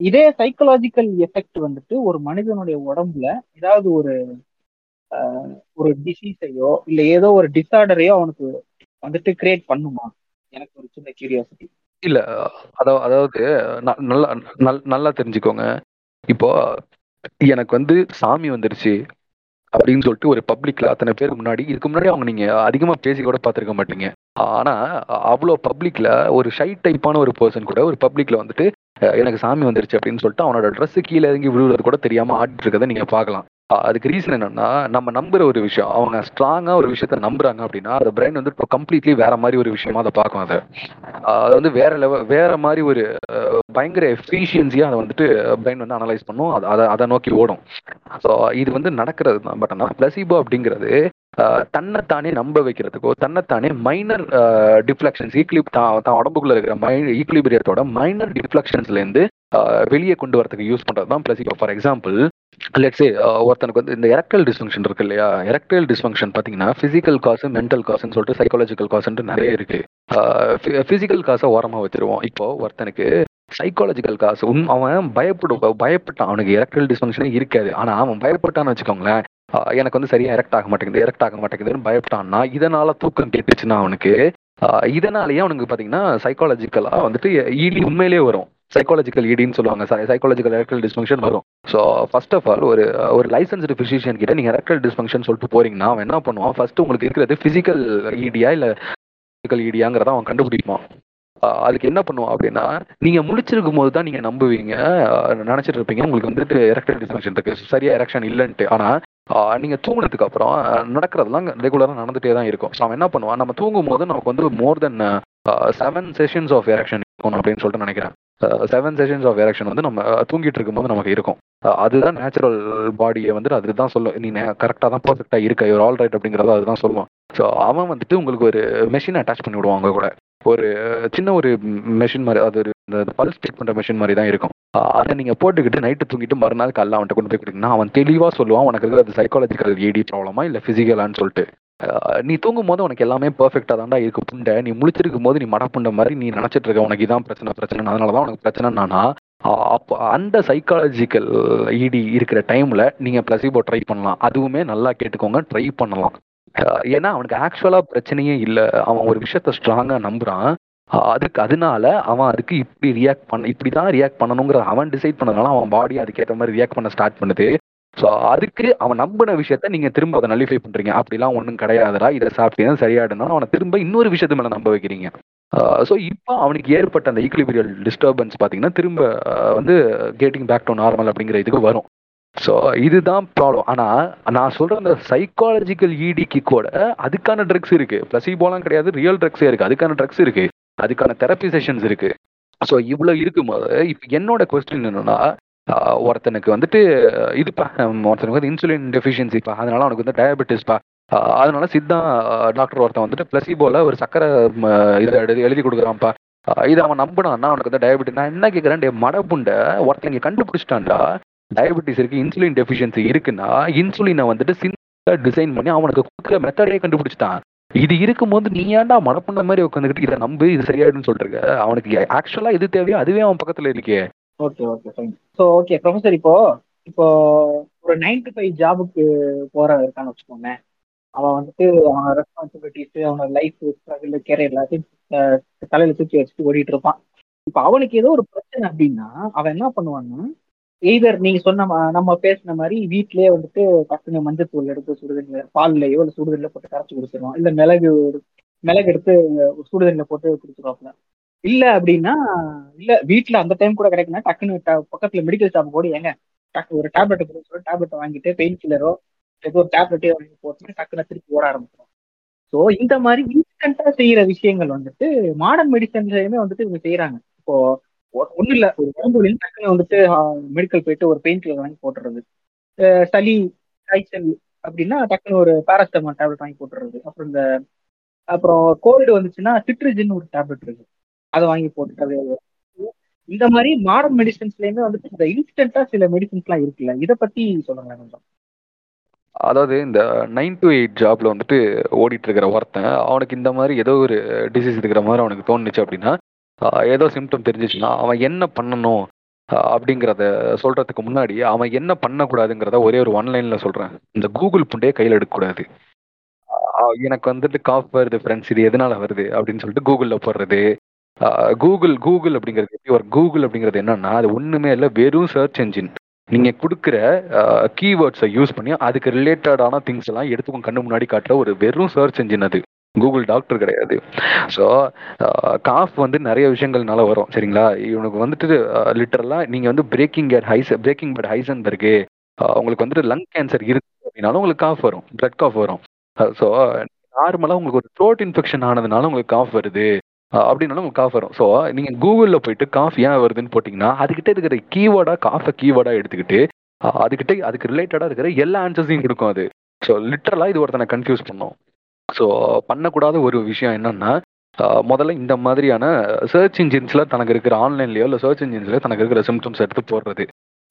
இதே சைக்கலாஜிக்கல் எஃபெக்ட் வந்துட்டு ஒரு மனிதனுடைய உடம்புல ஏதாவது ஒரு ஒரு டிசீஸையோ இல்ல ஏதோ ஒரு டிசார்டரையோ அவனுக்கு வந்துட்டு கிரியேட் பண்ணுமா? எனக்கு ஒரு சின்ன கியூரியாசிட்டி இல்ல அதாவது அதாவது நல்லா நல்- நல்லா தெரிஞ்சுக்கோங்க. இப்போ எனக்கு வந்து சாமி வந்துருச்சு. அப்படின்னு சொல்லிட்டு ஒரு பப்ளிக்ல அத்தனை பேருக்கு முன்னாடி இதுக்கு முன்னாடி அவங்க நீங்க அதிகமா பேசி கூட பார்த்துருக்க மாட்டீங்க. ஆனா அவ்வளோ பப்ளிக்ல ஒரு ஷை டைப்பான ஒரு பர்சன் கூட ஒரு பப்ளிக்ல வந்துட்டு எனக்கு சாமி வந்துருச்சு அப்படின்னு சொல்லிட்டு அவனோட ட்ரெஸ் கீழே இறங்கி விழுவுறது கூட தெரியாம ஆடிட்டு இருக்கதை நீங்க பார்க்கலாம். அதுக்கு ரீசன் என்னன்னா நம்ம நம்புற ஒரு விஷயம் அவங்க ஸ்ட்ராங்கா ஒரு விஷயத்த நம்புறாங்க அப்படின்னா அந்த பிரெயின் வந்து இப்போ கம்ப்ளீட்லி வேற மாதிரி ஒரு விஷயமா அதை பார்க்கும் அதை. அது வந்து வேற லெவல் வேற மாதிரி ஒரு பயங்கர எஃபிஷியன்சியா அதை வந்துட்டு பிரெயின் வந்து அனலைஸ் பண்ணும். அதை அதை நோக்கி ஓடும். ஸோ இது வந்து நடக்கிறது தான். பட் ஆனால் பிளசிபோ அப்படிங்கிறது தன்னைத்தானே நம்ப வைக்கிறதுக்கோ தன்னைத்தானே மைனர் டிஃப்ளெக்ஷன்ஸ் ஈக்லிப் தான் தான் உடம்புக்குள்ள இருக்கிற மை ஈக்லிபிரியத்தோட மைனர் டிஃப்ளெக்ஷன்ஸ்லேருந்து வெளியே கொண்டு வரதுக்கு யூஸ் பண்ணுறது தான் placebo for example let's say uh, ஒருத்தனுக்கு வந்து இந்த எரக்டல் டிஸ்ஃபங்க்ஷன் இருக்கு இல்லையா? எரக்டல் டிஸ்ஃபங்க்ஷன் பார்த்தீங்கன்னா ஃபிசிக்கல் காசு மென்டல் காசுன்னு சொல்லிட்டு சைக்காலஜிக்கல் காசுன்ட்டு நிறைய இருக்கு. ஃபிசிக்கல் காசை ஓரமாக வச்சிருவோம். இப்போ ஒருத்தனுக்கு சைக்காலஜிக்கல் காசு உன் அவன் பயப்படு பயப்பட்டான். அவனுக்கு எரக்டல் டிஸ்ஃபங்க்ஷனே இருக்காது. ஆனால் அவன் பயப்பட்டான்னு வச்சுக்கோங்களேன் எனக்கு வந்து சரியா எரக்ட் ஆக மாட்டேங்குது எரக்ட் ஆக மாட்டேங்குதுன்னு பயப்பட்டான்னா இதனால தூக்கம் கேட்டுச்சுன்னா அவனுக்கு இதனாலேயே அவனுக்கு பார்த்தீங்கன்னா சைக்காலஜிக்கலாக வந்துட்டு இடி உண்மையிலேயே வரும். சைக்காலஜிக்கல் இடின்னு சொல்லுவாங்க. சைக்காலஜிக்கல் எரக்டல் டிஸ்ஃபங்க்ஷன் வரும். ஸோ ஃபர்ஸ்ட் ஆஃப் ஆல் ஒரு ஒரு லைசன்ஸ்டு ஃபிசிஷியன் கிட்ட நீங்க எரக்டல் டிஸ்ஃபங்க்ஷன் சொல்லிட்டு போறீங்கன்னா அவன் என்ன பண்ணுவான்? ஃபர்ஸ்ட் உங்களுக்கு இருக்கிறது பிசிக்கல் இடியா இல்ல பிசிக்கல் இடியாங்கிறத அவன் கண்டுபிடிப்பான். அதுக்கு என்ன பண்ணுவான் அப்படின்னா நீங்க முடிச்சிருக்கும் போது தான் நீங்க நம்புவீங்க. நினைச்சிட்டு இருப்பீங்க உங்களுக்கு வந்துட்டு எரக்டல் டிஸ்ஃபங்க்ஷன் இருக்கு. சரியா எரக்ஷன் இல்லைன்ட்டு. ஆனா நீங்க தூங்கினதுக்கு அப்புறம் நடக்கிறதெல்லாம் ரெகுலரா நடந்துட்டே தான் இருக்கும். ஸோ அவன் என்ன பண்ணுவான்? நம்ம தூங்கும் போது நமக்கு வந்து more than seven sessions of erection இருக்கும் அப்படின்னு சொல்லிட்டு நினைக்கிறேன். செவன் செஷன்ஸ் ஆஃப் எரக்ஷன் வந்து நம்ம தூங்கிட்டு இருக்கும்போது நமக்கு இருக்கும். அதுதான் நேச்சுரல் பாடியை வந்துட்டு அதுதான் சொல்லும். நீ கரெக்டாக தான் பர்ஃபெக்டாக இருக்க. ஒரு ஆல் ரைட் அப்படிங்கறத அதுதான் சொல்லுவான். ஸோ அவன் வந்துட்டு உங்களுக்கு ஒரு மெஷின் அட்டாச் பண்ணி விடுவான் அவங்க கூட. ஒரு சின்ன ஒரு மெஷின் மாதிரி அது ஒரு இந்த பல்ஸ் செக் பண்ணுற மெஷின் மாதிரி தான் இருக்கும். அதை நீங்கள் போட்டுக்கிட்டு நைட்டு தூங்கிட்டு மறுநாள் காலைல அவன்கிட்ட கொண்டு போய் கொடுத்தீங்கன்னா அவன் தெளிவாக சொல்லுவான் உனக்கு இருக்கிறது சைக்காலஜிக்கல் ஏடி ப்ராப்ளமா இல்லை ஃபிசிக்கலான்னு சொல்லிட்டு. நீ தூங்கும் போது உனக்கு எல்லாமே பர்ஃபெக்டாக தான்டா இருக்கு புண்டை. நீ முழிச்சிருக்கும் போது நீ மடப்புண்ட மாதிரி நீ நினச்சிட்டு இருக்க. உனக்கு இதான் பிரச்சனை பிரச்சனை அதனாலதான் உனக்கு பிரச்சனை நானா அப்போ அந்த சைக்காலஜிக்கல் இடி இருக்கிற டைமில் நீங்கள் பிளசிபோ ட்ரை பண்ணலாம். அதுவுமே நல்லா கேட்டுக்கோங்க ட்ரை பண்ணலாம். ஏன்னா அவனுக்கு ஆக்சுவலாக பிரச்சனையே இல்லை. அவன் ஒரு விஷயத்த ஸ்ட்ராங்காக நம்புகிறான் அதுக்கு அதனால அவன் அதுக்கு இப்படி ரியாக்ட் பண்ண இப்படி தான் ரியாக்ட் பண்ணணுங்கிற அவன் டிசைட் பண்ணதுனால அவன் பாடி அதுக்கேற்ற மாதிரி ரியாக்ட் பண்ண ஸ்டார்ட் பண்ணுது. ஸோ அதுக்கு அவன் நம்பின விஷயத்த நீங்க திரும்ப அதை நலிஃபை பண்றீங்க. அப்படிலாம் ஒன்றும் கிடையாதுடா. இதை சாப்பிட்டீங்கன்னா சரியாடுனா அவனை திரும்ப இன்னொரு விஷயத்து மேல நம்ப வைக்கிறீங்க. ஸோ இப்போ அவனுக்கு ஏற்பட்ட அந்த ஈக்குலிபிரியல் டிஸ்டர்பன்ஸ் பார்த்தீங்கன்னா திரும்ப வந்து கேட்டிங் பேக் டு நார்மல் அப்படிங்கிற இதுக்கு வரும். ஸோ இதுதான் ப்ராப்ளம் ஆனால் நான் சொல்ற அந்த சைக்காலஜிக்கல் இடிக்கு கூட அதுக்கான ட்ரக்ஸ் இருக்கு. பிளஸிபோலாம் கிடையாது ரியல் ட்ரக்ஸே இருக்கு. அதுக்கான ட்ரக்ஸ் இருக்கு. அதுக்கான தெரப்பி செஷன்ஸ் இருக்கு. ஸோ இவ்வளோ இருக்கும்போது இப்போ என்னோட கொஸ்டின் என்னன்னா ஒருத்தனுக்கு வந்துட்டு இதுப்பா ஒருத்தனுக்கு வந்து இன்சுலின் டெஃபிஷியன்சிப்பா அதனால அவனுக்கு வந்து டயபெட்டிஸ்ப்பா அதனால சித்தா டாக்டர் ஒருத்தன் வந்துட்டு பிளசிபோல ஒரு சக்கரை இதை எழுதி எழுதி கொடுக்குறான்ப்பா. இதை அவன் நம்பினான்னா அவனுக்கு வந்து டயபெட்டிஸ் நான் என்ன கேட்குறேன் டே மடப்புண்ட ஒருத்தன் இங்கே கண்டுபிடிச்சிட்டான்டா டயபெட்டிஸ் இருக்கு இன்சுலின் டெஃபிஷியன்சி இருக்குன்னா இன்சுலினை வந்துட்டு சின்ன டிசைன் பண்ணி அவனுக்கு கொடுக்குற மெத்தடே கண்டுபிடிச்சிட்டான். இது இருக்கும்போது நீ ஏன்டா மடப்புண்ட மாதிரி உட்காந்துக்கிட்டு இதை நம்பு இது சரியாயிடுன்னு சொல்லிட்டு இருக்க அவனுக்கு ஆக்சுவலா இது தேவையோ அதுவே அவன் பக்கத்துல இருக்கே. Okay okay fine so okay professor இப்போ இப்போ ஒரு நைன் டு ஃபைவ் ஜாபுக்கு போறவன் இருக்கான்னு வச்சுக்கோங்க அவன் வந்துட்டு அவன் ரெஸ்பான்சிபிலிட்டிஸ் அவனோட லைஃப் ஸ்ட்ரகிள் கேரியர் எல்லாத்தையும் தலையில தூக்கி வச்சுட்டு ஓடிட்டு இருப்பான். இப்போ அவனுக்கு ஏதோ ஒரு பிரச்சனை அப்படின்னா அவன் என்ன பண்ணுவான்னா எய்தர் நீங்க சொன்ன மா- நம்ம பேசின மாதிரி வீட்லயே வந்துட்டு டக்குனு மஞ்சத்தூள் எடுத்து சுடுதண்ணி பால்லையோ இல்லை சுடுதண்ணில போட்டு கரைச்சி குடிச்சிருவான். இல்ல மிளகு மிளகு எடுத்து சுடுதண்ணில போட்டு குடிச்சிருவாப்ல இல்ல அப்படின்னா இல்ல வீட்டுல அந்த டைம் கூட கிடைக்குன்னா டக்குன்னு ட- பக்கத்துல மெடிக்கல் ஷாப் கூட ஏங்க. டக்கு ஒரு டேப்லெட் கொடுக்க சொல்லி டேப்லெட் வாங்கிட்டு பெயின் கில்லரோ ஏதோ ஒரு டேப்லெட்டே வாங்கி போட்டு டக்குன்னு திருப்பி ஓட ஆரம்பிச்சிடும் ஸோ இந்த மாதிரி இன்ஸ்டன்டா செய்யற விஷயங்கள் வந்துட்டு மாடர்ன் மெடிசன்லயுமே வந்துட்டு இவங்க செய்யறாங்க இப்போ ஒன்றும் இல்லை ஒரு உடம்பு வலி டக்குன்னு வந்துட்டு மெடிக்கல் போயிட்டு ஒரு பெயின் கில்லர் வாங்கி போட்டுறது. சளி காய்ச்சல் அப்படின்னா டக்குன்னு ஒரு பேராசிட்டமால் டேப்லெட் வாங்கி போட்டுறது. அப்புறம் இந்த அப்புறம் கோல்டு வந்துச்சுன்னா சிட்ரிஜின் ஒரு டேப்லெட் இருக்கு. அதை வாங்கி போட்டுக்கிறது இந்த மாதிரி மாடர்ன் மெடிசன்ஸ்லயுமே வந்துட்டு இந்த இன்ஸ்டன்டா சில மெடிசன்ஸ்லாம் இருக்குல்ல இதை பத்தி சொல்லுங்க கொஞ்சம். அதாவது இந்த நைன் டு எயிட் ஜாப்ல வந்துட்டு ஓடிட்டு இருக்கிற ஒருத்தன் அவனுக்கு இந்த மாதிரி ஏதோ ஒரு டிசீஸ் இருக்கிற மாதிரி அவனுக்கு தோணுச்சு அப்படின்னா ஏதோ சிம்டம் தெரிஞ்சிச்சுன்னா அவன் என்ன பண்ணணும் அப்படிங்கிறத சொல்றதுக்கு முன்னாடி அவன் என்ன பண்ணக்கூடாதுங்கிறத ஒரே ஒரு ஒன்லைன்ல சொல்றேன். இந்த கூகுள் புண்டையை கையில் எடுக்கக்கூடாது. எனக்கு வந்துட்டு காஃப் வருது ஃப்ரெண்ட்ஸ் இது எதனால வருது அப்படின்னு சொல்லிட்டு கூகுளில் போடுறது. கூகுள் கூகுள் அப்படிங்கிறது எப்படி ஒரு கூகுள் அப்படிங்கிறது என்னன்னா அது ஒண்ணுமே இல்லை வெறும் சர்ச் என்ஜின் நீங்க கொடுக்குற கீவேர்ட்ஸை யூஸ் பண்ணி அதுக்கு ரிலேட்டடான திங்ஸ் எல்லாம் எடுத்து கண்ணு முன்னாடி காட்டுற ஒரு வெறும் சர்ச் என்ஜின் அது. கூகுள் டாக்டர் கிடையாது. ஸோ காஃப் வந்து நிறைய விஷயங்கள்னால வரும் சரிங்களா? இவனுக்கு வந்துட்டு லிட்டரலாக நீங்கள் வந்து பிரேக்கிங் கேட் ஹைஸ் பிரேக்கிங் பேட் ஹைசன்பர்கு உங்களுக்கு வந்துட்டு லங் கேன்சர் இருக்கு அப்படின்னாலும் உங்களுக்கு காஃப் வரும் பிளட் காஃப் வரும். ஸோ நார்மலாக உங்களுக்கு ஒரு த்ரோட் இன்ஃபெக்ஷன் ஆனதுனால உங்களுக்கு காஃப் வருது. அப்படின்னாலும் உங்களுக்கு காஃப் வரும். ஸோ நீங்க கூகுள்ல போயிட்டு காஃப் ஏன் வருதுன்னு போட்டிங்கன்னா அதுக்கிட்ட இருக்கிற கீவேர்டா காஃபை கீவேர்டா எடுத்துக்கிட்டு அதுக்கிட்ட அதுக்கு ரிலேட்டடா இருக்கிற எல்லா ஆன்சர்ஸையும் கொடுக்கும் அது. ஸோ லிட்டரலா இது ஒருத்தனை கன்ஃபியூஸ் பண்ணும். ஸோ பண்ணக்கூடாத ஒரு விஷயம் என்னன்னா முதல்ல இந்த மாதிரியான சர்ச் இன்ஜின்ஸ்ல தனக்கு இருக்கிற ஆன்லைன்லயோ இல்லை சர்ச் இன்ஜின்ஸ்ல தனக்கு இருக்கிற சிம்டம்ஸ் எடுத்து போடுறது.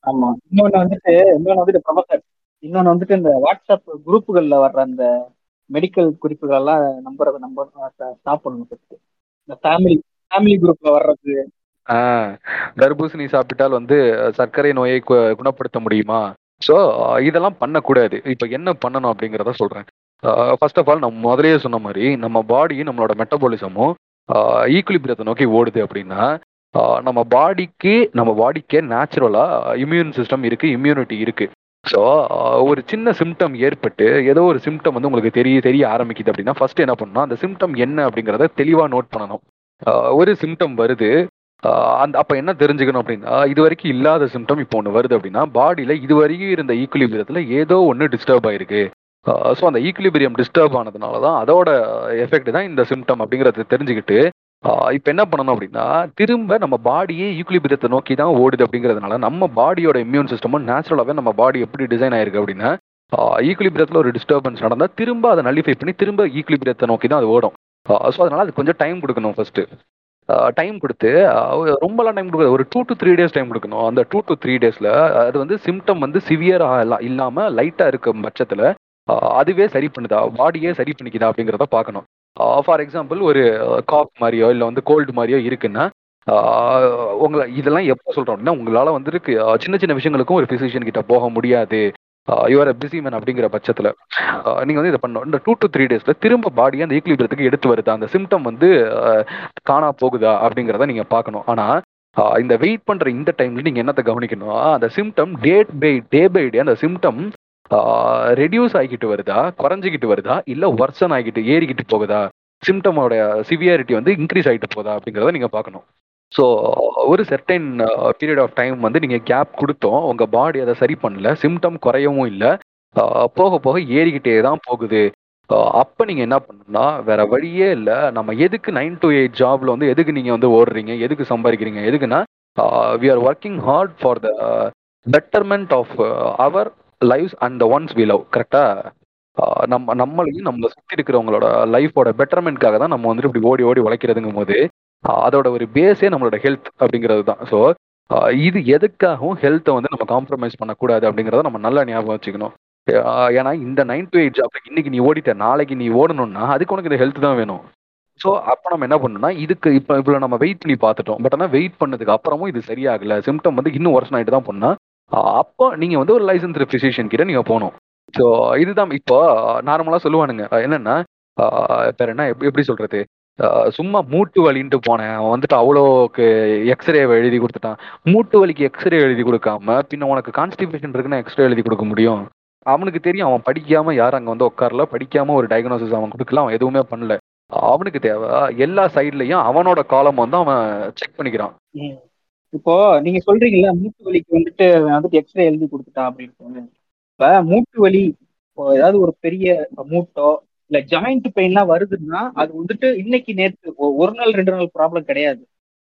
ஆமா. இன்னொன்னு வந்துட்டு இன்னொன்னு வந்துட்டு ப்ரொஃபசர் இன்னொன்னு வந்துட்டு இந்த வாட்ஸ்அப் குரூப்புகள்ல வர்ற அந்த மெடிக்கல் குறிப்புகள்லாம் நம்புறத நம்ப ஸ்டாப் பண்ணணும். இந்த ஃபேமிலி ஃபேமிலி குரூப்ல வர்றது. ஆஹ் தர்பூசணி சாப்பிட்டால் வந்து சர்க்கரை நோயை கு- குணப்படுத்த முடியுமா? ஸோ இதெல்லாம் பண்ணக்கூடாது. இப்போ என்ன பண்ணணும் அப்படிங்கிறத சொல்றேன். ஃபர்ஸ்ட் ஆஃப் ஆல் நம்ம முதல்லயே சொன்ன மாதிரி நம்ம பாடி நம்மளோட மெட்டபாலிசமும் ஈக்குலிபிரியத்தை நோக்கி ஓடுது அப்படின்னா நம்ம பாடிக்கு நம்ம பாடிக்கே நேச்சுரலா இம்யூன் சிஸ்டம் இருக்கு இம்யூனிட்டி இருக்கு. ஸோ uh, ஒரு சின்ன சிம்டம் ஏற்பட்டு ஏதோ ஒரு சிம்டம் வந்து உங்களுக்கு தெரிய தெரிய ஆரம்பிக்குது அப்படின்னா ஃபர்ஸ்ட் என்ன பண்ணணும்? அந்த சிம்டம் என்ன அப்படிங்கிறத தெளிவாக நோட் பண்ணணும். Uh, ஒரு சிம்டம் வருது. Uh, அந்த அப்போ என்ன தெரிஞ்சுக்கணும் அப்படின்னா இது வரைக்கும் இல்லாத சிம்டம் இப்போ ஒன்று வருது அப்படின்னா பாடியில் இது வரைக்கும் இருந்த ஈக்குலிபிரியத்தில் ஏதோ ஒன்று டிஸ்டர்ப் ஆயிருக்கு. ஸோ அந்த ஈக்குலிபிரியம் டிஸ்டர்ப் ஆனதுனால தான் அதோட எஃபெக்ட் தான் இந்த சிம்டம் அப்படிங்கிறத தெரிஞ்சுக்கிட்டு இப்போ என்ன பண்ணணும் அப்படின்னா திரும்ப நம்ம பாடியே ஈக்குலிபிரியத்தை நோக்கி தான் ஓடுது அப்படிங்கிறதுனால நம்ம பாடியோட இம்யூன் சிஸ்டமும் நேச்சுரலாகவே நம்ம பாடி எப்படி டிசைன் ஆயிருக்கு அப்படின்னா ஈக்குலிபிரியத்தில் ஒரு டிஸ்டர்பன்ஸ் நடந்தால் திரும்ப அதை நலிஃபை பண்ணி திரும்ப ஈக்குலிபிரியத்தை நோக்கி தான் அது ஓடும். ஸோ அதனால் அது கொஞ்சம் டைம் கொடுக்கணும் ஃபஸ்ட்டு டைம் கொடுத்து ரொம்பலாம் டைம் கொடுக்காது. ஒரு two to three days time கொடுக்கணும். அந்த டூ டு த்ரீ டேஸில் அது வந்து சிம்டம் வந்து சிவியராக இல்லாமல் லைட்டாக இருக்கும் பட்சத்தில் அதுவே சரி பண்ணுதா? பாடியே சரி பண்ணிக்குதா அப்படிங்கிறத பார்க்கணும். ஃபார் எக்ஸாம்பிள் ஒரு காஃப் மாதிரியோ இல்லை வந்து கோல்டு மாதிரியோ இருக்குன்னா உங்களை இதெல்லாம் எப்போ சொல்கிறோம் அப்படின்னா உங்களால் வந்துருக்கு சின்ன சின்ன விஷயங்களுக்கும் ஒரு ஃபிசிஷியன் கிட்ட போக முடியாது. யுவர் பிஸி மேன் அப்படிங்கிற பட்சத்தில். நீங்கள் வந்து இதை பண்ணணும். இந்த டூ டு த்ரீ டேஸில் திரும்ப பாடியை அந்த ஈக்குலிபிரியத்துக்கு எடுத்து வருதா? அந்த சிம்டம் வந்து காணா போகுதா? அப்படிங்கிறத நீங்கள் பார்க்கணும். ஆனால் இந்த வெயிட் பண்ணுற இந்த டைமில் நீங்கள் என்னத்தை கவனிக்கணும் அந்த symptom date by day by day அந்த சிம்டம் ரெடியூஸ் ஆகிக்கிட்டு வருதா? குறைஞ்சிக்கிட்டு வருதா? இல்லை ஒர்சன் ஆகிட்டு ஏறிக்கிட்டு போகுதா? சிம்டமோட சிவியாரிட்டி வந்து இன்க்ரீஸ் ஆகிட்டு போதா அப்படிங்கிறத நீங்கள் பார்க்கணும். ஸோ ஒரு செர்டைன் பீரியட் ஆஃப் டைம் வந்து நீங்கள் கேப் கொடுத்தோம். உங்கள் பாடி அதை சரி பண்ணல. சிம்டம் குறையவும் இல்லை. போக போக ஏறிக்கிட்டே தான் போகுது. அப்போ நீங்கள் என்ன பண்ணணும்னா வேற வழியே இல்லை. நம்ம எதுக்கு நைன் டு எயிட் ஜாப்ல வந்து எதுக்கு நீங்கள் வந்து ஓடுறீங்க? எதுக்கு சம்பாதிக்கிறீங்க? எதுக்குன்னா we are working hard for the betterment of our life and the ones we love கரெக்டா நம்ம நம்மளையும் நம்மளை சுற்றி இருக்கிறவங்களோட லைஃபோட பெட்டர்மெண்ட்காக தான் நம்ம வந்துட்டு இப்படி ஓடி ஓடி உழைக்கிறதுங்கும் போது அதோட ஒரு பேஸே நம்மளோட ஹெல்த் அப்படிங்கிறது தான். ஸோ இது எதுக்காகவும் ஹெல்த்தை வந்து நம்ம காம்ப்ரமைஸ் பண்ணக்கூடாது அப்படிங்கிறத நம்ம நல்லா ஞாபகம் வச்சுக்கணும். ஏன்னா இந்த நைன் டு எயிட் ஜாப்ல இன்னைக்கு நீ ஓடிட்ட நாளைக்கு நீ ஓடணும்னா அதுக்கு உனக்கு இந்த ஹெல்த் தான் வேணும். ஸோ அப்போ நம்ம என்ன பண்ணணும்னா இதுக்கு இப்போ இவ்வளோ நம்ம வெயிட் பண்ணி பார்த்துட்டோம். பட் ஆனால் வெயிட் பண்ணதுக்கு அப்புறமும் இது சரியாகல. சிம்டம் வந்து இன்னும் வருஷம் ஆகிட்டு தான் பண்ணால் அப்போ நீங்க வந்து ஒரு லைசன்ஸ் ஃபிசிஷியன் கிட்ட நீங்க போகணும் ஸோ இதுதான் இப்போ நார்மலா சொல்லுவானுங்க. என்னன்னா பேர் என்ன? எப்படி சொல்றது? சும்மா மூட்டு வலின்ட்டு போனேன். அவன் வந்துட்டு அவ்வளோக்கு எக்ஸ்ரே எழுதி கொடுத்துட்டான். மூட்டு வலிக்கு எக்ஸ்ரே எழுதி கொடுக்காம பின்ன உனக்கு கான்ஸ்டிபேஷன் இருக்குன்னா எக்ஸ்ரே எழுதி கொடுக்க முடியும். அவனுக்கு தெரியும் அவன் படிக்காம யாரும் அங்க வந்து உட்காரல. படிக்காம ஒரு டயக்னோசிஸ் அவன் கொடுக்கல. அவன் எதுவுமே பண்ணல. அவனுக்கு தேவை எல்லா சைட்லயும் அவனோட காலம் வந்து அவன் செக் பண்ணிக்கிறான். இப்போ நீங்க சொல்றீங்கல்ல மூட்டு வலிக்கு வந்துட்டு வந்துட்டு எக்ஸ்ரே எழுதி கொடுத்துட்டான் அப்படின்னு இப்ப மூட்டு வலி இப்போ ஏதாவது ஒரு பெரிய மூட்டோ இல்ல ஜாயிண்ட் பெயின்லாம் வருதுன்னா அது வந்துட்டு இன்னைக்கு நேற்று ஒரு நாள் ரெண்டு நாள் ப்ராப்ளம் கிடையாது.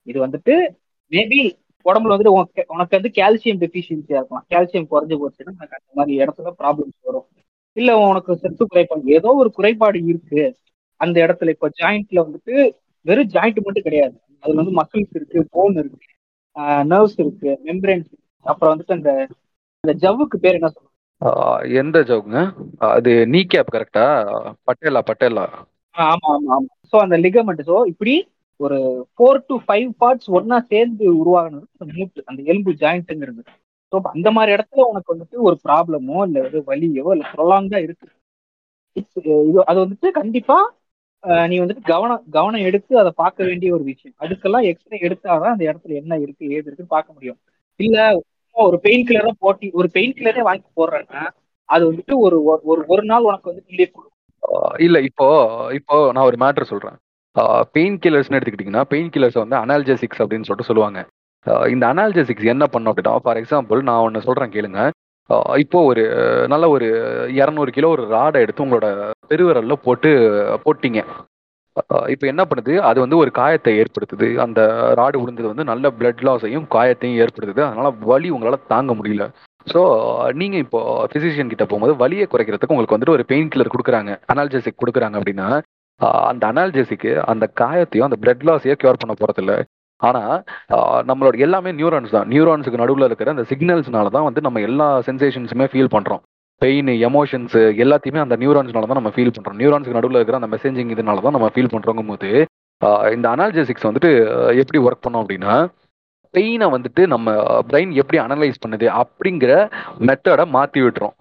இது வந்துட்டு மேபி உடம்புல வந்துட்டு உனக்கு உனக்கு வந்து கால்சியம் டெஃபிஷியன்சியா இருக்கலாம். கால்சியம் குறைஞ்சு போச்சுன்னா உனக்கு அந்த மாதிரி இடத்துல ப்ராப்ளம்ஸ் வரும். இல்ல உனக்கு செத்து குறைபாடு ஏதோ ஒரு குறைபாடு இருக்கு. அந்த இடத்துல இப்போ ஜாயிண்ட்ல வந்துட்டு வெறும் ஜாயிண்ட் மட்டும் கிடையாது. அதுல வந்து மசில்ஸ் இருக்கு போன் இருக்கு. நர்வ்ஸ் இருக்கு மெம்பரன்ஸ் அப்புறம் வந்துட்டு அந்த அந்த ஜவ்வுக்கு பேர் என்ன சொல்லுவாங்க? எந்த ஜவுங்க அது நீ கேப் கரெக்டா பட்டேலா பட்டேலா? ஆமா ஆமா ஆமா. ஸோ அந்த லிகமெண்ட் ஸோ இப்படி ஒரு ஃபோர் டு ஃபைவ் பார்ட்ஸ் ஒண்ணா சேர்ந்து உருவாகினது அந்த மூட்டு அந்த எலும்பு ஜாயிண்ட்டுங்கிறது ஸோ அந்த மாதிரி இடத்துல உனக்கு வந்துட்டு ஒரு ப்ராப்ளமோ இல்லை ஒரு வலியோ இல்லை ப்ரொலாங்கா இருக்கு. இது அது வந்துட்டு கண்டிப்பா அஹ், நீ வந்துட்டு கவனம் கவனம் எடுத்து அதை பார்க்க வேண்டிய ஒரு விஷயம். அதுக்கெல்லாம் எக்ஸ்ரே எடுத்தாதான் அந்த இடத்துல என்ன இருக்கு ஏது இருக்குன்னு பார்க்க முடியும். இல்ல ஒரு பெயின் கில்லரை போட்டி ஒரு பெயின் கில்லரே வாங்கி போடுறேன்னா அது வந்துட்டு ஒரு ஒரு ஒரு நாள் உனக்கு வந்து ரிலீஃப் கொடுக்கும். இல்ல இப்போ இப்போ நான் ஒரு மேட்ரு சொல்றேன். பெயின் கில்லர்ஸ்னு எடுத்துக்கிட்டிங்கன்னா பெயின் கில்லர்ஸ் வந்து அனால்ஜெசிக்ஸ் அப்படின்னு சொல்லிட்டு சொல்லுவாங்க. இந்த அனால்ஜெசிக்ஸ் என்ன பண்ணும் அப்படின்னா ஃபார் எக்ஸாம்பிள் நான் ஒன்று சொல்றேன் கேளுங்க. இப்போ ஒரு நல்ல ஒரு இரநூறு கிலோ ஒரு ராடை எடுத்து உங்களோட பெருவிரல்ல போட்டு போட்டீங்க. இப்போ என்ன பண்ணுது? அது வந்து ஒரு காயத்தை ஏற்படுத்துது. அந்த ராடு விழுந்தது வந்து நல்ல பிளட் லாஸையும் காயத்தையும் ஏற்படுத்துது. அதனால வலி உங்களால் தாங்க முடியல. ஸோ நீங்க இப்போ பிசிஷியன் கிட்ட போகும்போது வலியை குறைக்கிறதுக்கு உங்களுக்கு வந்துட்டு ஒரு பெயின் கில்லர் கொடுக்குறாங்க. அனால்ஜெசிக் கொடுக்குறாங்க அப்படின்னா அந்த அனால்ஜெசிக்கு அந்த காயத்தையும் அந்த பிளட் லாஸையும் கியூர் பண்ண போகிறதில்ல ஆனால் நம்மளோட எல்லாமே நியூரான்ஸ் தான். நியூரான்ஸுக்கு நடுவில் இருக்கிற அந்த சிக்னல்ஸ்னால தான் வந்து நம்ம எல்லா சென்சேஷன்ஸுமே ஃபீல் பண்ணுறோம் பெயின் எமோஷன்ஸ் எல்லாத்தையுமே அந்த நியூரான்ஸ்னால தான் நம்ம ஃபீல் பண்ணுறோம் நியூரான்ஸுக்கு நடுவில் இருக்கிற அந்த மெசேஜிங் இதனால தான் நம்ம ஃபீல் பண்ணுறோங்கும் போது இந்த அனால்ஜெசிக்ஸ் வந்துட்டு எப்படி ஒர்க் பண்ணோம் அப்படின்னா பெயினை வந்துட்டு நம்ம பிரெயின் எப்படி அனலைஸ் பண்ணுது அப்படிங்கிற மெத்தடை மாற்றி விட்டுரும்.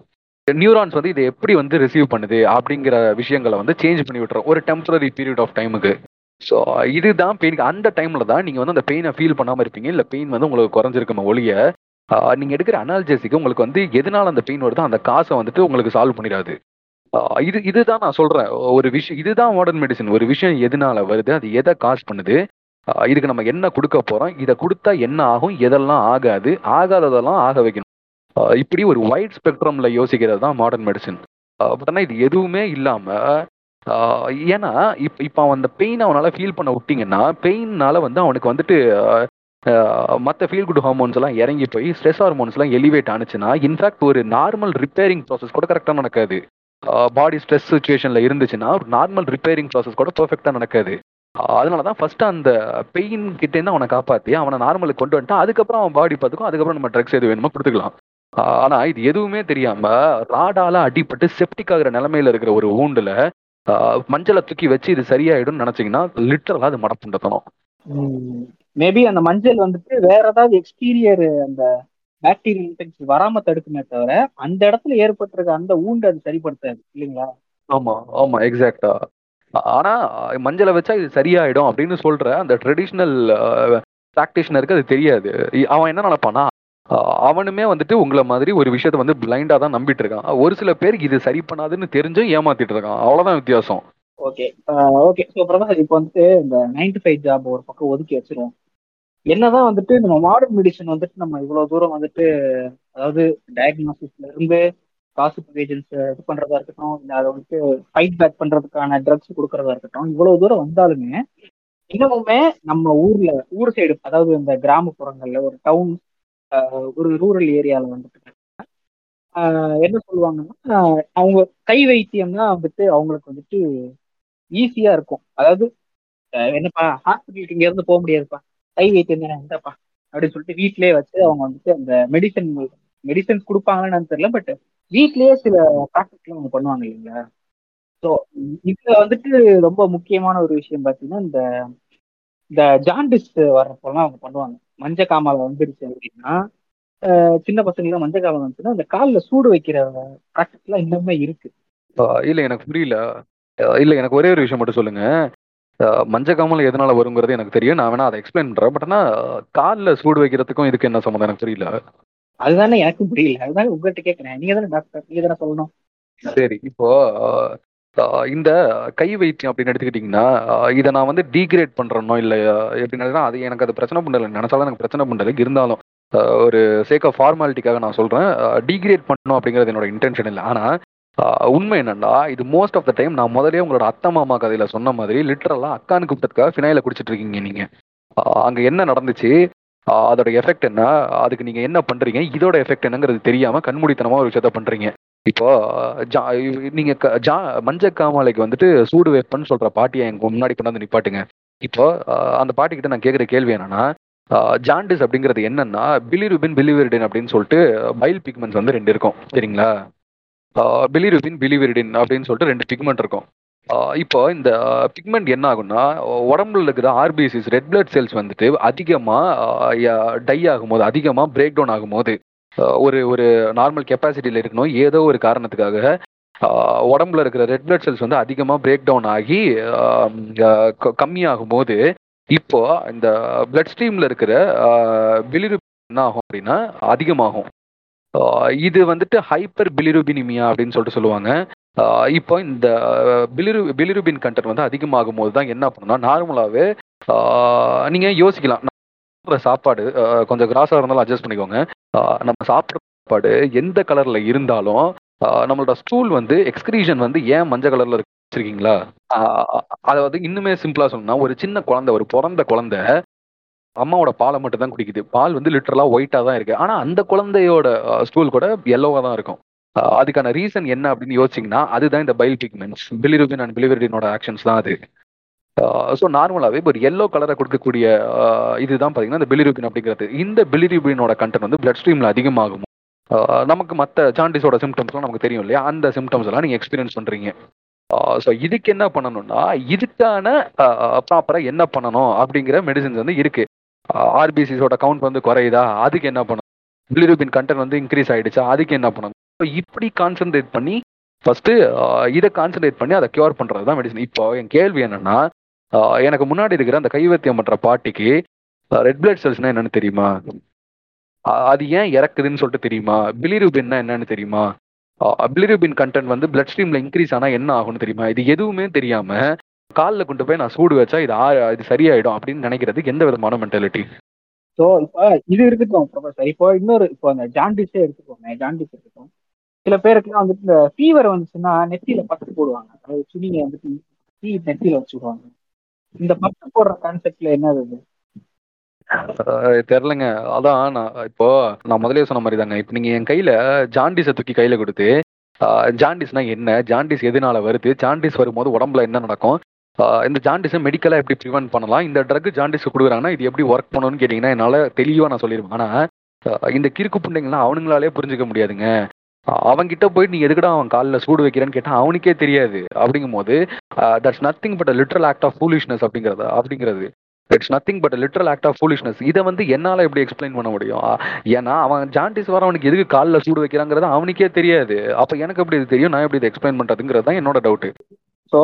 நியூரான்ஸ் வந்து இதை எப்படி வந்து ரிசீவ் பண்ணுது அப்படிங்கிற விஷயங்களை வந்து சேஞ்ச் பண்ணி விட்டுரும். ஒரு டெம்பரரி பீரியட் ஆஃப் டைமுக்கு ஸோ இதுதான் பெயின் அந்த டைமில் தான் நீங்கள் வந்து அந்த பெயினை ஃபீல் பண்ணாமல் இருப்பீங்க. இல்லை பெயின் வந்து உங்களுக்கு குறைஞ்சிருக்குமே ஒழிய நீங்கள் எடுக்கிற அனால்ஜெசிக்கு உங்களுக்கு வந்து எதனால அந்த பெயின் வருதோ அந்த காசை வந்துட்டு உங்களுக்கு சால்வ் பண்ணிடாது. இது இதுதான் நான் சொல்கிறேன் ஒரு விஷயம் இதுதான் மாடர்ன் மெடிசன் ஒரு விஷயம் எதனால வருது அது எதை காஸ் பண்ணுது இதுக்கு நம்ம என்ன கொடுக்க போகிறோம் இதை கொடுத்தா என்ன ஆகும் எதெல்லாம் ஆகாது ஆகாததெல்லாம் ஆக வைக்கணும். இப்படி ஒரு வைட் ஸ்பெக்ட்ரமில் யோசிக்கிறது தான் மாடர்ன் மெடிசன் பட் ஆனால் இது எதுவுமே இல்லாமல் ஏன்னா இப்ப இப்போ அவன் அந்த பெயின் அவனால ஃபீல் பண்ண விட்டீங்கன்னா பெயின்னால வந்து அவனுக்கு வந்துட்டு மற்ற ஃபீல் குட் ஹார்மோன்ஸ் எல்லாம் இறங்கி போய் ஸ்ட்ரெஸ் ஹார்மோன்ஸ் எல்லாம் எலிவேட் ஆனிச்சுன்னா இன்ஃபேக்ட் ஒரு நார்மல் ரிப்பேரிங் ப்ராசஸ் கூட கரெக்டாக நடக்காது. பாடி ஸ்ட்ரெஸ் சுச்சுவேஷன்ல இருந்துச்சுன்னா நார்மல் ரிப்பேரிங் ப்ராசஸ் கூட பெர்ஃபெக்டாக நடக்காது. அதனால தான் ஃபர்ஸ்ட் அந்த பெயின் கிட்டேருந்து அவனை காப்பாற்றி அவனை நார்மலுக்கு கொண்டு வந்துட்டா அதுக்கப்புறம் அவன் பாடி பார்த்துக்கும் அதுக்கப்புறம் நம்ம ட்ரக்ஸ் எது வேணுமோ கொடுத்துக்கலாம். ஆனால் ஆனா இது எதுவுமே தெரியாம ராடால அடிபட்டு செப்டிக் ஆகிற நிலைமையில இருக்கிற ஒரு ஊண்டுல மஞ்சளை தூக்கி வச்சு இது சரியாயிடும்னு நினைச்சீங்கன்னா லிட்டரலா அது மடப்புண்டத்தனம். மேபி அந்த மஞ்சள் வந்துட்டு வேற ஏதாவது எக்ஸ்டீரியர் அந்த பாக்டீரியல் இன்ஃபெக்ஷன் வராம தடுக்குமே தவிர அந்த இடத்துல ஏற்பட்டிருக்க அந்த ஊண்டு அது சரிப்படுத்தாது இல்லைங்களா? ஆமா ஆமா எக்ஸாக்டா ஆனா மஞ்சளை வச்சா இது சரியாயிடும் அப்படின்னு சொல்ற அந்த ட்ரெடிஷ்னல் ப்ராக்டிஷனருக்கு அது தெரியாது. அவன் என்ன நினைப்பானா அவனுமே வந்துட்டு உங்களை மாதிரி ஒரு விஷயத்த வந்து பிளைண்டா தான் நம்பிட்டு இருக்கான். ஒரு சில பேர் இது சரி பண்ணாதுன்னு தெரிஞ்சும் ஏமாத்திட்டு இருக்கான். அவ்வளவுதான் வித்தியாசம். ஓகே. ஓகே. ஸோ பிரதர் இப்போ வந்துட்டு இந்த நைன் டு ஃபைவ் ஜாப் ஒரு பக்கம் ஒதுக்கி வச்சிருவோம். என்னதான் வந்துட்டு நம்ம மாடர்ன் மெடிசன் வந்துட்டு நம்ம இவ்வளவு தூரம் வந்துட்டு அதாவது டயக்னோசிஸ்ல இருந்து காசிப் ஏஜென்ட்ஸ் இது பண்றதா இருக்கட்டும் இல்லை அதை வந்துட்டு ஃபைட் பேக் பண்றதுக்கான ட்ரக்ஸ் கொடுக்கறதா இருக்கட்டும் இவ்வளவு தூரம் வந்தாலுமே இன்னமுமே நம்ம ஊர்ல ஊர் சைடு அதாவது இந்த கிராமப்புறங்கள்ல ஒரு டவுன் ஒரு ரூரல் ஏரியால வந்துட்டு என்ன சொல்லுவாங்கன்னா அவங்க கை வைத்தியம்னா வந்துட்டு அவங்களுக்கு வந்துட்டு ஈஸியா இருக்கும். அதாவது என்னப்பா ஹாஸ்பிட்டலுக்கு இங்க இருந்து போக முடியாதுப்பா. கை வைத்தியம் தானே எந்தப்பா அப்படின்னு சொல்லிட்டு வீட்லயே வச்சு அவங்க வந்துட்டு அந்த மெடிசன் மெடிசன்ஸ் கொடுப்பாங்கன்னு தெரியல பட் வீட்லயே சில ப்ராக்டிஸ்லாம் அவங்க பண்ணுவாங்க இல்லைங்களா? ஸோ இதுல வந்துட்டு ரொம்ப முக்கியமான ஒரு விஷயம் பார்த்தீங்கன்னா இந்த இந்த ஜாண்டிஸ் வர்றப்பெல்லாம் அவங்க பண்ணுவாங்க. மஞ்சள் காமால வந்துருச்சு அப்படின்னா சின்ன பசங்களுக்கு மஞ்சள் காமால வந்துச்சுன்னா அந்த காலில் சூடு வைக்கிற ப்ராக்டிஸ்லாம் இன்னுமே இருக்கு. இல்ல எனக்கு புரியல. இல்ல எனக்கு ஒரே ஒரு விஷயம் மட்டும் சொல்லுங்க. ஆஹ் மஞ்சள் காமல் எதனால வருங்கிறது எனக்கு தெரியும். நான் வேணா அதை எக்ஸ்பிளைன் பண்றேன். பட் ஆனா காலில் சூடு வைக்கிறதுக்கும் இதுக்கு என்ன சம்மந்தம்? எனக்கு புரியல. அதுதானே எனக்கும் புரியல. அதுதானே உங்கள்கிட்ட கேட்கறேன் நீங்க தானே டாக்டர். நீங்க தானே சொல்லணும். சரி இப்போ இந்த கை வைத்தியம் அப்படின்னு எடுத்துக்கிட்டிங்கன்னா இதை நான் வந்து டீக்ரேட் பண்றேனோ இல்லை எப்படின்னா அது எனக்கு அது பிரச்சனை பண்ணலை. நினைச்சாலும் எனக்கு பிரச்சனை பண்ணலை. இருந்தாலும் ஒரு சேக் ஆஃப் ஃபார்மாலிட்டிக்காக நான் சொல்றேன். டீக்ரேட் பண்ணணும் அப்படிங்கிறது என்னோட இன்டென்ஷன் இல்லை. ஆனா உண்மை என்னன்னா இது மோஸ்ட் ஆஃப் த டைம் நான் முதலே உங்களோட அத்தை மாமா கதையில சொன்ன மாதிரி லிட்டரலா அக்கானு கூப்பிட்டதுக்காக ஃபினாயில குடிச்சிட்டு இருக்கீங்க நீங்க. அங்கே அங்க என்ன நடந்துச்சு? அதோட எஃபெக்ட் என்ன? அதுக்கு நீங்க என்ன பண்றீங்க? இதோட எஃபெக்ட் என்னங்கிறது தெரியாம கண்மூடித்தனமா ஒரு விஷயத்த பண்றீங்க. இப்போ ஜா- நீங்க க- ஜா மஞ்ச காமாலைக்கு வந்துட்டு சூடு வைப்பன்னு சொல்ற பாட்டியை எங்க முன்னாடி கொண்டாந்து நிப்பாட்டுங்க. இப்போ அந்த பாட்டி கிட்ட நான் கேட்குற கேள்வி என்னன்னா ஜாண்டிஸ் அப்படிங்கிறது என்னன்னா பிலிருபின் பிலிவிரிடின் அப்படின்னு சொல்லிட்டு பைல் பிக்மெண்ட்ஸ் வந்து ரெண்டு இருக்கும். சரிங்களா? பிலிருபின் பிலிவிரிடின் அப்படின்னு சொல்லிட்டு ரெண்டு பிக்மெண்ட் இருக்கும். இப்போ இந்த பிக்மெண்ட் என்ன ஆகும்னா உடம்புல இருக்கிற ஆர்பிசிஸ் ரெட் பிளட் செல்ஸ் வந்துட்டு அதிகமாக டை ஆகும்போது அதிகமாக பிரேக் டவுன் ஆகும்போது ஒரு ஒரு நார்மல் கெப்பாசிட்டியில் இருக்கணும். ஏதோ ஒரு காரணத்துக்காக உடம்புல இருக்கிற ரெட் பிளட் செல்ஸ் வந்து அதிகமாக பிரேக் டவுன் ஆகி க- கம்மியாகும் போது இப்போ இந்த பிளட் ஸ்ட்ரீம்ல இருக்கிற பிலிருபின் என்ன ஆகும் அப்படின்னா அதிகமாகும். இது வந்துட்டு ஹைப்பர் பிலிருபினிமியா அப்படின்னு சொல்லிட்டு சொல்லுவாங்க. இப்போ இந்த பிலிரு பிலிருபின் கண்டென்ட் வந்து அதிகமாகும் போது தான் என்ன பண்ணணும்னா நார்மலாகவே நீங்கள் யோசிக்கலாம். சாப்பிட்ற சாப்பாடு கொஞ்சம் கிராஸாக இருந்தாலும் அட்ஜஸ்ட் பண்ணிக்கோங்க. நம்ம சாப்பிட்ற சாப்பாடு எந்த கலர்ல இருந்தாலும் நம்மளோட ஸ்டூல் வந்து எக்ஸ்கிரீஷன் வந்து ஏன் மஞ்சள் கலர்ல இருக்கு வச்சிருக்கீங்களா? அதாவது இன்னுமே சிம்பிளா சொல்லணும்னா ஒரு சின்ன குழந்தை ஒரு பிறந்த குழந்தை அம்மாவோட பாலை மட்டும் தான் குடிக்குது. பால் வந்து லிட்டரலா ஒயிட்டா தான் இருக்கு. ஆனா அந்த குழந்தையோட ஸ்டூல் கூட எல்லோவா தான் இருக்கும். அதுக்கான ரீசன் என்ன அப்படின்னு யோசிச்சிங்கன்னா அதுதான் இந்த பைல் பிக்மெண்ட்ஸ் பிலிருபின் அண்ட் பிலிவரிடினோட ஆக்ஷன்ஸ் தான் அது. ஸோ நார்மலாகவே ஒரு எல்லோ கலரை கொடுக்கக்கூடிய இதுதான் பார்த்தீங்கன்னா இந்த பிலிருபின் அப்படிங்கிறது. இந்த பிலிரூபினோட கண்டென்ட் வந்து பிளட் ஸ்ட்ரீமில் அதிகமாகும். நமக்கு மற்ற ஜாண்டிஸோட சிம்டம்ஸ்லாம் நமக்கு தெரியும் இல்லையா? அந்த சிம்டம்ஸ் எல்லாம் நீங்கள் எக்ஸ்பீரியன்ஸ் பண்ணுறீங்க ஸோ இதுக்கு என்ன பண்ணணும்னா இதுக்கான ப்ராப்பராக என்ன பண்ணணும் அப்படிங்கிற மெடிசின்ஸ் வந்து இருக்குது ஆர்பிசிஸோட கவுண்ட் வந்து குறையுதா? அதுக்கு என்ன பண்ணணும்? பிலிருபின் கண்டென்ட் வந்து இன்க்ரீஸ் ஆகிடுச்சா அதுக்கு என்ன பண்ணணும்? ஸோ இப்படி கான்சென்ட்ரேட் பண்ணி ஃபஸ்ட்டு இதை கான்சென்ட்ரேட் பண்ணி அதை க்யூர் பண்ணுறது தான் மெடிசன் இப்போ என் கேள்வி என்னென்னா எனக்கு முன்னாடி இருக்கிற அந்த கைவத்தியம் பண்ற பாட்டிக்கு ரெட் பிளட் செல்ஸ்னா என்னன்னு தெரியுமா? அது ஏன் இறக்குதுன்னு சொல்லிட்டு தெரியுமா? பிலிரூபின்னா என்னன்னு தெரியுமா? பிலிரூபின் கண்டென்ட் வந்து பிளட் ஸ்ட்ரீம்ல இன்க்ரீஸ் ஆனா என்ன ஆகும்னு தெரியுமா? இது எதுவுமே தெரியாம காலில் கொண்டு போய் நான் சூடு வச்சா இது ஆ- இது சரியாயிடும் அப்படின்னு நினைக்கிறதுக்கு எந்த விதமான மென்டாலிட்டி ஸோ இப்போ இது இருக்கட்டும் ப்ரொஃபஸர் இப்போ இன்னொரு இப்போ அந்த ஜாண்டிஸே எடுத்துக்கோங்க ஜாண்டிஸ் இருக்கட்டும். சில பேருக்குலாம் வந்துட்டு இந்த ஃபீவர் வந்துச்சுன்னா நெத்தியில பத்து போடுவாங்க. அதாவது துணியை வந்துட்டு தீ நெத்தியில வச்சுடுவாங்க இந்த பட்டு போடுற கான்செப்ட்ல என்னது அது தெரிலங்க அதான் நான் இப்போ நான் முதலே சொன்ன மாதிரி தாங்க. இப்போ நீங்க என் கையில ஜாண்டிஸை தூக்கி கையில கொடுத்து ஜாண்டிஸ்னா என்ன? ஜாண்டிஸ் எதனால வருது? ஜாண்டிஸ் வரும்போது உடம்புல என்ன நடக்கும்? இந்த ஜாண்டிஸை மெடிக்கலாக எப்படி ப்ரிவென்ட் பண்ணலாம்? இந்த ட்ரக் ஜாண்டிஸ் கொடுக்குறாங்கன்னா இது எப்படி ஒர்க் பண்ணணும்னு கேட்டிங்கன்னா என்னால் தெளிவாக நான் சொல்லிடுவேன் ஆனால் இந்த கிறுக்கு புண்டைங்களாம் அவனுங்களாலே புரிஞ்சுக்க முடியாதுங்க. அவன்கிட்ட போயிட்டு நீ எதுக்கடா அவன் காலில் சூடு வைக்கிறேன்னு கேட்டால் அவனுக்கே தெரியாது. அப்படிங்கும் போது that's nothing but literal act of foolishness அப்படிங்கிறது அப்படிங்கிறது. It's nothing but literal act of foolishness இதை வந்து என்னால எப்படி எக்ஸ்பிளைன் பண்ண முடியும்? ஏன்னா அவன் ஜாண்டிஸ் வர அவனுக்கு எதுக்கு காலில் சூடு வைக்கிறாங்கிறது அவனுக்கே தெரியாது. அப்போ எனக்கு எப்படி இது தெரியும்? நான் எப்படி இதை எக்ஸ்பிளைன் பண்றதுங்கிறது தான் என்னோட டவுட் ஸோ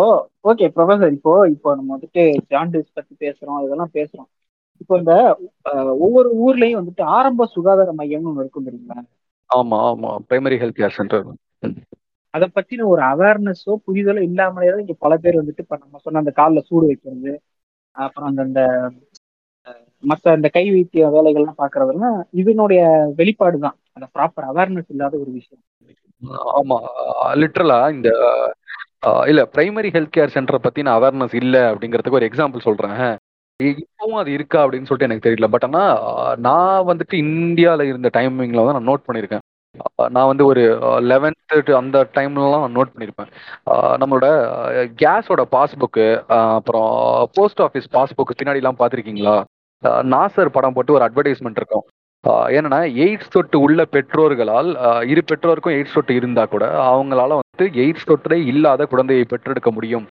ஓகே ப்ரொஃபசர் இப்போ இப்போ நம்ம வந்துட்டு ஜாண்டிஸ் பற்றி பேசுகிறோம் இதெல்லாம் பேசுகிறோம் இப்போ இந்த ஒவ்வொரு ஊர்லேயும் வந்துட்டு ஆரம்ப சுகாதார மையம்னு ஒன்று இருக்கும் தெரியுங்களா ஆமா ஆமா. பிரைமரி ஹெல்த் கேர் சென்டர் அதை பத்தின ஒரு அவேர்னஸோ புரிதலோ இல்லாமலே தான் இங்க பல பேர் வந்துட்டு இப்ப நம்ம சொன்ன அந்த காலில் சூடு வைக்கிறது அப்புறம் அந்த அந்த மற்ற இந்த கை வைத்திய வேலைகள்லாம் பாக்குறதெல்லாம் இதனுடைய வெளிப்பாடு தான் அந்த ப்ராப்பர் அவேர்னஸ் இல்லாத ஒரு விஷயம். ஆமா. லிட்டரலா இந்த இல்ல பிரைமரி ஹெல்த் கேர் சென்டரை பத்தின அவேர்னஸ் இல்ல அப்படிங்கிறதுக்கு ஒரு எக்ஸாம்பிள் சொல்றேன். இப்பவும் அது இருக்கா அப்படின்னு சொல்லிட்டு எனக்கு தெரியல. பட் ஆனால் நான் வந்துட்டு இந்தியாவில் இருந்த டைமிங்கில் தான் நான் நோட் பண்ணியிருக்கேன் நான் வந்து ஒரு லெவன்த்து அந்த டைம்லலாம் நான் நோட் பண்ணியிருப்பேன் நம்மளோட கேஸோட பாஸ்புக்கு அப்புறம் போஸ்ட் ஆஃபீஸ் பாஸ்புக்கு பின்னாடிலாம் பார்த்துருக்கீங்களா? நாசர் படம் போட்டு ஒரு அட்வர்டைஸ்மெண்ட் இருக்கும். ஏன்னா எய்ட்ஸ் தொட்டு உள்ள பெற்றோர்களால் இரு பெற்றோருக்கும் எய்ட்ஸ் தொட்டு இருந்தா கூட அவங்களால வந்து எய்ட்ஸ் தொற்றே இல்லாத குழந்தையை பெற்றெடுக்க முடியும்.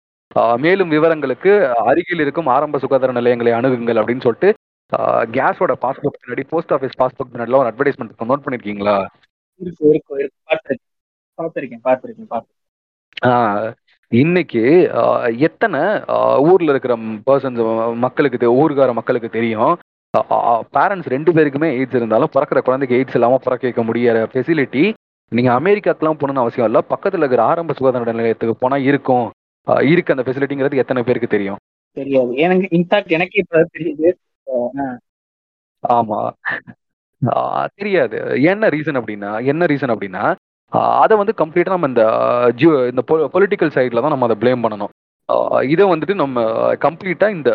மேலும் விவரங்களுக்கு அருகில் இருக்கும் ஆரம்ப சுகாதார நிலையங்களை அணுகுங்கள் அப்படின்னு சொல்லிட்டு கேஸோட பாஸ்புக் பின்னாடி போஸ்ட் ஆஃபீஸ் பாஸ்புக் பின்னாடிலாம் ஒரு அட்வர்டைஸ்மெண்ட் நோட் பண்ணிருக்கீங்களா? இன்னைக்கு எத்தனை ஊர்ல இருக்கிற பர்சன்ஸ் மக்களுக்கு ஊர்கார மக்களுக்கு தெரியும். பேரண்ட்ஸ் ரெண்டு பேருக்குமே எய்ட்ஸ் இருந்தாலும் பிறக்கிற குழந்தைக்கு எய்ட்ஸ் இல்லாம பிறக்க வைக்க முடியற ஃபெசிலிட்டி நீங்க அமெரிக்காக்கெல்லாம் போகணும்னு அவசியம் இல்லை. பக்கத்துல இருக்கிற ஆரம்ப சுகாதார நிலையத்துக்கு போனா இருக்கும். இருக்கு அந்த ஃபெசிலிட்டிங்கிறது எத்தனை பேருக்கு தெரியும்? தெரியாது. எனக்கு இன்ஃபேக்ட் எனக்கே இப்ப தெரியுது. ஆமா. தெரியாது. என்ன ரீசன் அப்படின்னா என்ன ரீசன் அப்படின்னா அதை வந்து கம்ப்ளீட்டா நம்ம இந்த ஜியோ இந்த பொலிட்டிக்கல் சைட்ல தான் நம்ம அதை ப்ளேம் பண்ணணும். இதை வந்துட்டு நம்ம கம்ப்ளீட்டா இந்த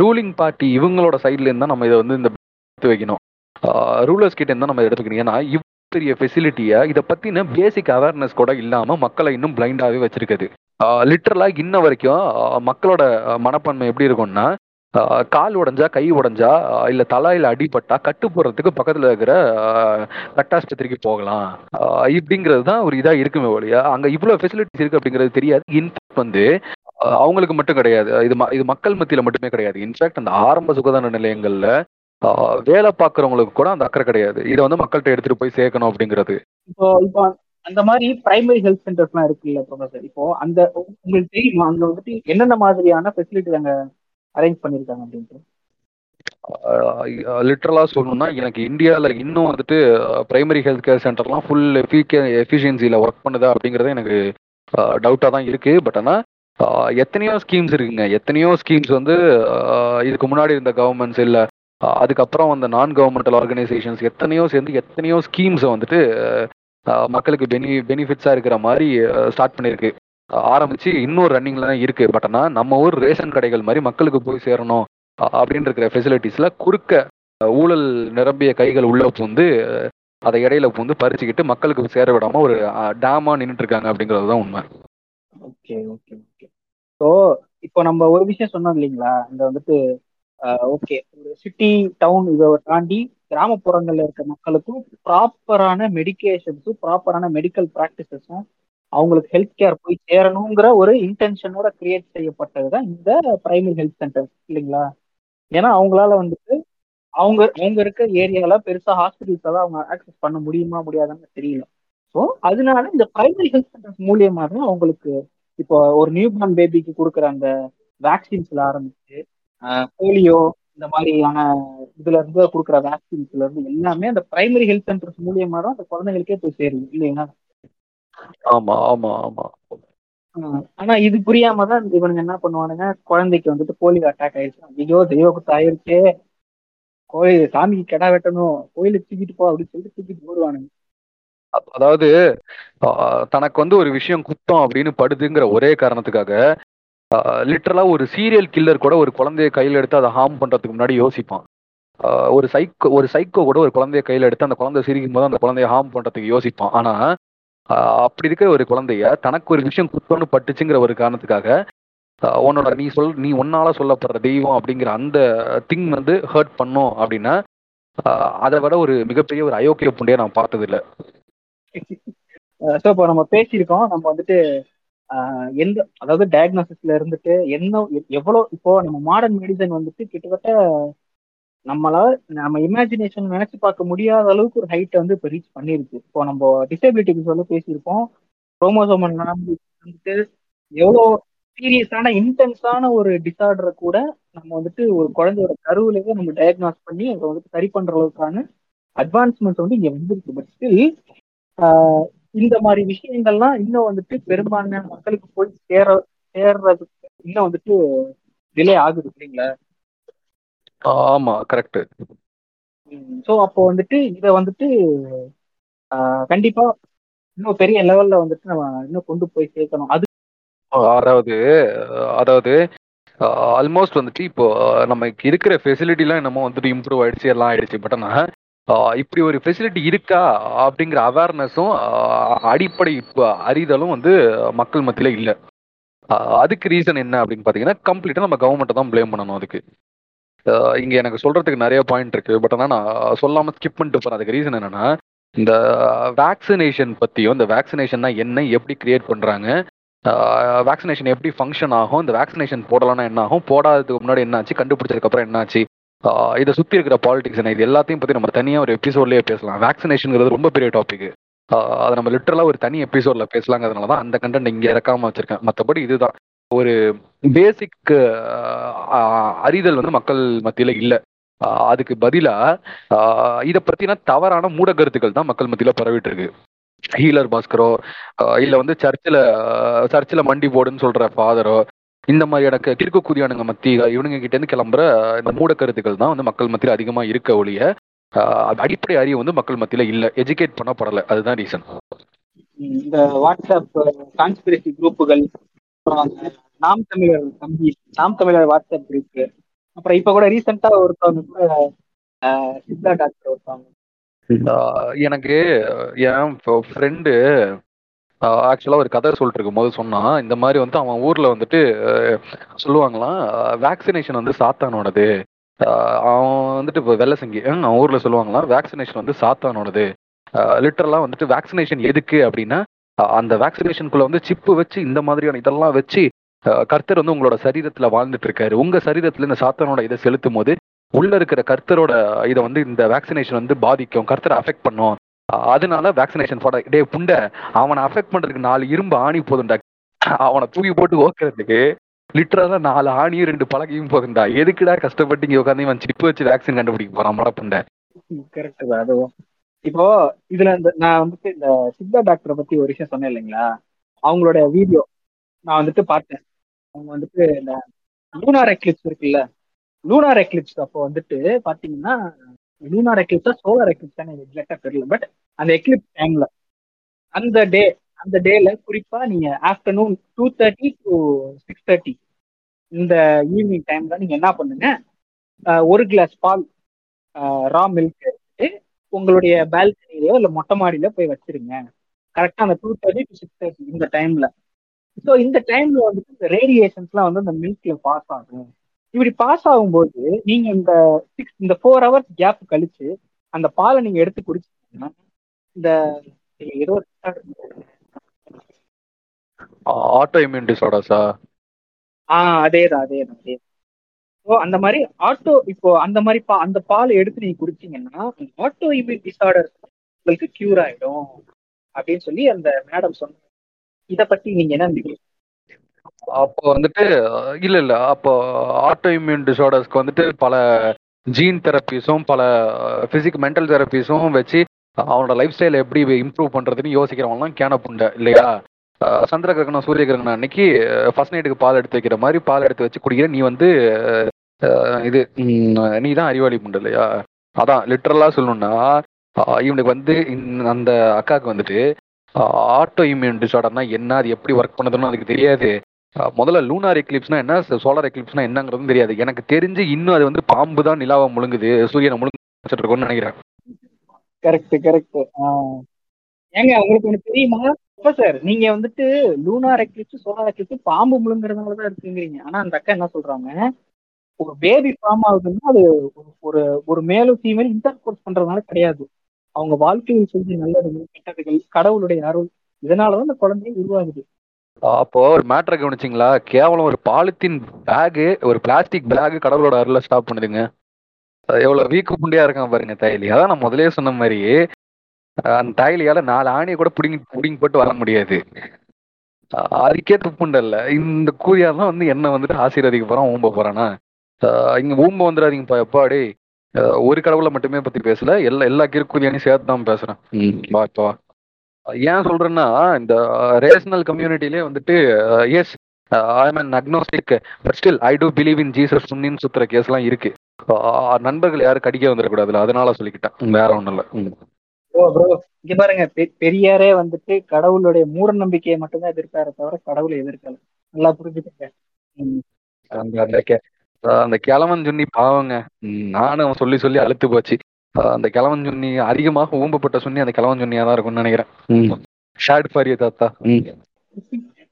ரூலிங் பார்ட்டி இவங்களோட சைட்ல இருந்தா நம்ம இதை வந்து இந்த எடுத்து வைக்கணும். ரூலர்ஸ் கிட்ட இருந்தா நம்ம எடுத்துக்கணும். ஏன்னா இவ்வளவு பெரிய ஃபெசிலிட்டியை இதை பத்தின பேசிக் அவேர்னஸ் கூட இல்லாம மக்களை இன்னும் பிளைண்டாவே வச்சிருக்குது. லிட்டரலா இன்ன வரைக்கும் மக்களோட மனப்பான்மை எப்படி இருக்கும்னா கால் உடைஞ்சா கை உடைஞ்சா இல்லை இல்ல அடிபட்டா கட்டு போடுறதுக்கு பக்கத்துல இருக்கிற கட்டாஸ்பத்திரிக்கு போகலாம். இப்படிங்கிறது தான் ஒரு இதா இருக்குமே ஒழிய அங்க இவ்வளவு ஃபெசிலிட்டிஸ் இருக்கு அப்படிங்கிறது தெரியாது. இன்ஃபேக்ட் வந்து அவங்களுக்கு மட்டும் கிடையாது. இது ம- இது மக்கள் மத்தியில மட்டுமே கிடையாது. இன்ஃபேக்ட் அந்த ஆரம்ப சுகாதார நிலையங்கள்ல வேலை பார்க்கறவங்களுக்கு கூட அந்த அக்கறை கிடையாது. இதை வந்து மக்கள்கிட்ட எடுத்துட்டு போய் சேர்க்கணும் அப்படிங்கிறது. இப்போ இப்போ அந்த மாதிரி பிரைமரி ஹெல்த் சென்டர்ஸ்லாம் இருக்குல்ல ப்ரொஃபசர் இப்போ அந்த உங்களுக்கு தெரியுமா அங்க வந்துட்டு என்னென்ன மாதிரியான ஃபெசிலிட்டி அங்க அரேஞ்ச் பண்ணிருக்காங்க அப்படின்ட்டு? லிட்ரலாக சொல்லணும்னா எனக்கு இந்தியாவில் இன்னும் வந்துட்டு பிரைமரி ஹெல்த் கேர் சென்டர்லாம் ஃபுல் எஃபிஷியன்சியில் ஒர்க் பண்ணுதா அப்படிங்கிறது எனக்கு டவுட்டாக தான் இருக்கு. பட் ஆனால் எத்தனையோ ஸ்கீம்ஸ் இருக்குங்க. எத்தனையோ ஸ்கீம்ஸ் வந்து இதுக்கு முன்னாடி இருந்த கவர்மெண்ட்ஸ் இல்லை அதுக்கப்புறம் வந்த நான் கவர்மெண்டல் ஆர்கனைசேஷன்ஸ் எத்தனையோ சேர்ந்து எத்தனையோ ஸ்கீம்ஸை வந்துட்டு மக்களுக்கு பெனி பெனிஃபிட்ஸாக இருக்கிற மாதிரி ஸ்டார்ட் பண்ணியிருக்கு ஆரம்பிச்சு இன்னொரு ரன்னிங்ல தான் இருக்கு. பட் ஆனால் நம்ம ஊர் ரேஷன் கடைகள் மாதிரி மக்களுக்கு போய் சேரணும் அப்படின்னு இருக்கிற ஃபெசிலிட்டிஸ்ல குறுக்க ஊழல் நிரம்பிய கைகள் உள்ள பூந்து அதை இடையில பூந்து பறிச்சுக்கிட்டு மக்களுக்கு சேர விடாம ஒரு டேமா நின்றுட்டு இருக்காங்க அப்படிங்கிறது தான் உண்மை. ஓகே ஓகே ஓகே ஸோ இப்போ நம்ம ஒரு விஷயம் சொன்னோம் இல்லைங்களா? இந்த வந்துட்டு ஓகே ஒரு சிட்டி டவுன் இதை தாண்டி கிராமப்புறங்கள்ல இருக்க மக்களுக்கும் ப்ராப்பரான மெடிகேஷன்ஸும் ப்ராப்பரான மெடிக்கல் ப்ராக்டிசஸும் அவங்களுக்கு ஹெல்த் கேர் போய் சேரணுங்கிற ஒரு இன்டென்ஷனோட கிரியேட் செய்யப்பட்டது தான் இந்த பிரைமரி ஹெல்த் சென்டர் இல்லைங்களா? ஏன்னா அவங்களால வந்துட்டு அவங்க அவங்க இருக்க ஏரியால பெருசா ஹாஸ்பிட்டல்ஸ் எல்லாம் அவங்க ஆக்சஸ் பண்ண முடியுமா முடியாதான்னு தெரியல. ஸோ அதனால இந்த பிரைமரி ஹெல்த் சென்டர்ஸ் மூலியமா தான் அவங்களுக்கு இப்போ ஒரு நியூ பார்ன் பேபிக்கு கொடுக்குற அந்த வேக்சின்ஸ்ல ஆரம்பிச்சு போலியோ இந்த மாதிரியான இதுல இருந்து கொடுக்குற வேக்சின்ஸ்ல இருந்து எல்லாமே அந்த பிரைமரி ஹெல்த் சென்டர்ஸ் மூலியமா தான் அந்த குழந்தைகளுக்கே போய் சேருது இல்லைங்களா ஆமா ஆமா ஆமா. ஆனா இது புரியாம தான் இவனுங்க என்ன பண்ணுவானுங்க குழந்தைக்கு வந்துட்டு போலியோ அட்டாக் ஆயிடுச்சு ஐயோ தெய்வ குத்து ஆயிருச்சே. கோயில் சாமிக்கு கெடா வெட்டணும் கோயிலுக்கு தூக்கிட்டு போ அப்படின்னு சொல்லிட்டு தூக்கிட்டு போடுவானுங்க அதாவது தனக்கு வந்து ஒரு விஷயம் குத்தம் அப்படின்னு படுதுங்கிற ஒரே காரணத்துக்காக லிட்ரலாக ஒரு சீரியல் கில்லர் கூட ஒரு குழந்தைய கையில் எடுத்து அதை ஹார்ம் பண்ணுறதுக்கு முன்னாடி யோசிப்பான். ஒரு சைக்கோ ஒரு சைக்கோ கூட ஒரு குழந்தைய கையில் எடுத்து அந்த குழந்தை சிரிக்கும் போது அந்த குழந்தைய ஹார்ம் பண்ணுறதுக்கு யோசிப்பான். ஆனால் அப்படி இருக்கிற ஒரு குழந்தைய தனக்கு ஒரு விஷயம் குத்தம்னு பட்டுச்சுங்கிற ஒரு காரணத்துக்காக உன்னோட நீ சொல் நீ உன்னால சொல்லப்படுற தெய்வம் அப்படிங்கிற அந்த திங் வந்து ஹர்ட் பண்ணும் அப்படின்னா அதை விட ஒரு மிகப்பெரிய ஒரு அயோக்கிய புண்டையை நான் பார்த்தது ஸோ இப்போ நம்ம பேசியிருக்கோம். நம்ம வந்துட்டு எந்த அதாவது டயக்னோசிஸ்ல இருந்துட்டு என்ன எவ்வளோ இப்போ நம்ம மாடர்ன் மெடிசன் வந்துட்டு கிட்டத்தட்ட நம்மளால நம்ம இமேஜினேஷன் நினைச்சு பார்க்க முடியாத அளவுக்கு ஒரு ஹைட்டை வந்து இப்போ ரீச் பண்ணிருக்கு. இப்போ நம்ம டிசபிலிட்டிக்கு வந்து பேசியிருப்போம். குரோமோசோமன் வந்துட்டு எவ்வளோ சீரியஸான இன்டென்ஸான ஒரு டிசார்டரை கூட நம்ம வந்துட்டு ஒரு குழந்தையோட கருவிலேயே நம்ம டயக்னாஸ் பண்ணி அதை வந்துட்டு சரி பண்ற அளவுக்கான அட்வான்ஸ்மெண்ட்ஸ் வந்து இங்க வந்துருக்கு. பட் ஸ்டில் இந்த மாதிரி விஷயங்கள்லாம் இன்னும் வந்துட்டு பெரும்பான்மையான மக்களுக்கு போய் சேர சேர்றதுக்கு இன்னும் வந்துட்டு டிலே ஆகுது இல்லைங்களா? ஆமா கரெக்ட் ஸோ அப்போ வந்துட்டு இதை வந்துட்டு கண்டிப்பா இன்னும் பெரிய லெவல்ல வந்துட்டு நம்ம இன்னும் கொண்டு போய் சேர்க்கணும். அது அதாவது அதாவது ஆல்மோஸ்ட் வந்துட்டு இப்போ நமக்கு இருக்கிற ஃபெசிலிட்டிலாம் என்னமோ வந்துட்டு இம்ப்ரூவ் ஆயிடுச்சு எல்லாம் ஆயிடுச்சு. பட் ஆனால் இப்படி ஒரு ஃபெசிலிட்டி இருக்கா அப்படிங்கிற அவேர்னஸும் அடிப்படை அறிதலும் வந்து மக்கள் மத்தியில் இல்லை. அதுக்கு ரீசன் என்ன அப்படின்னு பார்த்தீங்கன்னா கம்ப்ளீட்டாக நம்ம கவர்மெண்ட்டை தான் ப்ளேம் பண்ணணும் அதுக்கு. இங்கே எனக்கு சொல்கிறதுக்கு நிறைய பாயிண்ட் இருக்குது பட் ஆனால் நான் சொல்லாமல் ஸ்கிப் பண்ணிட்டு போகிறேன் அதுக்கு ரீசன் என்னென்னா இந்த வேக்சினேஷன் பற்றியும் இந்த வேக்சினேஷன்னா என்ன எப்படி கிரியேட் பண்ணுறாங்க வேக்சினேஷன் எப்படி ஃபங்க்ஷன் ஆகும் இந்த வேக்சினேஷன் போடலாம்னா என்ன ஆகும் போடாததுக்கு முன்னாடி என்னாச்சு கண்டுபிடிச்சதுக்கப்புறம் என்னாச்சு இதை சுற்றி இருக்கிற பாலிடிக்ஸ் என்ன இது எல்லாத்தையும் பற்றி நம்ம தனியாக ஒரு எபிசோட்லேயே பேசலாம். வேக்சினேஷனுங்கிறது ரொம்ப பெரிய டாபிக் அதை நம்ம லிட்டரலாக ஒரு தனி எபிசோடில் பேசலாங்கிறதுனால தான் அந்த கண்டென்ட் இங்கே இறக்காமல் வச்சுருக்கேன். மற்றபடி இதுதான். ஒரு பேசிக் அறிதல் வந்து மக்கள் மத்தியில் இல்லை. அதுக்கு பதிலாக இதை பற்றின தவறான மூட கருத்துக்கள் தான் மக்கள் மத்தியில் பரவிட்டு இருக்கு ஹீலர் பாஸ்கரோ இல்லை வந்து சர்ச்சில் சர்ச்சில் மண்டி போடுன்னு சொல்கிற ஃபாதரோ இந்த மாதிரியான க- கிறுக்கு குதியானுங்க மத்தி இவனுங்க கிட்ட இருந்து கிளம்புற இந்த மூட கருத்துக்கள் தான் வந்து மக்கள் மத்தியில் அதிகமா இருக்க ஒழிய அடிப்படை அறிவு வந்து மக்கள் மத்தியில இல்ல. எஜுகேட் பண்ணப்படல அதுதான் ரீசன் இந்த வாட்ஸ்அப் கான்ஸ்பிரசி குரூப்புகள் நாம் தமிழர் தம்பி நாம் தமிழர் வாட்ஸ்அப் குரூப் அப்புறம் இப்ப கூட ரீசெண்டா ஒருத்தவங்க கூட சித்தா டாக்டர் ஒருத்தவங்க. எனக்கு என் ஃப்ரெண்டு ஆக்சுவலாக ஒரு கதை சொல்லிட்டு இருக்கும் போது சொன்னான் இந்த மாதிரி வந்து அவன் ஊரில் வந்துட்டு சொல்லுவாங்களாம் வேக்சினேஷன் வந்து சாத்தானோடது. அவன் வந்துட்டு இப்போ வெள்ளை சங்கி அவன் ஊரில் சொல்லுவாங்களாம் வேக்சினேஷன் வந்து சாத்தானோடது. லிட்டரலாக வந்துட்டு வேக்சினேஷன் எதுக்கு அப்படின்னா அந்த வேக்சினேஷனுக்குள்ள வந்து சிப்பு வச்சு இந்த மாதிரியான இதெல்லாம் வச்சு கர்த்தர் வந்து உங்களோட சரீரத்தில் வாழ்ந்துட்டு இருக்காரு உங்கள் சரீரத்தில் இந்த சாத்தானோட இதை செலுத்தும் போது உள்ள இருக்கிற கர்த்தரோட இதை வந்து இந்த வேக்சினேஷன் வந்து பாதிக்கும் கர்த்தரை அஃபெக்ட் பண்ணும். அதனால வேக்சினேஷன் போட டே புண்டை அவனை அஃபெக்ட் பண்றதுக்கு நாலு இரும்பு ஆணி போதும்டா. அவனை தூக்கி போட்டு ஓக்குறதுக்கு லிட்டரலா நாலு ஆணியும் ரெண்டு பழகையும் போதும்டா. எதுக்குடா கஷ்டப்பட்டு இங்க உட்காந்து இவன் சிப்பு வச்சு வேக்சின் கண்டுபிடிக்க போறான் மட புண்டை. கரெக்ட் தான் அதுவும். இப்போ இதுல இந்த நான் வந்துட்டு இந்த சித்தா டாக்டரை பத்தி ஒரு விஷயம் சொன்னேன் இல்லைங்களா? அவங்களோட வீடியோ நான் வந்துட்டு பார்த்தேன். அவங்க வந்துட்டு இந்த லூனார் எக்லிப்ஸ் இருக்குல்ல? லூனார் எக்லிப்ஸ் அப்போ வந்துட்டு பாத்தீங்கன்னா லூனார் எக்லிப்ஸா சோலார் எக்லிப்ஸ் தான் எனக்கு எக்ஸாக்டா தெரியல. பட் அந்த எக்லிப்ஸ் டைம்ல அந்த டே அந்த டேல குறிப்பா நீங்க afternoon two thirty to six thirty இந்த ஈவினிங் டைம்ல நீங்க என்ன பண்ணுங்க? ஒரு கிளாஸ் பால் ரா மில்க் எடுத்துட்டு உங்களுடைய பால்கனிலயோ இல்லை மொட்டை மாடியில போய் வச்சிருங்க. கரெக்டா அந்த two thirty to six thirty இந்த டைம்ல ஸோ இந்த டைம்ல வந்துட்டு இந்த ரேடியேஷன்ஸ்லாம் வந்து அந்த மில்க்ல பாஸ் ஆகும். இப்படி பாஸ் ஆகும்போது நீங்க இந்த சிக்ஸ் இந்த ஃபோர் ஹவர்ஸ் கேப் கழிச்சு அந்த பாலை நீங்க எடுத்து குடிச்சீங்கன்னா இந்த ஏதோ ஆட்டோ இம்யூன் டிசார்டர்ஸா ஆஹ் அதேதான் அதேதான் அதே ஸோ அந்த மாதிரி ஆட்டோ இப்போ அந்த மாதிரி பா அந்த பால் எடுத்து நீங்க குடிச்சீங்கன்னா ஆட்டோ இம்யூன் டிசார்டர் உங்களுக்கு கியூர் ஆயிடும். அப்படின்னு சொல்லி அந்த மேடம் சொன்னாங்க. இத பத்தி நீங்க என்ன நினைக்கிறீங்க? அப்போ வந்துட்டு இல்ல இல்ல. அப்போ ஆட்டோ இம்யூன் டிசார்டர்ஸ்க்கு வந்துட்டு பல ஜீன் தெரப்பீஸும் பல பிசிக் மென்டல் தெரப்பீஸும் வச்சு அவனோட லைஃப் ஸ்டைலை எப்படி இம்ப்ரூவ் பண்றதுன்னு யோசிக்கிறவங்களாம் கேன புண்டை இல்லையா? சந்திர கிரகணம் சூரிய கிரகணம் அன்னைக்கு ஃபர்ஸ்ட் நைட்டுக்கு பால் எடுத்து வைக்கிற மாதிரி பால் எடுத்து வச்சு குடிக்கிற நீ வந்து இது நீ தான் அறிவாளி புண்டை இல்லையா? அதான் லிட்ரலா சொல்லணும்னா இவனுக்கு வந்து இந்த- அந்த அக்காவுக்கு வந்துட்டு ஆட்டோ இம்யூன் டிசார்டர்னா என்ன அது எப்படி ஒர்க் பண்ணுதுன்னு அதுக்கு தெரியாது. முதல்ல லூனார் எக்லிப்ஸ்னா என்ன? சோலார் எக்லிப்ஸ்னா என்னங்கிறதும் தெரியாது. எனக்கு தெரிஞ்சு இன்னும் அது வந்து பாம்பு தான் நிலாவை முழுங்குது. சூரியனை முழுங்கிட்டு இருக்கோம்னு நினைக்கிறேன். கரெக்ட் கரெக்ட் ஏங்க உங்களுக்கு ஒண்ணு தெரியுமா? இப்ப சார் நீங்க வந்துட்டு லூனார் எக்லிப்ஸ் சோலார் எக்லிப்ஸ் பாம்பு முழுங்குறதுனால தான் இருக்குங்கிறீங்க. ஆனா அந்த அக்கா என்ன சொல்றாங்க? ஒரு பேபி ஃபார்ம் ஆகுதுன்னா அது ஒரு ஒரு மேலும் ஃபீமேல் இன்டர் கோர்ஸ் பண்றதுனால கிடையாது. அவங்க வாழ்க்கையில் செஞ்ச நல்லது கெட்டதுகள் கடவுளுடைய அருள் இதனாலதான் அந்த குழந்தை உருவாகுது. அப்போ ஒரு மேட்ரை கவனிச்சிங்களா? கேவலம் ஒரு பாலித்தீன் பேகு ஒரு பிளாஸ்டிக் பேகு கடவுளோட அருள ஸ்டாப் பண்ணுதுங்க எவ்வளோ எவ்வளவு வீக்கு புண்டியா இருக்கான் பாருங்க தைலி. அதான் நான் முதலே சொன்ன மாதிரி அந்த தைலியால நாலு ஆணியை கூட பிடிங்கி பிடிங்கி போட்டு வர முடியாது. அதுக்கே துப்புண்டல்ல இந்த கூலியாலாம் வந்து என்ன வந்துட்டு ஆசீர்வதிக்க போறான் ஊம்ப போறானா? இங்க ஊம்ப வந்துடாதீங்கப்பா எப்பாடி ஒரு கடவுளை மட்டுமே பத்தி பேசல எல்லா எல்லா கிறுக்குதியானையும் சேர்த்து தான் பேசுறேன். ம், வா இப்போ ஏன் சொல்றேன்னா இந்த ரேஷனல் கம்யூனிட்டிலே வந்துட்டு yes I am an agnostic but still I do believe in Jesus சுன்னின்னு சுத்துற கேஸ்லாம் இருக்கு. நண்பர்கள் யாரும் கடிக்க வந்துடக்கூடாதுல அதனால சொல்லிக்கிட்டேன். வேற ஒண்ணும் இல்ல. ஓ ப்ரோ இங்க பாருங்க பெரியாரே வந்துட்டு கடவுளுடைய மூட நம்பிக்கையை மட்டும்தான் எதிர்க்காரு தவிர கடவுளை எதிர்க்கல. நல்லா புரிஞ்சுக்கங்க. அந்த கிழவன் சுன்னி பாவங்க. நானும் சொல்லி சொல்லி அழுத்து போச்சு. அந்த கிழவன் சுன்னி அதிகமாக ஊம்பப்பட்ட சுன்னி அந்த கிழவன் சுன்னியா தான் இருக்கும்னு நினைக்கிறேன். ஷேட் ஃபார் தாத்தா.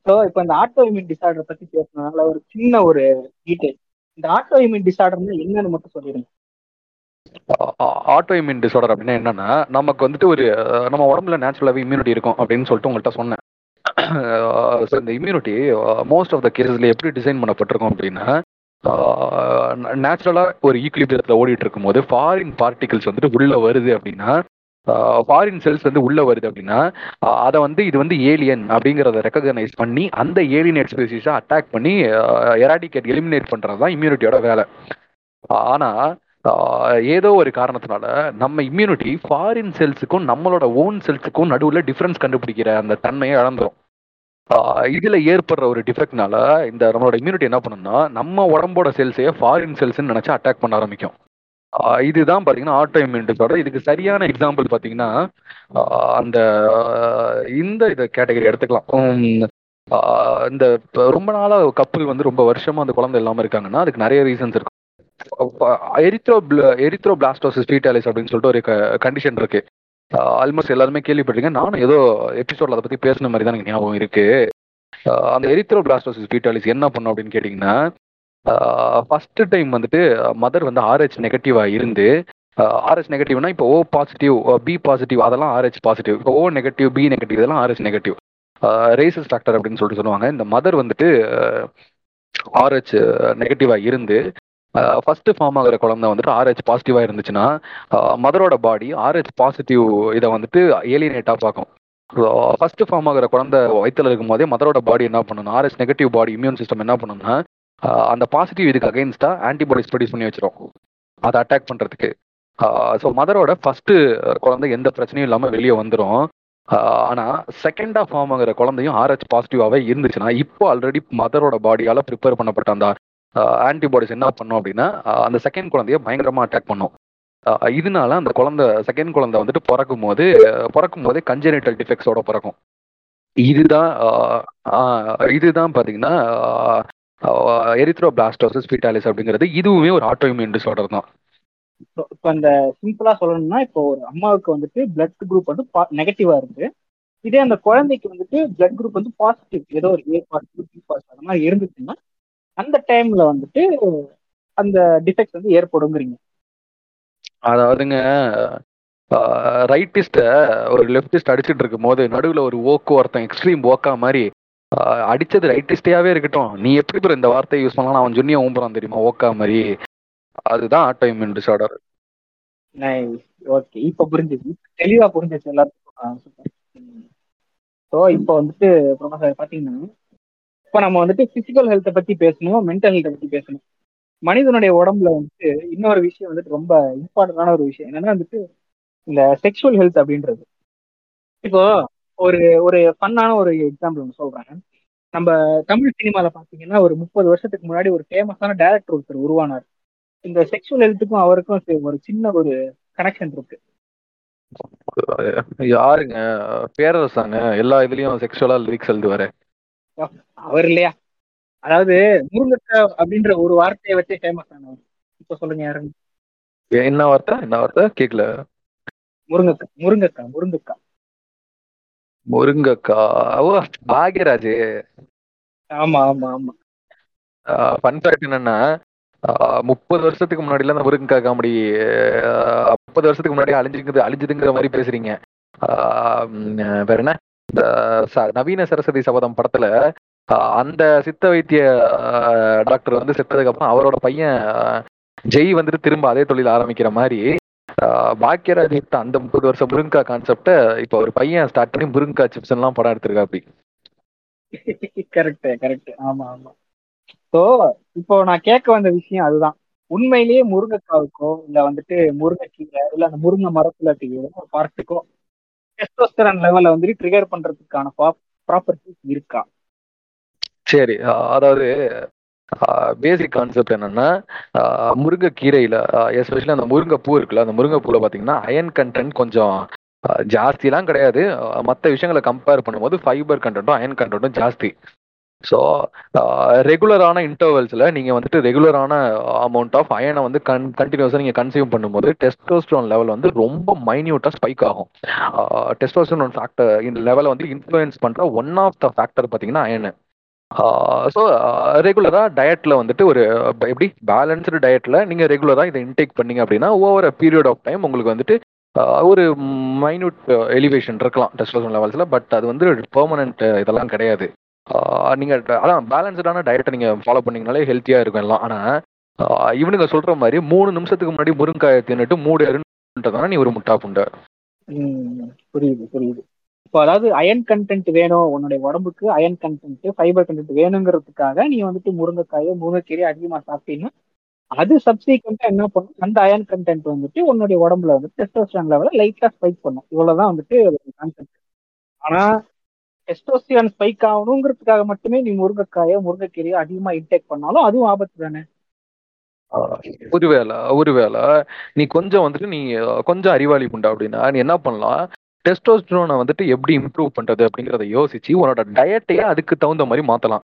ஸோ இப்போ இந்த ஆட்டோ இம்யூன் டிசார்டர் பத்தி பேசுனதுனால ஒரு சின்ன ஒரு டீடைல் இந்த ஆட்டோ இம்யூன் டிசார்டர்னா என்னன்னு மட்டும் சொல்லிடுங்க. ஆட்டோ இம்யூன் டிசார்டர் அப்படின்னா என்னன்னா நமக்கு வந்துட்டு ஒரு நம்ம உடம்புல நேச்சுரலாகவே இம்யூனிட்டி இருக்கும் அப்படின்னு சொல்லிட்டு உங்கள்கிட்ட சொன்னேன். ஸோ இந்த இம்யூனிட்டி மோஸ்ட் ஆஃப் த கேசஸ்ல எப்படி டிசைன் பண்ணப்பட்டிருக்கும் அப்படின்னா நேச்சுரலாக ஒரு ஈக்குலிபியத்தில் ஓடிட்டு இருக்கும்போது ஃபாரின் பார்ட்டிகல்ஸ் வந்துட்டு உள்ள வருது அப்படின்னா ஃபாரின் செல்ஸ் வந்து உள்ள வருது அப்படின்னா அதை வந்து இது வந்து ஏலியன் அப்படிங்கிறத ரெக்கக்னைஸ் பண்ணி அந்த ஏலியன் ஸ்பீசிஸை அட்டாக் பண்ணி எராடிகேட் எலிமினேட் பண்ணுறது தான் இம்யூனிட்டியோட வேலை. ஆனால் ஏதோ ஒரு காரணத்தினால நம்ம இம்யூனிட்டி ஃபாரின் செல்ஸுக்கும் நம்மளோட ஓன் செல்ஸுக்கும் நடுவில் டிஃப்ரென்ஸ் கண்டுபிடிக்கிற அந்த தன்மையை இழந்துடும் இதுல ஏற்படுற ஒரு டிஃபெக்ட்னால இந்த நம்மளோட இம்யூனிட்டி என்ன பண்ணும்னா நம்ம உடம்போட செல்ஸே ஃபாரின் செல்ஸ்னு நினைச்சு அட்டாக் பண்ண ஆரம்பிக்கும். இதுதான் பாத்தீங்கன்னா ஆட்டோ இம்யூன் டிசார்டர் இதுக்கு சரியான எக்ஸாம்பிள் பாத்தீங்கன்னா அந்த இந்த இதை கேட்டகரி எடுத்துக்கலாம். இந்த ரொம்ப நாளா கப்பல் வந்து ரொம்ப வருஷமா அந்த குழந்தை இல்லாம இருக்காங்கன்னா அதுக்கு நிறைய ரீசன்ஸ் இருக்கும் எரித்ரோ எரித்ரோ பிளாஸ்டோசிஸ் டீட்டாலிஸ் அப்படின்னு சொல்லிட்டு ஒரு கண்டிஷன் இருக்கு. ஆல்மோஸ்ட் எல்லாருமே கேள்விப்பட்டிருக்கேன் நானும் ஏதோ எபிசோட்ல அதை பத்தி பேசின மாதிரி தான் எனக்கு ஞாபகம் இருக்கு. அந்த எரித்ரோ பிளாஸ்டோசிஸ் பீட்டாலிஸ் என்ன பண்ணும் அப்படின்னு கேட்டிங்கன்னா ஃபர்ஸ்ட் டைம் வந்துட்டு மதர் வந்து ஆர்ஹெச் நெகட்டிவாக இருந்து ஆர்ஹெச் நெகட்டிவ்னா இப்போ ஓ பாசிட்டிவ் பி பாசிட்டிவ் அதெல்லாம் ஆர்ஹெச் பாசிட்டிவ் இப்போ ஓ நெகட்டிவ் பி நெகட்டிவ் இதெல்லாம் ஆர்ஹெச் நெகட்டிவ் ரேசஸ் டாக்டர் அப்படின்னு சொல்லிட்டு சொல்லுவாங்க. இந்த மதர் வந்துட்டு ஆர்ஹெச் நெகட்டிவாக இருந்து ஃபர்ஸ்ட் ஃபார்ம் ஆகிற குழந்தை வந்துட்டு ஆர்ஹெச் பாசிட்டிவாக இருந்துச்சுன்னா மதரோட பாடி ஆர்ஹெச் பாசிட்டிவ் இதை வந்துட்டு ஏலியனேட்டாக பார்க்கும். ஃபர்ஸ்ட் ஃபார்ம் ஆகிற குழந்தை வயிற்றில் இருக்கும் போதே மதரோட பாடி என்ன பண்ணணும் Rh negative body immune system என்ன பண்ணணும்னா அந்த பாசிட்டிவ் இதுக்கு அகைன்ஸ்டாக ஆன்டிபாடிஸ் ப்ரொடியூஸ் பண்ணி வச்சிரும். அதை அட்டாக் பண்ணுறதுக்கு ஸோ மதரோட ஃபர்ஸ்ட் குழந்தை எந்த பிரச்சனையும் இல்லாமல் வெளியே வந்துடும் ஆனால் செகண்டாக ஃபார்ம் ஆகிற குழந்தையும் ஆர்ஹெச் பாசிட்டிவாகவே இருந்துச்சுன்னா இப்போ ஆல்ரெடி மதரோட பாடியால் ப்ரிப்பேர் பண்ணப்பட்ட அந்த ஆன்டிபாடிஸ் என்ன பண்ணும் அப்படின்னா அந்த செகண்ட் குழந்தைய பயங்கரமா அட்டாக் பண்ணும். இதனால அந்த குழந்தை செகண்ட் குழந்தை வந்துட்டு பிறக்கும் போது பிறக்கும் போதே கஞ்சனிட்டல் டிஃபெக்ட்ஸோட பிறக்கும். இதுதான் இதுதான் பாத்தீங்கன்னா எரித்ரோ பிளாஸ்டோசிஸ் ஃபீட்டாலிஸ் அப்படிங்கிறது இதுவுமே ஒரு ஆட்டோ இம்யூன் டிசார்டர் தான். இப்போ அந்த சிம்பிளா சொல்லணும்னா இப்போ ஒரு அம்மாவுக்கு வந்துட்டு பிளட் குரூப் வந்து நெகட்டிவா இருக்கு. இதே அந்த குழந்தைக்கு வந்துட்டு பிளட் குரூப் வந்து பாசிட்டிவ் ஏதோ ஒரு ஏ பாசிட்டிவ் பி பாசிட்டிவ் அந்த மாதிரி இருந்துச்சுன்னா அந்த டைம்ல வந்துட்டு அந்த டிஃபெக்ட் வந்து ஏற்படுங்கிறீங்க. அதாவதுங்க ரைட்டிஸ்ட ஒரு லெப்டிஸ்ட் அடிச்சுட்டு இருக்கும் போது நடுவில் ஒரு ஓக்கு ஒருத்தன் எக்ஸ்ட்ரீம் ஓக்கா மாதிரி அடிச்சது ரைட்டிஸ்டேயாவே இருக்கட்டும். நீ எப்படி ப்ரோ இந்த வார்த்தையை யூஸ் பண்ணலாம் அவன் ஜுன்னியா ஊம்புறான் தெரியுமா? ஓக்கா மாதிரி அதுதான் ஆட்டோ இம்யூன் டிசார்டர் ஓகே இப்போ புரிஞ்சுது. தெளிவா புரிஞ்சிச்சு எல்லாருக்கும் ஸோ இப்போ வந்துட்டு ப்ரொஃபசர் பார்த்தீங்கன்னா இப்ப நம்ம வந்துட்டு பிசிக்கல் ஹெல்த்தை பத்தி பேசணும் மென்டல் ஹெல்த்தை பத்தி பேசணும். மனிதனுடைய உடம்புல வந்துட்டு இன்னொரு விஷயம் வந்துட்டு ரொம்ப இம்பார்ட்டன்டான ஒரு விஷயம். என்னன்னா வந்துட்டு இந்த செக்ஷுவல் ஹெல்த் அப்படின்றது. இப்போ ஒரு ஒரு ஃபன்னான ஒரு எக்ஸாம்பிள் ஒன்று சொல்றேன். நம்ம தமிழ் சினிமால பாத்தீங்கன்னா ஒரு முப்பது வருஷத்துக்கு முன்னாடி ஒரு ஃபேமஸான டேரக்டர் ஒருத்தர் உருவானார். இந்த செக்ஷுவல் ஹெல்த்துக்கும் அவருக்கும் ஒரு சின்ன ஒரு கனெக்ஷன் இருக்கு. யாருங்க? பேரரசாங்க எல்லா இதுலயும் செக்ஷுவலா லிரிக்ஸ் எழுதுவாரு. அவர் இல்லையா? அதாவது முருங்கக்காய் அப்படின்ற ஒரு வார்த்தையை வச்சே ஃபேமஸ் ஆனவர். இப்ப சொல்லுங்க யாருங்க? என்ன வார்த்தை? என்ன வார்த்தை? கேக்கல. முருங்கக்காய் முருங்கக்காய் முருங்கக்காய் முருங்கக்காய் ஓ பாக்யராஜ். ஆமா ஆமா ஆமா. ஃபன் ஃபேக்ட் என்னன்னா முப்பது வருஷத்துக்கு முன்னாடிலாம் அந்த முருங்கக்காய் காமெடி முப்பது வருஷத்துக்கு முன்னாடி அழிஞ்சுங்கிறது அழிஞ்சுதுங்கிற மாதிரி பேசுறீங்க. வேற என்ன? நவீன சரஸ்வதி சபதம் படத்துல அந்த சித்த வைத்திய டாக்டர் வந்து செத்ததுக்கு அப்புறம் அவரோட பையன் ஜெய் வந்துட்டு திரும்ப அதே தொழில் ஆரம்பிக்கிற மாதிரி பாக்கியராஜ் அந்த முப்பது வருஷம் முருங்கா கான்செப்ட இப்ப ஒரு பையன் ஸ்டார்ட் பண்ணி முருங்கா சிப்ஸ் எல்லாம் படம் எடுத்திருக்கா அப்படி. கரெக்ட் கரெக்ட் ஆமா ஆமா. ஸோ இப்போ நான் கேட்க வந்த விஷயம் அதுதான். உண்மையிலேயே முருங்கைக்காவுக்கோ இல்ல வந்துட்டு முருங்கைக்கீரை இல்ல அந்த முருங்கை மரத்துல ஒரு பார்ட்டுக்கோ டெஸ்டோஸ்டரான் லெவல்ல வந்து ட்ரிகர் பண்றதுக்கான ப்ராப்பர்ட்டிஸ் இருக்கா? சரி அதாவது பேசிக் கான்செப்ட் என்னன்னா முருங்கைக்கீரையில எஸ்பெஷலி அந்த முருங்கைப்பூ இருக்குல்ல அந்த முருங்கைப்பூல பாத்தீங்கன்னா அயன் கண்டென்ட் கொஞ்சம் ஜாஸ்திலாம் கிடையாது. மற்ற விஷயங்களை கம்பேர் பண்ணும்போது ஃபைபர் கண்டென்ட்டும் அயன் கண்டென்ட்டும் ஜாஸ்தி. ஸோ ரெகுலரான இன்டர்வல்ஸில் நீங்கள் வந்துட்டு ரெகுலரான அமௌண்ட் ஆஃப் அயனை வந்து கன் கண்டினியூஸாக நீங்கள் கன்சியூம் பண்ணும்போது டெஸ்டோஸ்ட்ரோன் லெவல் வந்து ரொம்ப மைன்யூட்டாக ஸ்பைக் ஆகும். Uh, டெஸ்டோஸ்ட்ரோன் ஃபேக்டர் இந்த லெவலை வந்து இன்ஃப்ளூயன்ஸ் பண்ணுற ஒன் ஆஃப் த ஃபேக்டர் பார்த்தீங்கன்னா அயனு ஸோ ரெகுலராக டயட்டில் வந்துட்டு ஒரு uh, எப்படி பேலன்ஸ்டு டயட்டில் நீங்கள் ரெகுலராக இதை இன்டேக் பண்ணீங்க அப்படின்னா over a period of time உங்களுக்கு வந்துட்டு uh, ஒரு மைன்யூட் எலிவேஷன் இருக்கலாம் டெஸ்டோஸ்ட்ரோன் லெவல்ஸில் பட் அது வந்து பெர்மனன்ட் இதெல்லாம் கிடையாது. நீங்க அதான் பேலன்ஸ்டான டயட்டை நீங்க ஃபாலோ பண்ணீங்கனாலே ஹெல்த்தியா இருக்கும் எல்லாம். ஆனா இவனுங்க சொல்ற மாதிரி மூணு நிமிஷத்துக்கு முன்னாடி முருங்காயை தின்னுட்டு மூடு எருன்றதான நீ ஒரு முட்டா புண்டை? புரியுது புரியுது. இப்போ அதாவது அயன் கண்டென்ட் வேணும். உன்னுடைய உடம்புக்கு அயன் கண்டென்ட் ஃபைபர் கண்டென்ட் வேணுங்கிறதுக்காக நீ வந்துட்டு முருங்கைக்காயோ முருங்கைக்கீரையோ அதிகமா சாப்பிட்டீங்கன்னா அது சப்சீக்வெண்டா என்ன பண்ணும்? அந்த அயன் கண்டென்ட் வந்துட்டு உன்னுடைய உடம்புல வந்து டெஸ்டோஸ்டிரான் லெவல லைட்டா ஸ்பைக் பண்ணும். இவ்வளவுதான் வந்துட்டு கான்செப்ட் ஆனா டெஸ்டோஸ்டிரான் ஸ்பைக் ஆகணுங்கிறதுக்காக மட்டுமே நீ முருங்கைக்காயோ முருங்கைக்கீரையோ அதிகமா இன்டேக் பண்ணாலும் அதுவும் ஆபத்து தானே ஒருவேளை ஒருவேளை நீ கொஞ்சம் வந்துட்டு நீ கொஞ்சம் அறிவாளி உண்டா அப்படின்னா நீ என்ன பண்ணலாம்? டெஸ்டோஸ்ட்ரோனை வந்துட்டு எப்படி இம்ப்ரூவ் பண்றது அப்படிங்கறத யோசிச்சு உன்னோட டயட்டையே அதுக்கு தகுந்த மாதிரி மாத்தலாம்.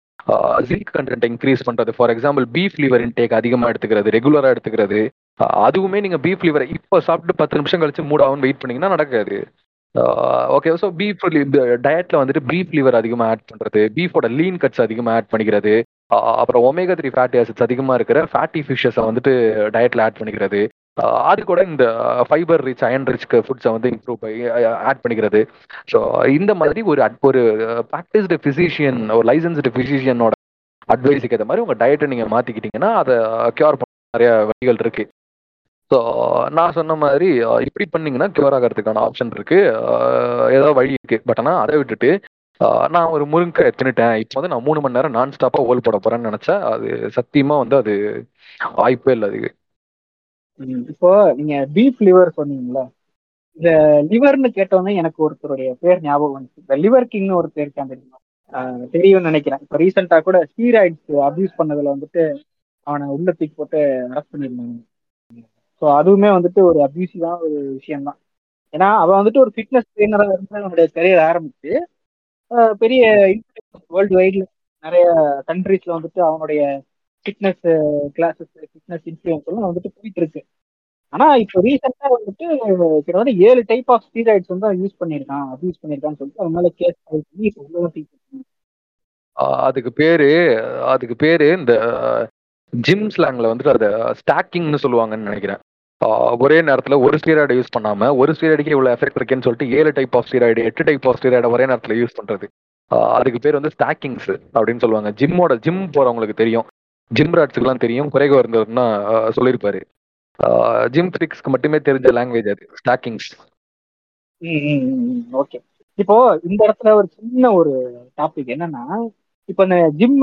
ஜிங்க் கண்டென்ட் இன்க்ரீஸ் பண்றது. For example beef liver intake அதிகமா எடுத்துக்கிறது ரெகுலரா எடுத்துக்கிறது. அதுவுமே நீங்க பீஃப் லிவர் இப்போ சாப்பிட்டு பத்து நிமிஷம் கழிச்சு மூட் ஆகும் வெயிட் பண்ணீங்கன்னா நடக்காது. ஓகே ஸோ பீஃப் டயட்ல வந்துட்டு பீஃப் லிவர் அதிகமாக ஆட் பண்ணுறது பீஃபோட லீன் கட்ஸ் அதிகமாக ஆட் பண்ணிக்கிறது அப்புறம் ஒமேகா த்ரீ ஃபேட்டி ஆசிட்ஸ் அதிகமாக இருக்கிற ஃபேட்டி ஃபிஷஸை வந்துட்டு டயட்ல ஆட் பண்ணிக்கிறது. அது கூட இந்த ஃபைபர் ரிச் அயன் ரிச் ஃபுட்ஸை வந்து இம்ப்ரூவ் ஆட் பண்ணிக்கிறது. ஸோ இந்த மாதிரி ஒரு ஒரு ப்ராக்டிஸ்டு ஃபிசிஷியன் ஒரு லைசன்ஸ்டு ஃபிசிஷியனோட அட்வைஸுக்கு ஏற்ற மாதிரி உங்கள் டயட்டை நீங்கள் மாற்றிக்கிட்டீங்கன்னா அதை கியூர் பண்ண நிறைய வழிகள் இருக்குது ஸோ நான் சொன்ன மாதிரி இப்படி பண்ணீங்கன்னா கியூர் ஆகிறதுக்கான ஆப்ஷன் இருக்கு. ஏதாவது வழி இருக்கு. பட் ஆனால் அதை விட்டுட்டு நான் ஒரு முருங்கை தின்னுட்டேன். இப்போ வந்து நான் மூணு மணி நேரம் நான் ஸ்டாப்பா ஓல் போட போறேன்னு நினைச்சா அது சத்தியமா வந்து அது வாய்ப்பே இல்லை அதுக்கு. இப்போ நீங்க பீஃப் லிவர் சொன்னீங்கல்ல இந்த லிவர்னு கேட்டோன்னே எனக்கு ஒருத்தருடைய பேர் ஞாபகம் வந்துச்சு. இந்த லிவர் கிங்னு ஒரு பேர் இருக்கான் தெரியுமா? தெரியும்னு நினைக்கிறேன். இப்போ ரீசெண்டா கூட ஸ்டீராய்ட்ஸ் அபியூஸ் பண்ணதுல வந்துட்டு அவனை உள்ள தூக்கி போட்டு அரெஸ்ட் பண்ணியிருந்தாங்க. ஸோ அதுவுமே வந்துட்டு ஒரு அபியூசிவான ஒரு விஷயம் தான் ஏன்னா அவன் வந்துட்டு ஒரு ஃபிட்னஸ் ட்ரெயினராக இருந்து அவனுடைய கரியர் ஆரம்பிச்சு பெரிய வேர்ல்டு வைட்ல நிறைய கண்ட்ரீஸ்ல வந்துட்டு அவனுடைய ஃபிட்னஸ் கிளாஸஸ் ஃபிட்னஸ் இன்ஃபுளுன்ஸ் எல்லாம் வந்துட்டு போயிட்டு இருக்கு. ஆனா இப்போ ரீசெண்டா வந்துட்டு கிட்டத்தட்ட ஏழு டைப் ஆஃப் ஸ்டீராய்ட்ஸ் வந்து யூஸ் பண்ணியிருக்கான் அப்யூஸ் பண்ணியிருக்கான்னு சொல்லிட்டு அவன் மேல கேஸ் பண்ணி இப்போ அதுக்கு பேரு அதுக்கு பேரு இந்த ஜிம் ஸ்லாங்ல வந்துட்டு அதை ஸ்டாக்கிங்னு சொல்லுவாங்கன்னு நினைக்கிறேன். ஒரே நேரத்துல ஒரு ஸ்டீராய்டை யூஸ் பண்ணாம ஒரு ஸ்டீராய்டுக்கு இவ்வளோ எஃபெக்ட் இருக்குன்னு சொல்லிட்டு ஏழு டைப் ஆஃப் ஸ்டீராய்டு எட்டு டைப் ஆஃப் ஸ்டீராய்டை ஒரே நேரத்துல யூஸ் பண்றது. அதுக்கு பேர் வந்து ஸ்டாக்கிங்ஸ் அப்படின்னு சொல்லுவாங்க. ஜிம்மோட ஜிம் போறவங்களுக்கு தெரியும். ஜிம் ராட்ஸுக்குலாம் தெரியும். குறைக இருந்ததுன்னா சொல்லியிருப்பாரு ஜிம் ட்ரிக்ஸ்க்கு மட்டுமே தெரிஞ்ச லாங்குவேஜ் அது ஸ்டாக்கிங்ஸ் ஓகே இப்போ இந்த இடத்துல ஒரு சின்ன ஒரு டாபிக் என்னன்னா இப்போ இந்த ஜிம்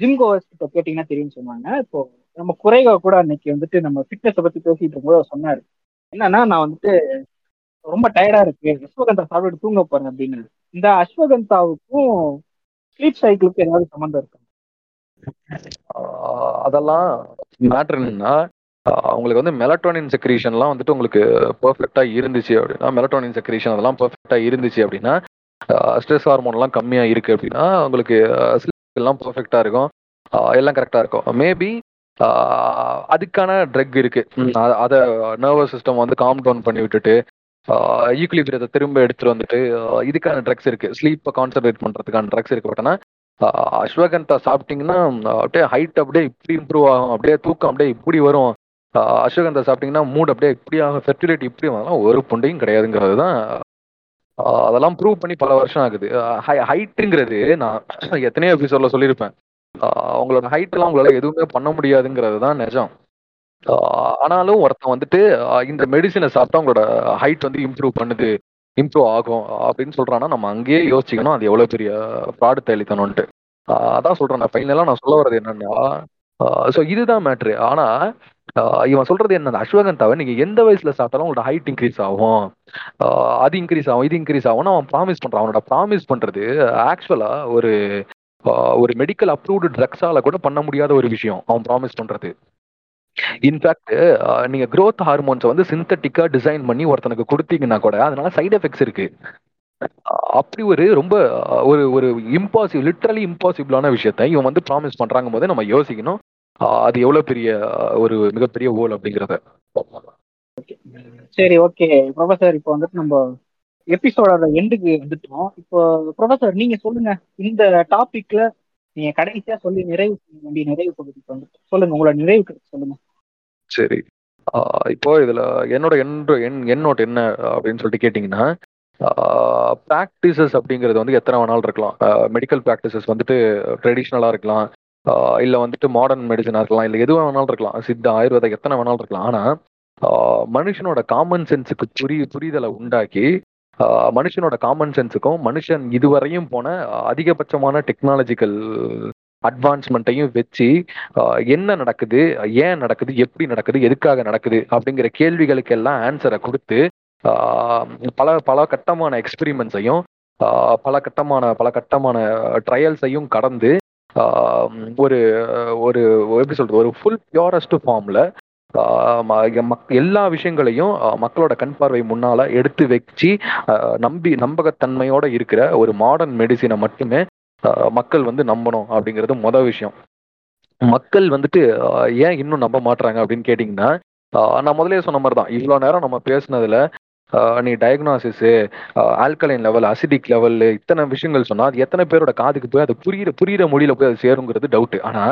ஜிம் கோவர்ஸ் கிட்ட கேட்டீங்கன்னா தெரியும்னு சொன்னாங்க. இப்போ நம்ம குறைவா கூட அன்னைக்கு வந்துட்டு நம்ம ஃபிட்னஸை பத்தி பேசிட்டு இருக்கும்போது சொன்னாரு. என்னன்னா நான் வந்துட்டு ரொம்ப டயர்டா இருக்கு. அஸ்வகந்தா சாப்பிட்டு தூங்க போறேன் அப்படின்னு. இந்த அஸ்வகந்தாவுக்கும் ஸ்லீப் சைக்கிளுக்கும் ஏதாவது சம்மந்தம் இருக்கு? அதெல்லாம் மேட்ரு என்னன்னா அவங்களுக்கு வந்து மெலட்டோனின் செக்ரீஷன்லாம் வந்துட்டு உங்களுக்கு பெர்ஃபெக்டா இருந்துச்சு அப்படின்னா மெலட்டோனின் செக்ரீஷன் அதெல்லாம் பெர்ஃபெக்டா இருந்துச்சு அப்படின்னா ஸ்ட்ரெஸ் ஹார்மோன்லாம் கம்மியா இருக்கு அப்படின்னா உங்களுக்கு எல்லாம் பெர்ஃபெக்டா இருக்கும். எல்லாம் கரெக்டா இருக்கும். மேபி அதுக்கான ட்ரக் இருக்கு. அத நர்வஸ் சிஸ்டம் வந்து காம் டவுன் பண்ணி விட்டுட்டு ஈக்குலிபிரியத்தை திரும்ப எடுத்துட்டு வந்துட்டு இதுக்கான ட்ரக்ஸ் இருக்கு. ஸ்லீப்பை கான்சென்ட்ரேட் பண்றதுக்கான ட்ரக்ஸ் இருக்கு பட் ஆனா ஆஹ் அஸ்வகந்தா சாப்பிட்டீங்கன்னா அப்படியே ஹைட் அப்படியே இப்படி இம்ப்ரூவ் ஆகும். அப்படியே தூக்கம் அப்படியே இப்படி வரும். அஸ்வகந்தா சாப்பிட்டீங்கன்னா மூட் அப்படியே இப்படி ஆகும் ஃபெர்டிலிட்டி இப்படி வரலாம் ஒரு புண்டையும் கிடையாதுங்கிறது தான் அதெல்லாம் ப்ரூவ் பண்ணி பல வருஷம் ஆகுது. ஹைட்டுங்கிறது நான் எத்தனையோ எபிசோட்ல சொல்லியிருப்பேன். அவங்களோட ஹைட்லாம் ஹைட் எல்லாம் உங்களால எதுவுமே பண்ண முடியாதுங்கிறது தான் நிஜம். ஆனாலும் ஒருத்தன் வந்துட்டு இந்த மெடிசினை சாப்பிட்டா உங்களோட ஹைட் வந்து இம்ப்ரூவ் பண்ணுது இம்ப்ரூவ் ஆகும் அப்படின்னு சொல்றான்னா நம்ம அங்கேயே யோசிக்கணும் அது எவ்வளவு பெரிய ப்ராடு தெளித்தணும்ட்டு அதான் சொல்றேன் நான் ஃபைனலா நான் சொல்ல வர்றது என்னன்னா ஸோ இதுதான் மேட்ரு ஆனா இவன் சொல்றது என்ன அஸ்வகந்தாவை நீங்க எந்த வயசுல சாப்பிட்டாலும் உங்களோட ஹைட் இன்க்ரீஸ் ஆகும். அது இன்க்ரீஸ் ஆகும் இது இன்க்ரீஸ் ஆகும் அவன் ப்ராமிஸ் பண்றான். அவனோட ப்ராமிஸ் பண்றது ஆக்சுவலா ஒரு ஒரு மெடிக்கல் அப்ரூவ்டு ட்ரக்ஸால கூட பண்ண முடியாத ஒரு விஷயம் அவன் ப்ராமிஸ் பண்றது. இன்ஃபேக்ட் நீங்க க்ரோத் ஹார்மோன்ஸை வந்து சிந்தட்டிக்கா டிசைன் பண்ணி ஒருத்தனுக்கு கொடுத்தீங்கன்னா கூட அதனால சைட் எஃபெக்ட்ஸ் இருக்கு. அப்படி ஒரு ரொம்ப ஒரு ஒரு இம்பாசிபிள் லிட்ரலி இம்பாசிபிளான விஷயத்த இவன் வந்து ப்ராமிஸ் பண்றாங்க போது நம்ம யோசிக்கணும். அது எவ்வளவு பெரிய ஒரு மிகப்பெரிய ஓல் அப்படிங்கிறத சரி ஓகே ப்ரொஃபசர் இப்போ வந்துட்டு நம்ம எபிசோடோட எண்டுக்கு வந்துட்டோம். இப்போ ப்ரொஃபசர் நீங்க சொல்லுங்க. இந்த டாபிக்ல நீங்க கடைசியா சொல்லி நிறைவு செய்ய வேண்டிய நிறைவு பகுதிக்கு வந்துட்டு சொல்லுங்க உங்களோட நிறைவு சொல்லுங்க. சரி. இப்போ இதுல என்னோட என் என் என்னோட என்ன அப்படின்னு சொல்லிட்டு கேட்டிங்கன்னா ப்ராக்டிசஸ் அப்படிங்கிறது வந்து எத்தனை வேணாலும் இருக்கலாம். மெடிக்கல் ப்ராக்டிசஸ் வந்துட்டு ட்ரெடிஷ்னலாக இருக்கலாம். இல்லை வந்துட்டு மாடர்ன் மெடிசனாக இருக்கலாம் இல்லை எதுவாக வேணாலும் இருக்கலாம். சித்த ஆயுர்வேதம் எத்தனை வேணாலும் இருக்கலாம். ஆனால் மனுஷனோட காமன் சென்ஸுக்கு புரி புரிதலை உண்டாக்கி மனுஷனோட காமன் சென்ஸுக்கும் மனுஷன் இதுவரையும் போன அதிகபட்சமான டெக்னாலஜிக்கல் அட்வான்ஸ்மெண்ட்டையும் வச்சு என்ன நடக்குது ஏன் நடக்குது எப்படி நடக்குது எதுக்காக நடக்குது அப்படிங்கிற கேள்விகளுக்கெல்லாம் ஆன்சரை கொடுத்து பல பல கட்டமான எக்ஸ்பிரிமெண்ட்ஸையும் பல கட்டமான பல கட்டமான ட்ரையல்ஸையும் கடந்து ஒரு ஒரு எப்படி சொல்றது ஒரு ஃபுல் பியூரஸ்ட் ஃபார்ம்ல எல்லா விஷயங்களையும் மக்களோட கண் பார்வை முன்னால எடுத்து வச்சு நம்பி நம்பகத்தன்மையோட இருக்கிற ஒரு மாடர்ன் மெடிசினை மட்டுமே மக்கள் வந்து நம்பணும் அப்படிங்கிறது மொதல் விஷயம். மக்கள் வந்துட்டு ஏன் இன்னும் நம்ப மாட்டுறாங்க அப்படின்னு கேட்டிங்கன்னா நான் முதலே சொன்ன மாதிரி தான் இவ்வளோ நேரம் நம்ம பேசுனதுல நீ diagnosis alkaline level acidic level இத்தனை விஷயங்கள் சொன்னா அது எத்தனை பேரோட காதுக்கு போய் அது புரியுற புரியுற மொழியில போய் அது சேருங்கிறது டவுட் ஆனா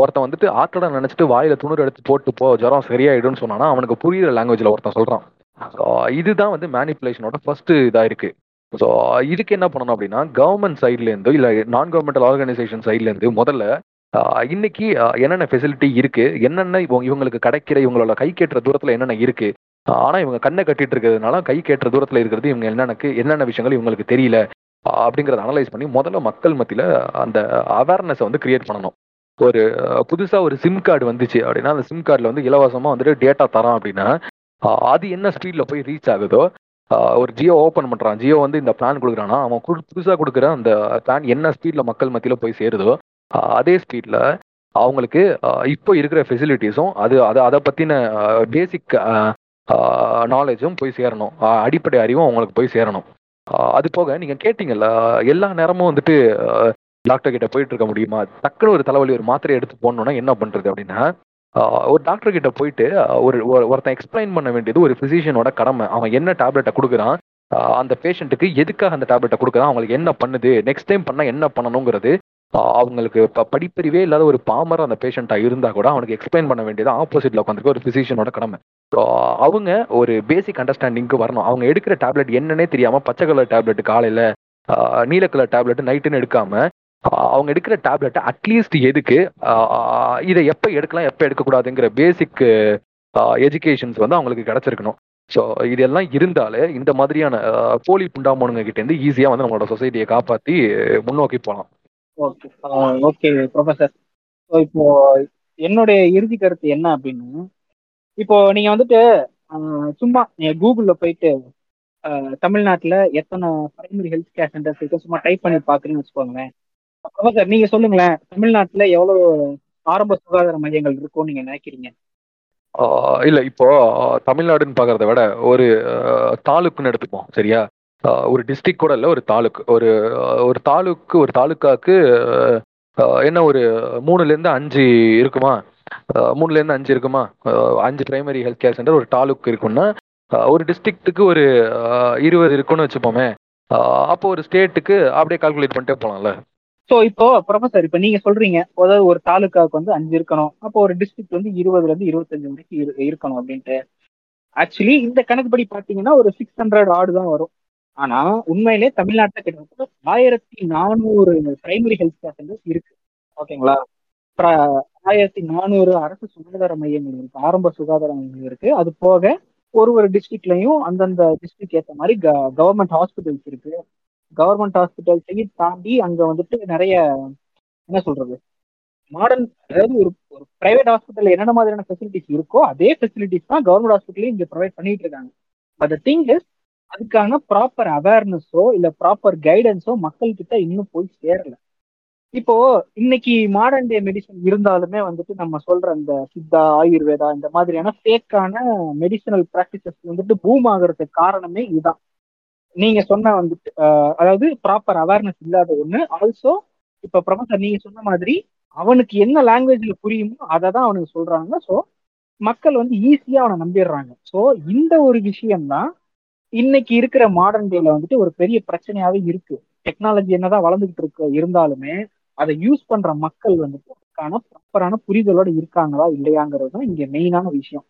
ஒருத்தன் வந்துட்டு ஆக்கடை நினைச்சிட்டு வாயில துணுறு எடுத்து போட்டு போ ஜுரம் சரியாயிடும்னு சொன்னானா அவனுக்கு புரியுற லாங்குவேஜ்ல ஒருத்தன் சொல்றான். இதுதான் வந்து மேனிப்புலேஷனோட ஃபர்ஸ்ட் இதா இருக்கு. ஸோ இதுக்கு என்ன பண்ணணும் அப்படின்னா கவர்மெண்ட் சைட்ல இருந்து இல்ல நான் கவர்மெண்டல் ஆர்கனைசேஷன் சைட்ல இருந்து முதல்ல இன்னைக்கு என்னென்ன ஃபெசிலிட்டி இருக்கு என்னென்ன இவங்களுக்கு கிடைக்கிற இவங்களோட கை கேட்டுற தூரத்துல என்னென்ன இருக்கு ஆனா இவங்க கண்ணை கட்டிட்டு இருக்கிறதுனால கை கேட்ட தூரத்துல இருக்கிறது இவங்க என்னென்னக்கு என்னென்ன விஷயங்கள் இவங்களுக்கு தெரியல அப்படிங்கறத அனலைஸ் பண்ணி முதல்ல மக்கள் மத்தியில அந்த அவேர்னஸை வந்து கிரியேட் பண்ணணும். ஒரு புதுசா ஒரு சிம் கார்டு வந்துச்சு அப்படின்னா அந்த சிம் கார்டுல வந்து இலவசமா வந்துட்டு டேட்டா தரான் அப்படின்னா அது என்ன ஸ்பீட்ல போய் ரீச் ஆகுதோ ஒரு ஜியோ ஓப்பன் பண்றான் ஜியோ வந்து இந்த பிளான் கொடுக்குறான்னா அவன் குடு- புதுசா கொடுக்குற அந்த பிளான் என்ன ஸ்பீட்ல மக்கள் மத்தியில போய் சேருதோ அதே ஸ்பீட்ல அவங்களுக்கு இப்போ இருக்கிற ஃபெசிலிட்டிஸும் அது அதை அதை பற்றின பேசிக் நாலேஜும் போய் சேரணும். அடிப்படை அறிவும் அவங்களுக்கு போய் சேரணும். அது போக நீங்கள் கேட்டிங்கல்ல எல்லா நேரமும் வந்துட்டு டாக்டர் கிட்ட போயிட்டு இருக்க முடியுமா? டக்குனு ஒரு தலைவலி ஒரு மாத்திரை எடுத்து போடணும்னா என்ன பண்ணுறது அப்படின்னா ஒரு டாக்டர் கிட்ட போயிட்டு ஒரு ஒருத்தன் எக்ஸ்பிளைன் பண்ண வேண்டியது ஒரு ஃபிசிஷியனோட கடமை. அவன் என்ன டேப்லெட்டை கொடுக்குறான் அந்த பேஷண்ட்டுக்கு எதுக்காக அந்த டேப்லெட்டை கொடுக்குறான் அவங்களுக்கு என்ன பண்ணுது நெக்ஸ்ட் டைம் பண்ணால் என்ன பண்ணணுங்கிறது அவங்களுக்கு படிப்பறிவே இல்லாத ஒரு பாமர அந்த பேஷண்டா இருந்தா கூட அவனுக்கு எக்ஸ்பிளைன் பண்ண வேண்டியது ஆப்போசிட்ல உட்காந்துருக்க ஒரு பிசிஷியனோட கடமை. ஸோ அவங்க ஒரு பேசிக் அண்டர்ஸ்டாண்டிங்க்கு வரணும். அவங்க எடுக்கிற டேப்லெட் என்னன்னே தெரியாம பச்சை கலர் டேப்லெட் காலையில நீல கலர் டேப்லெட் நைட்டுன்னு எடுக்காம அவங்க எடுக்கிற டேப்லெட்டை அட்லீஸ்ட் எதுக்கு இதை எப்போ எடுக்கலாம் எப்போ எடுக்கக்கூடாதுங்கிற பேசிக் எஜுகேஷன்ஸ் வந்து அவங்களுக்கு கிடைச்சிருக்கணும். ஸோ இதெல்லாம் இருந்தாலே இந்த மாதிரியான போலி புண்டாமோனுங்க கிட்டேருந்து ஈஸியாக வந்து நம்மளோட சொசைட்டியை காப்பாற்றி முன்னோக்கி போகலாம் ஓகே ஓகே ப்ரொஃபசர் ஸோ இப்போ என்னுடைய இறுதி கருத்து என்ன அப்படின்னு இப்போ நீங்க வந்துட்டு சும்மா நீங்க கூகுள்ல போயிட்டு தமிழ்நாட்டில் எத்தனை பிரைமரி ஹெல்த் கேர் சென்டர்ஸ் இருக்கு? சும்மா டைப் பண்ணி பாக்குறீங்கன்னு வச்சுக்கோங்களேன். ப்ரொஃபசர் நீங்க சொல்லுங்களேன் தமிழ்நாட்டில் எவ்வளவு ஆரம்ப சுகாதார மையங்கள் இருக்கும்னு நீங்க நினைக்கிறீங்க? இல்லை இல்ல இப்போ தமிழ்நாடுன்னு பாக்குறத விட ஒரு தாலுக்குன்னு எடுத்துப்போம் சரியா? ஒரு டிஸ்ட்ரிக்ட் கூட இல்ல ஒரு தாலுக்கு ஒரு ஒரு தாலுக்கு ஒரு தாலுக்காக்கு என்ன ஒரு மூணுல இருந்து அஞ்சு இருக்குமா? மூணுலேருந்து மூணுல இருந்து அஞ்சு இருக்குமா? அஞ்சு பிரைமரி ஹெல்த் கேர் சென்டர் ஒரு தாலுக்கு இருக்குன்னா ஒரு டிஸ்ட்ரிக்ட்டுக்கு ஒரு இருபது இருக்குன்னு வச்சுப்போமே. அப்போ ஒரு ஸ்டேட்டுக்கு அப்படியே கால்குலேட் பண்ணிட்டே போலாம்ல. ஸோ இப்போ ப்ரொஃபசர் இப்போ நீங்க சொல்றீங்க அதாவது ஒரு தாலுக்காவுக்கு வந்து அஞ்சு இருக்கணும். அப்போ ஒரு டிஸ்ட்ரிக்ட் வந்து இருபதுல இருந்து இருபத்தஞ்சு வரைக்கும் இருக்கணும் அப்படின்ட்டு. ஆக்சுவலி இந்த கணக்குப்படி பாத்தீங்கன்னா ஒரு சிக்ஸ் ஹண்ட்ரட் ஆடு தான் வரும். ஆனா உண்மையிலே தமிழ்நாட்டுல கிட்டத்தட்ட ஆயிரத்தி நானூறு பிரைமரி ஹெல்த் கேர் சென்டர்ஸ் இருக்கு. ஓகேங்களா? ஆயிரத்தி நானூறு அரசு சுகாதார மையங்கள் இருக்கு ஆரம்ப சுகாதார மையங்கள் இருக்கு. அது போக ஒரு ஒரு டிஸ்ட்ரிக்ட்லயும் அந்தந்த டிஸ்ட்ரிக்ட் ஏற்ற மாதிரி கவர்மெண்ட் ஹாஸ்பிட்டல்ஸ் இருக்கு. கவர்மெண்ட் ஹாஸ்பிட்டல்ஸையும் தாண்டி அங்க வந்துட்டு நிறைய என்ன சொல்றது? மாடர்ன் அதாவது ஒரு ஒரு பிரைவேட் ஹாஸ்பிட்டல் என்னென்ன மாதிரியான ஃபெசிலிட்டிஸ் இருக்கோ அதே ஃபெசிலிட்டிஸ் தான் கவர்மெண்ட் ஹாஸ்பிட்டலையும் இங்க ப்ரொவைட் பண்ணிட்டு இருக்காங்க. பட் த திங் இஸ் அதுக்கான ப்ராப்பர் அவேர்னஸோ இல்ல ப்ராப்பர் கைடன்ஸோ மக்கள் கிட்ட இன்னும் போய் சேரல. இப்போ இன்னைக்கு மாடர்ன் டே மெடிசன் இருந்தாலுமே வந்துட்டு நம்ம சொல்ற அந்த சித்தா ஆயுர்வேதா இந்த மாதிரியான ஃபேக்கான மெடிசனல் ப்ராக்டிசஸ் வந்துட்டு பூம் ஆகிறதுக்கு காரணமே இதுதான் நீங்க சொன்ன வந்துட்டு அதாவது ப்ராப்பர் அவேர்னஸ் இல்லாத ஒண்ணு ஆல்சோ இப்ப பிரபஞ்சர் நீங்க சொன்ன மாதிரி அவனுக்கு என்ன லாங்குவேஜ்ல புரியுமோ அதை தான் அவனுக்கு சொல்றாங்க. ஸோ மக்கள் வந்து ஈஸியா அவனை நம்பிடுறாங்க. ஸோ இந்த ஒரு விஷயம்தான் இன்னைக்கு இருக்கிற மாடர்ன் டேல வந்துட்டு ஒரு பெரிய பிரச்சனையாவே இருக்கு. டெக்னாலஜி என்னதான் வளர்ந்துகிட்டு இருக்கு இருந்தாலுமே அதை யூஸ் பண்ற மக்கள் வந்துட்டு அதுக்கான ப்ராப்பரான புரிதலோட இருக்காங்களா இல்லையாங்கிறது தான் இங்க மெயினான விஷயம்.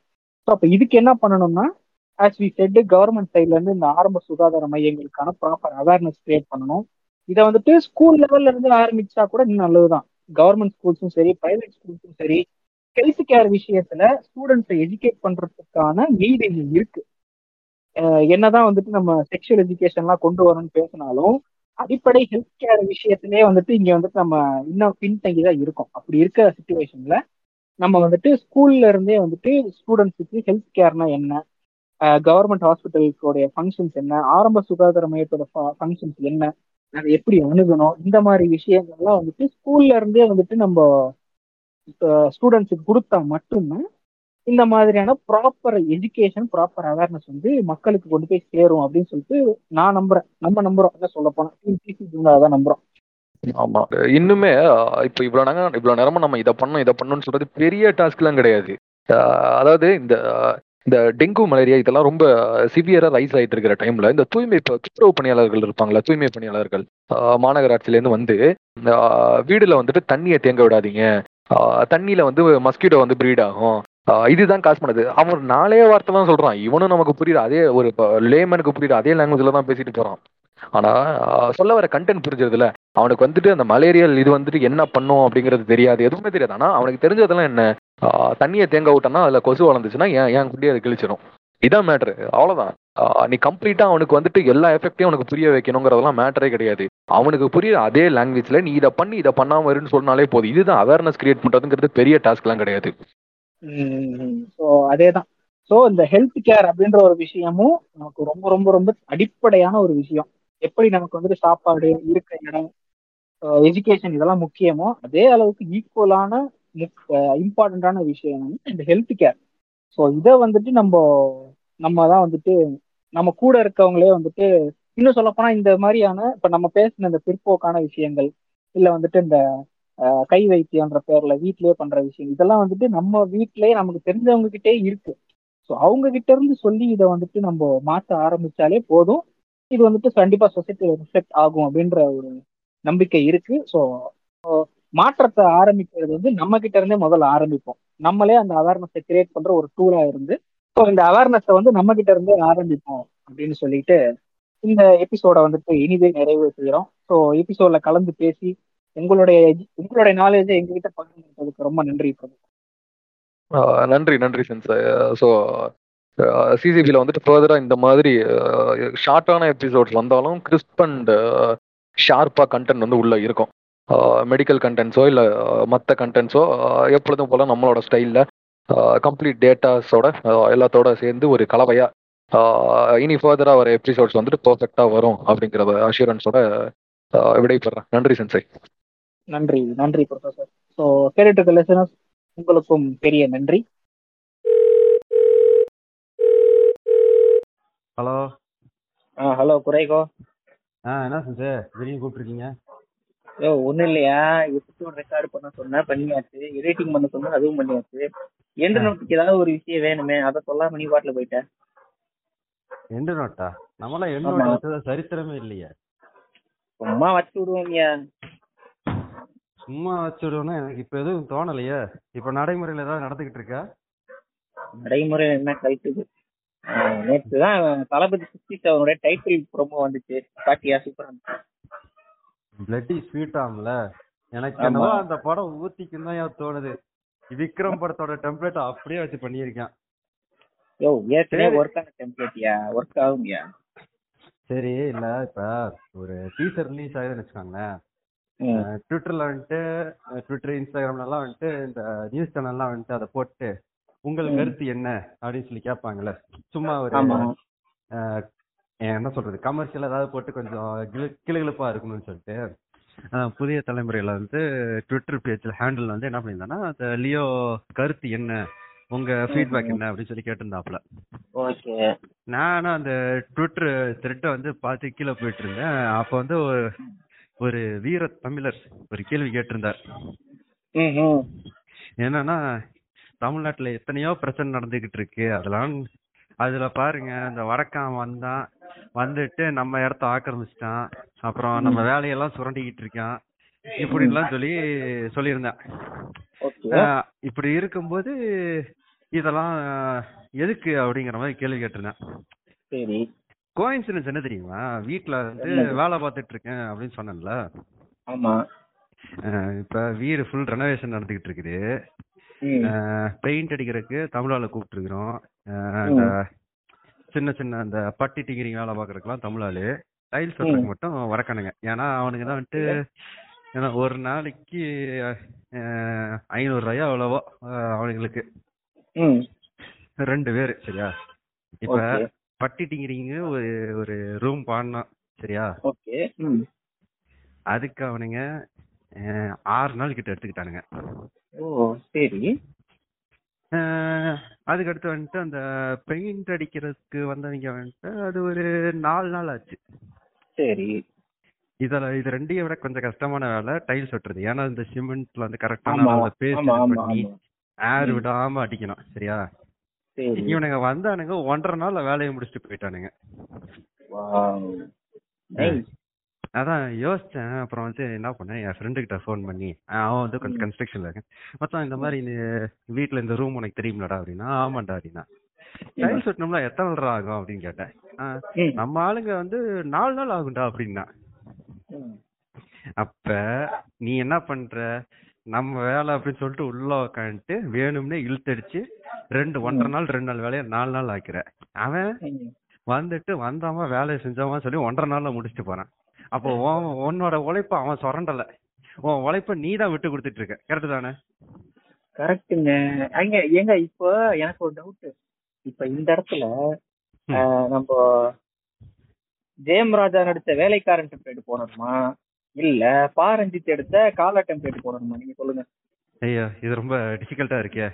ஸோ அப்ப இதுக்கு என்ன பண்ணணும்னா ஆஸ் வி செட் கவர்மெண்ட் சைட்ல இருந்து இந்த ஆரம்ப சுகாதார மையங்களுக்கான ப்ராப்பர் அவேர்னஸ் கிரியேட் பண்ணணும். இதை வந்துட்டு ஸ்கூல் லெவல்ல இருந்து ஆரம்பிச்சா கூட இன்னும் நல்லதுதான். கவர்மெண்ட் ஸ்கூல்ஸும் சரி பிரைவேட் ஸ்கூல்ஸும் சரி ஹெல்த் கேர் விஷயத்துல ஸ்டூடெண்ட்ஸை எஜுகேட் பண்றதுக்கான நீட் இருக்கு. என்னதான் வந்துட்டு நம்ம செக்ஷுவல் எஜுகேஷன்லாம் கொண்டு வரணும்னு பேசினாலும் அடிப்படை ஹெல்த் கேர் விஷயத்திலே வந்துட்டு இங்க வந்துட்டு நம்ம இன்னும் பின்தங்கி தான் இருக்கோம். அப்படி இருக்கிற சுச்சுவேஷன்ல நம்ம வந்துட்டு ஸ்கூல்ல இருந்தே வந்துட்டு ஸ்டூடெண்ட்ஸுக்கு ஹெல்த் கேர்னா என்ன? கவர்மெண்ட் ஹாஸ்பிட்டல்ஸோடைய ஃபங்க்ஷன்ஸ் என்ன? ஆரம்ப சுகாதார மையத்தோட ஃபங்க்ஷன்ஸ் என்ன? அதை எப்படி அணுகணும்? இந்த மாதிரி விஷயங்கள்லாம் வந்துட்டு ஸ்கூல்ல இருந்தே வந்துட்டு நம்ம ஸ்டூடெண்ட்ஸுக்கு கொடுத்தா மட்டும்தான் இந்த மாதிரியான ப்ராப்பர் எஜுகேஷன் ப்ராப்பர் அவேர்னஸ் வந்து மக்களுக்கு கொண்டு போய் சேரும் அப்படின்னு சொல்லிட்டு நான் நம்புறேன். நம்ம நம்புறோம். என்ன சொல்ல போனா. அதான் நம்புறோம். ஆமா. இன்னுமே இப்ப இவ்வளவு நேரம் இவ்வளவு நேரமா நம்ம இதை பண்ணோம் இதை பண்ணணும்னு சொல்றது பெரிய டாஸ்க் எல்லாம் கிடையாது. அதாவது இந்த இந்த டெங்கு மலேரியா இதெல்லாம் ரொம்ப சிவியரா ரைஸ் ஆயிட்டு இருக்கிற டைம்ல இந்த தூய்மை துப்புரவு பணியாளர்கள் இருப்பாங்களா தூய்மை பணியாளர்கள் அஹ், மாநகராட்சியில இருந்து வந்து வீடுல வந்துட்டு தண்ணியை தேங்க விடாதீங்க. தண்ணியில வந்து மஸ்கிட்டோ வந்து பிரீட் ஆகும். இதுதான் காசு பண்ணது. அவன் நாளே வார்த்தை தான் சொல்றான். இவனும் நமக்கு புரியுது அதே ஒரு லேமனுக்கு புரியுது அதே லாங்குவேஜ்ல தான் பேசிட்டு போறான். ஆனா சொல்ல வர கண்டென்ட் புரிஞ்சதுல அவனுக்கு வந்துட்டு அந்த மலேரியல் இது வந்துட்டு என்ன பண்ணும் அப்படிங்கிறது தெரியாது எதுவுமே தெரியாது. ஆனா அவனுக்கு தெரிஞ்சதெல்லாம் என்ன? தண்ணியை தேங்க விட்டோம்னா அதுல கொசு வளர்ந்துச்சுன்னா ஏன் ஏன் குட்டி அதை கிழிச்சிடும் இதான் மேட்ரு அவ்வளவுதான். நீ கம்ப்ளீட்டா அவனுக்கு வந்துட்டு எல்லா எஃபெக்டையும் அவனுக்கு புரிய வைக்கணுங்கிறதெல்லாம் மேட்டரே கிடையாது. அவனுக்கு புரியுற அதே லாங்குவேஜ்ல நீ இதை பண்ணி இதை பண்ணாம இருன்னு சொன்னாலே போதும். இதுதான் அவேர்னஸ் கிரியேட் பண்றதுங்கிறது பெரிய டாஸ்க்லாம் கிடையாது. ஸோ அதேதான். ஸோ இந்த ஹெல்த் கேர் அப்படின்ற ஒரு விஷயமும் நமக்கு ரொம்ப ரொம்ப ரொம்ப அடிப்படையான ஒரு விஷயம். எப்படி நமக்கு வந்துட்டு சாப்பாடு இருக்க இடம் எஜுகேஷன் இதெல்லாம் முக்கியமோ அதே அளவுக்கு ஈக்குவலான இம்பார்ட்டண்ட்டான விஷயம் என்னன்னா இந்த ஹெல்த் கேர் ஸோ இதை வந்துட்டு நம்ம நம்ம தான் வந்துட்டு நம்ம கூட இருக்கவங்களே வந்துட்டு இன்னும் சொல்லப்போனா இந்த மாதிரியான இப்ப நம்ம பேசின இந்த பிற்போக்கான விஷயங்கள் இல்லை வந்துட்டு இந்த கை வைத்தியம்ன்ற பேர்ல வீட்லயே பண்ற விஷயம். இதெல்லாம் வந்துட்டு நம்ம வீட்லயே நமக்கு தெரிஞ்சவங்க கிட்டே இருக்கு. ஸோ அவங்க கிட்ட இருந்து சொல்லி இதை வந்துட்டு நம்ம மாற்ற ஆரம்பிச்சாலே போதும். இது வந்துட்டு கண்டிப்பா சொசைட்டி ரிஃப்ளெக்ட் ஆகும் அப்படின்ற ஒரு நம்பிக்கை இருக்கு. ஸோ மாற்றத்தை ஆரம்பிக்கிறது வந்து நம்ம கிட்ட இருந்தே முதல்ல ஆரம்பிப்போம். நம்மளே அந்த அவேர்னஸை கிரியேட் பண்ற ஒரு டூலா இருந்து ஸோ இந்த அவேர்னஸை வந்து நம்ம கிட்ட இருந்தே ஆரம்பிப்போம் அப்படின்னு சொல்லிட்டு இந்த எபிசோட வந்துட்டு இனிதே நிறைவு செய்கிறோம் ஸோ எபிசோட்ல கலந்து பேசி உங்களுடைய உங்களுடைய நாலேஜை எங்ககிட்ட பகிர்ந்துக்கிறதுக்கு ரொம்ப நன்றி பிரபு. ஆஹ் நன்றி நன்றி சென்ஸ் ஸோ சிசிபியில் வந்துட்டு ஃபர்தராக இந்த மாதிரி ஷார்ட்டான எபிசோட்ஸ் வந்தாலும் கிறிஸ்ப் அண்ட் ஷார்ப்பாக கண்டென்ட் வந்து உள்ளே இருக்கும். மெடிக்கல் கண்டென்ட்ஸோ இல்லை மற்ற கண்டென்ட்ஸோ எப்பொழுதும் போல் நம்மளோட ஸ்டைலில் கம்ப்ளீட் டேட்டாஸோட எல்லாத்தோட சேர்ந்து ஒரு கலவையாக இனி ஃபர்தராக வர எபிசோட்ஸ் வந்துட்டு பர்ஃபெக்டாக வரும் அப்படிங்கிறத அஷூரன்ஸோட விடைபெறேன் நன்றி சென்சை. நன்றி நன்றி ப்ரொஃபசர் ஸோ கேட்டுட்டு இருக்க listeners, உங்களுக்கும் பெரிய நன்றி. Hello hello குறைகோ. ஆ என்ன செஞ்சு திடீர்னு கூப்பிட்டுருக்கீங்க. யோ ஒன்றும் இல்லையா? எபிசோட் ரெக்கார்டு பண்ண சொன்னேன் பண்ணியாச்சு. எடிட்டிங் பண்ண சொன்னா அதுவும் பண்ணியாச்சு. எண்டு நோட்டுக்கு ஏதாவது ஒரு விஷயம் வேணுமே அதை சொல்லாம நீ பாட்டில் போயிட்டேன் எண்டு நோட்டா நம்மளாம் எண்டு ஆமா. நோட் வச்சதா சரித்திரமே இல்லையே. சும்மா வச்சு விடுவோம்யா சும்மா வச்சுடுவோம்னா எனக்கு இப்ப எதுவும் தோணலையே? இப்ப நடைமுறையில ஏதாவது நடந்துகிட்டு இருக்கா? நடைமுறை என்ன கழிக்குது நேற்று தான் தளபதி சிக்ஸ்டி செவனுடைய டைட்டில் ப்ரோமோ வந்துச்சு. பாட்டியா சூப்பரா இருந்துச்சு? பிளட்டி ஸ்வீட் ஆம்ல எனக்கு. என்னவோ அந்த படம் ஊத்திக்கும் தான் தோணுது. விக்ரம் படத்தோட டெம்ப்ளேட் அப்படியே வச்சு பண்ணியிருக்கேன். யோ ஏற்கனவே. ஒர்க் ஆன டெம்ப்ளேட்யா ஒர்க் ஆகும்யா? சரி இல்ல இப்ப ஒரு டீசர் ரிலீஸ் ஆகுதுன்னு வச்சுக்கோங்களேன். ட்விட்டர்ல வந்துட்டு ட்விட்டர் இன்ஸ்டாகிராம்ல எல்லாம் வந்துட்டு இந்த நியூஸ் சேனல்லாம் வந்துட்டு அதை போட்டு உங்கள். கருத்து என்ன? அப்படின்னு சொல்லி கேட்பாங்கல்ல. சும்மா ஒரு என்ன சொல்றது? கமர்ஷியல் ஏதாவது போட்டு கொஞ்சம் கிளு- கிளுகிளுப்பா இருக்கணும்னு சொல்லிட்டு புதிய தலைமுறையில வந்து ட்விட்டர் பேஜ்ல ஹேண்டில் வந்து என்ன பண்ணியிருந்தாங்கன்னா அந்த லியோ கருத்து என்ன? உங்க ஃபீட்பேக் என்ன? அப்படின்னு சொல்லி கேட்டிருந்தாப்புல. ஓகே. நானும் அந்த ட்விட்டர் த்ரெட்டை வந்து பார்த்து கீழே போயிட்டு இருந்தேன். அப்போ வந்து ஒரு வீர தமிழர் ஒரு கேள்வி கேட்டிருந்தார். என்னன்னா தமிழ்நாட்டுல எத்தனையோ பிரச்சனை நடந்துகிட்டு இருக்கு. அதெல்லாம் அதுல பாருங்க இந்த வடக்கான் வந்தான் வந்துட்டு நம்ம இடத்த ஆக்கிரமிச்சிட்டான். அப்புறம் நம்ம வேலையெல்லாம் சுரண்டிக்கிட்டு இருக்கான். இப்படின்லாம் சொல்லி சொல்லியிருந்தேன். இப்படி இருக்கும்போது இதெல்லாம் எதுக்கு அப்படிங்கிற மாதிரி கேள்வி கேட்டிருந்தேன். கோயின்சிடன்ஸ் என்ன தெரியுமா வீட்ல வந்து? வேலை பார்த்துட்டு இருக்கேன் அப்படின்னு சொன்னேன்ல. ஆமா. இப்ப வீடு ஃபுல் ரெனோவேஷன் நடந்துகிட்டு இருக்குது. பெயிண்ட் அடிக்கிறதுக்கு தமிழால கூப்பிட்டு இருக்கிறோம் சின்ன சின்ன அந்த பட்டி டிங்கிரிங் வேலை பார்க்கறதுக்குலாம் தமிழாளு. டைல்ஸ் ஒட்டுறதுக்கு மட்டும் வரக்கானுங்க. ஏன்னா அவனுக்கு தான் வந்துட்டு ஏன்னா ஒரு நாளைக்கு ஐநூறு ரூபாயோ அவ்வளவோ அவனுங்களுக்கு. ரெண்டு பேரு சரியா? இப்ப ஓகே பட்டி டிங்கிறீங்க ஒரு ஒரு ரூம் பாடினான் சரியா? ஓகே அதுக்கு அவனுங்க ஆறு நாள் கிட்ட எடுத்துக்கிட்டானுங்க. ஓ சரி. அஹ், அதுக்கு அடுத்து வந்துட்டு அந்த பெயிண்ட் அடிக்கிறதுக்கு வந்தவங்க வந்துட்டு அது ஒரு நாலு நாள் ஆச்சு. சரி. இதுல இது ரெண்டையும் விட கொஞ்சம் கஷ்டமான வேலை டைல்ஸ் ஒட்டுறது ஏன்னா இந்த சிமெண்ட்ல வந்து கரெக்டான ஆமா ஏர். விடாம அடிக்கணும் சரியா? சரி இவனுங்க வந்தானுங்க ஒன்றரை நாள்ல வேலையை முடிச்சுட்டு போயிட்டானுங்க. அதான் யோசிச்சேன். அப்புறம் வந்து என்ன பண்ணேன்? என் ஃப்ரெண்டு கிட்ட ஃபோன் பண்ணி அவன் வந்து கொஞ்சம். கன்ஸ்ட்ரக்ஷன்ல இருக்கேன். மொத்தம் இந்த மாதிரி நீ வீட்ல இந்த ரூம் உனக்கு தெரியுமிலடா அப்படின்னா ஆமாண்டா அப்படின்னா. டைல்ஸ் ஒட்டணும்னா எத்தனை நாள் ஆகும் அப்படின்னு கேட்டேன். நம்ம ஆளுங்க வந்து நாலு நாள் ஆகும்டா அப்படின்னா. அப்ப நீ என்ன பண்ற? நம்ம வேலை அப்படின்னு சொல்லிட்டு உள்ள உக்காந்துட்டு வேணும்னே இழுத்தடிச்சு ரெண்டு ஒன்றரை நாள் ரெண்டு நாள் வேலையை நாலு நாள் ஆக்கிற. அவன். வந்துட்டு வந்தாமா வேலையை செஞ்சாமா சொல்லி ஒன்றரை நாள்ல முடிச்சுட்டு போறான். அப்போ உன் உன்னோட உழைப்ப அவன் சுரண்டல. உன் உழைப்ப நீ தான் விட்டு கொடுத்துட்டு இருக்க. கரெக்ட் தானே? கரெக்ட்டுங்க அங்க ஏங்க இப்போ எனக்கு ஒரு டவுட் இப்ப இந்த இடத்துல நம்ம ஜெயம் ராஜா நடிச்ச வேலைக்காரன் போடணுமா இல்ல பா ரஞ்சித் எடுத்த காலா டெம்ப்ளேட் போடணுமா? நீங்க சொல்லுங்க. ஐயா இது ரொம்ப டிஃபிகல்ட்டா இருக்கே.